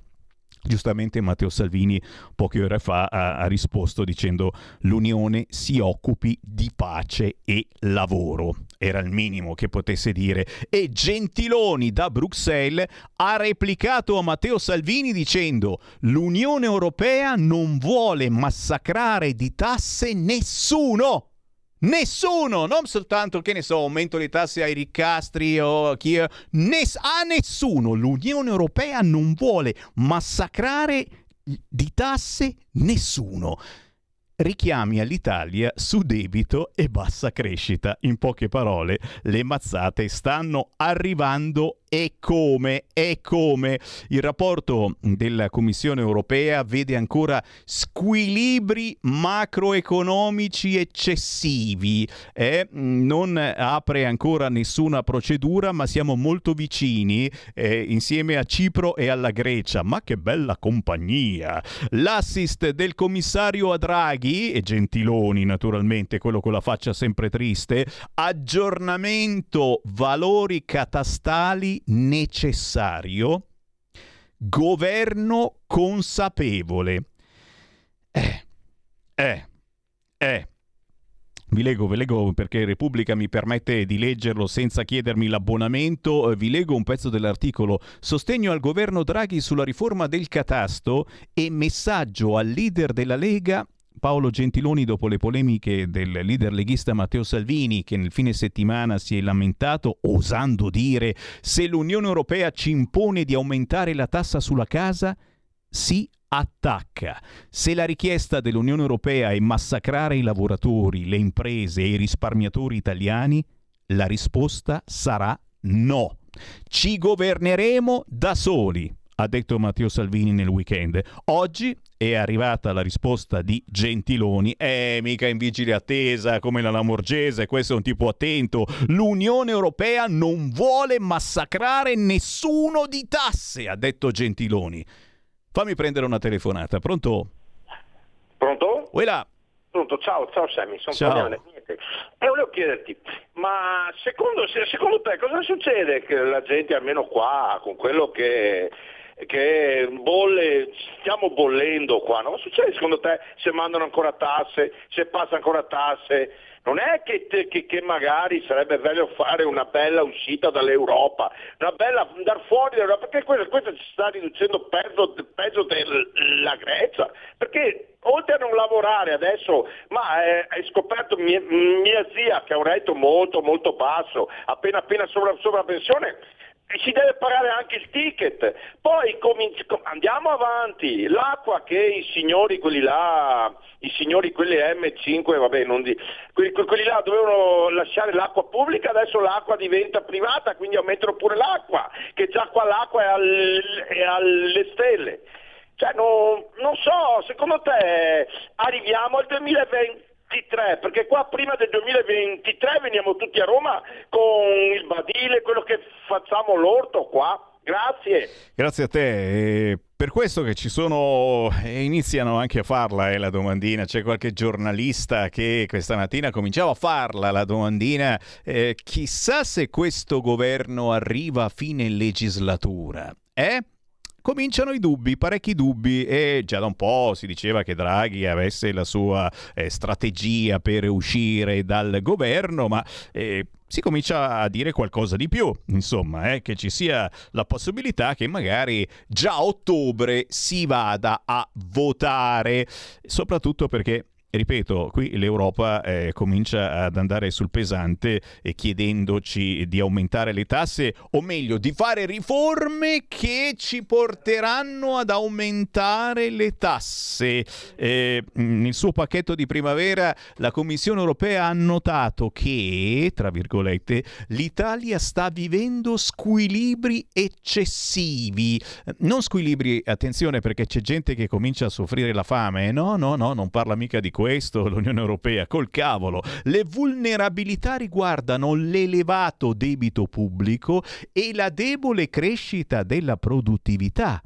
Speaker 2: Giustamente Matteo Salvini poche ore fa ha, ha, risposto dicendo l'Unione si occupi di pace e lavoro. Era il minimo che potesse dire. E Gentiloni da Bruxelles ha replicato a Matteo Salvini dicendo l'Unione Europea non vuole massacrare di tasse nessuno. Nessuno, non soltanto che ne so, aumento le tasse ai riccastri o chi ness- a nessuno. L'Unione Europea non vuole massacrare di tasse nessuno richiami all'Italia su debito e bassa crescita. In poche parole, le mazzate stanno arrivando e come, e come. Il rapporto della Commissione europea vede ancora squilibri macroeconomici eccessivi. Eh? Non apre ancora nessuna procedura, ma siamo molto vicini eh, insieme a Cipro e alla Grecia. Ma che bella compagnia! L'assist del commissario a Draghi, e Gentiloni naturalmente, quello con la faccia sempre triste, aggiornamento valori catastali necessario governo consapevole. Eh, eh, eh. Vi leggo, ve leggo perché Repubblica mi permette di leggerlo senza chiedermi l'abbonamento. Vi leggo un pezzo dell'articolo Sostegno al governo Draghi sulla riforma del catasto e messaggio al leader della Lega Paolo Gentiloni dopo le polemiche del leader leghista Matteo Salvini che nel fine settimana si è lamentato osando dire se l'Unione Europea ci impone di aumentare la tassa sulla casa si attacca. Se la richiesta dell'Unione Europea è massacrare i lavoratori, le imprese e i risparmiatori italiani, la risposta sarà no. Ci governeremo da soli ha detto Matteo Salvini nel weekend. Oggi è arrivata la risposta di Gentiloni. Eh, mica in vigile attesa come la Lamorgese, questo è un tipo attento. L'Unione Europea non vuole massacrare nessuno di tasse, ha detto Gentiloni. Fammi prendere una telefonata. Pronto?
Speaker 28: Pronto?
Speaker 2: Uela.
Speaker 28: Pronto, ciao, ciao Sammy, sono
Speaker 2: ciao.
Speaker 28: Niente. E volevo chiederti, ma secondo, secondo te cosa succede che la gente, almeno qua, con quello che che bolle, stiamo bollendo qua, no? Cosa succede secondo te se mandano ancora tasse, se passa ancora tasse? Non è che, che, che, magari sarebbe bello fare una bella uscita dall'Europa, una bella andare fuori dall'Europa, perché questo, questo ci sta riducendo peggio, peggio della Grecia, perché oltre a non lavorare adesso, ma eh, hai scoperto mia, mia, zia che ha un reddito molto molto basso, appena appena sopra, sopra pensione, e si deve pagare anche il ticket. Poi cominci- andiamo avanti, l'acqua che i signori, quelli là, i signori quelli M5, vabbè, di, quelli, quelli, là dovevano lasciare l'acqua pubblica, adesso l'acqua diventa privata, quindi aumentano pure l'acqua, che già qua l'acqua è, al, è alle stelle. Cioè, no, non so, secondo te arriviamo al 2020? 2023, perché qua prima del 2023 veniamo tutti a Roma con il badile, quello che facciamo l'orto qua. Grazie.
Speaker 2: Grazie a te. per questo che ci sono e iniziano anche a farla eh, la domandina. C'è qualche giornalista che questa mattina cominciava a farla la domandina. Eh, chissà se questo governo arriva a fine legislatura. Eh? Cominciano i dubbi, parecchi dubbi e già da un po' si diceva che Draghi avesse la sua eh, strategia per uscire dal governo, ma eh, si comincia a dire qualcosa di più, insomma, eh, che ci sia la possibilità che magari già a ottobre si vada a votare, soprattutto perché ripeto, qui l'Europa eh, comincia ad andare sul pesante eh, chiedendoci di aumentare le tasse, o meglio, di fare riforme che ci porteranno ad aumentare le tasse. Eh, nel suo pacchetto di primavera la Commissione europea ha notato che, tra virgolette, l'Italia sta vivendo squilibri eccessivi. Non squilibri, attenzione, perché c'è gente che comincia a soffrire la fame. No, no, no, non parla mica di questo l'Unione Europea, col cavolo. Le vulnerabilità riguardano l'elevato debito pubblico e la debole crescita della produttività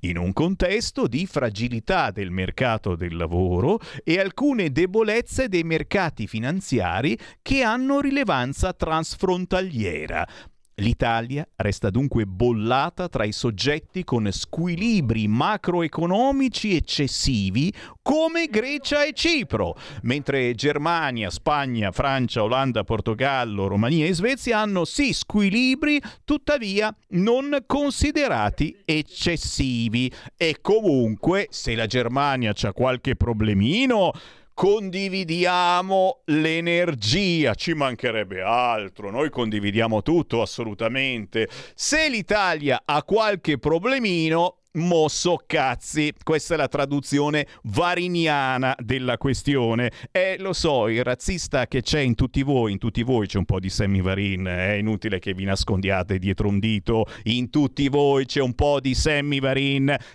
Speaker 2: in un contesto di fragilità del mercato del lavoro e alcune debolezze dei mercati finanziari che hanno rilevanza transfrontaliera. L'Italia resta dunque bollata tra i soggetti con squilibri macroeconomici eccessivi come Grecia e Cipro, mentre Germania, Spagna, Francia, Olanda, Portogallo, Romania e Svezia hanno sì squilibri, tuttavia non considerati eccessivi. E comunque, se la Germania ha qualche problemino, condividiamo l'energia, ci mancherebbe altro, noi condividiamo tutto assolutamente. Se l'Italia ha qualche problemino, mosso cazzi. Questa è la traduzione variniana della questione. E lo so, il razzista che c'è in tutti voi, in tutti voi c'è un po' di Sammy Varin, è inutile che vi nascondiate dietro un dito, in tutti voi c'è un po' di Sammy.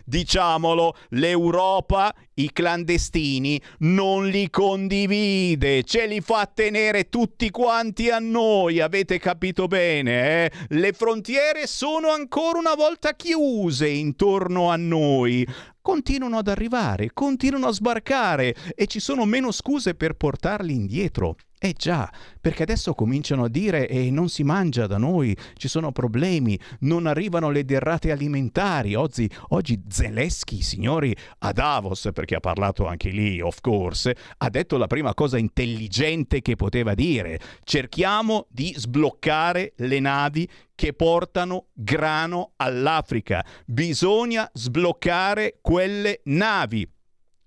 Speaker 2: Diciamolo, l'Europa i clandestini non li condivide, ce li fa tenere tutti quanti a noi, avete capito bene? Eh? Le frontiere sono ancora una volta chiuse intorno a noi. Continuano ad arrivare, continuano a sbarcare e ci sono meno scuse per portarli indietro. Eh già, perché adesso cominciano a dire e eh, non si mangia da noi, ci sono problemi, non arrivano le derrate alimentari. Oggi, oggi Zelensky, signori, a Davos, perché ha parlato anche lì, of course, ha detto la prima cosa intelligente che poteva dire. Cerchiamo di sbloccare le navi che portano grano all'Africa. Bisogna sbloccare quelle navi.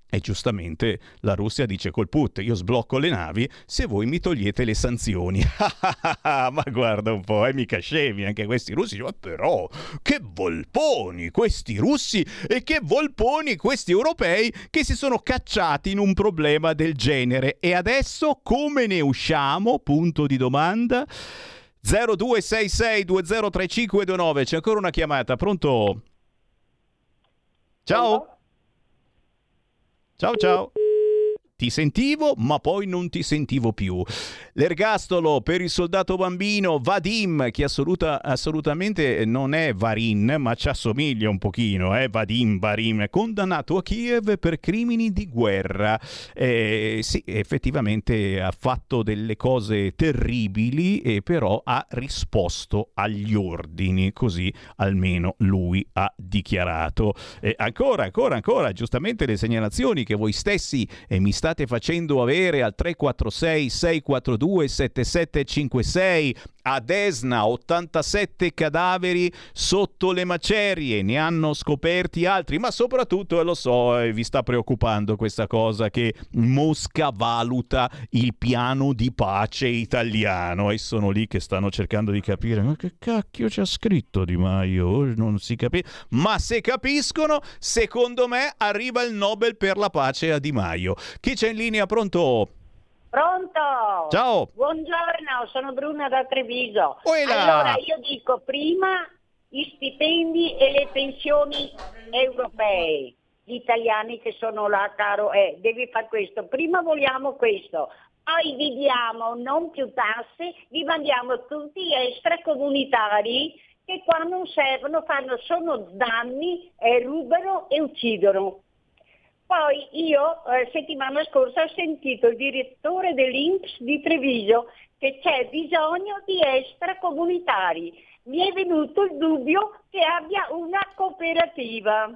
Speaker 2: E giustamente la Russia dice col put, io sblocco le navi se voi mi togliete le sanzioni. ma guarda un po', è eh, mica scemi anche questi russi. Ma però, che volponi questi russi e che volponi questi europei che si sono cacciati in un problema del genere. E adesso come ne usciamo? Punto di domanda. 0266203529, c'è ancora una chiamata, pronto? Ciao. Ciao ciao ti sentivo, ma poi non ti sentivo più. L'ergastolo per il soldato bambino Vadim, che assoluta, assolutamente non è Varin, ma ci assomiglia un pochino, eh? Vadim, Varim, condannato a Kiev per crimini di guerra. Eh, sì, effettivamente ha fatto delle cose terribili, e però ha risposto agli ordini, così almeno lui ha dichiarato. Eh, ancora, ancora, ancora, giustamente le segnalazioni che voi stessi eh, mi state state facendo avere al 346 642 7756 a Desna 87 cadaveri sotto le macerie, ne hanno scoperti altri, ma soprattutto, lo so, eh, vi sta preoccupando questa cosa che Mosca valuta il piano di pace italiano e sono lì che stanno cercando di capire ma che cacchio c'ha scritto Di Maio, non si capisce, ma se capiscono, secondo me arriva il Nobel per la pace a Di Maio. Chi c'è in linea? Pronto?
Speaker 29: Pronto?
Speaker 2: Ciao.
Speaker 29: Buongiorno, sono Bruna da Treviso.
Speaker 2: Uela.
Speaker 29: Allora, io dico prima gli stipendi e le pensioni europee. Gli italiani che sono là, caro, eh, devi fare questo. Prima vogliamo questo, poi vi diamo non più tasse, vi mandiamo tutti extracomunitari che qua non servono, fanno solo danni, eh, rubano e uccidono. Poi io eh, settimana scorsa ho sentito il direttore dell'Inps di Treviso che c'è bisogno di extracomunitari. Mi è venuto il dubbio che abbia una cooperativa.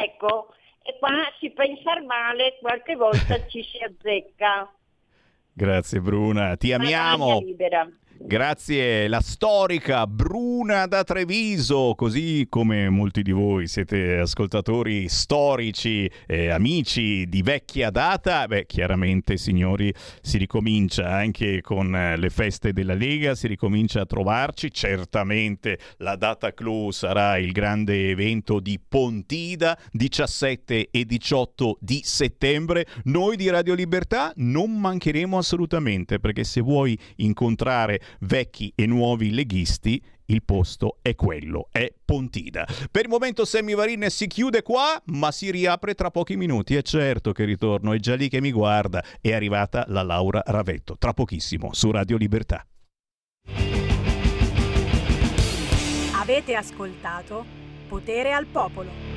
Speaker 29: Ecco, e qua si pensa male, qualche volta ci si azzecca.
Speaker 2: Grazie Bruna, ti amiamo. Grazie, la storica Bruna da Treviso, così come molti di voi siete ascoltatori storici, eh, amici di vecchia data, beh chiaramente signori si ricomincia anche con eh, le feste della Lega, si ricomincia a trovarci, certamente la data clou sarà il grande evento di Pontida 17 e 18 di settembre, noi di Radio Libertà non mancheremo assolutamente perché se vuoi incontrare vecchi e nuovi leghisti, il posto è quello, è Pontida. Per il momento Sammy Varin si chiude qua, ma si riapre tra pochi minuti. È certo che ritorno, è già lì che mi guarda. È arrivata la Laura Ravetto, tra pochissimo, su Radio Libertà.
Speaker 30: Avete ascoltato Potere al Popolo.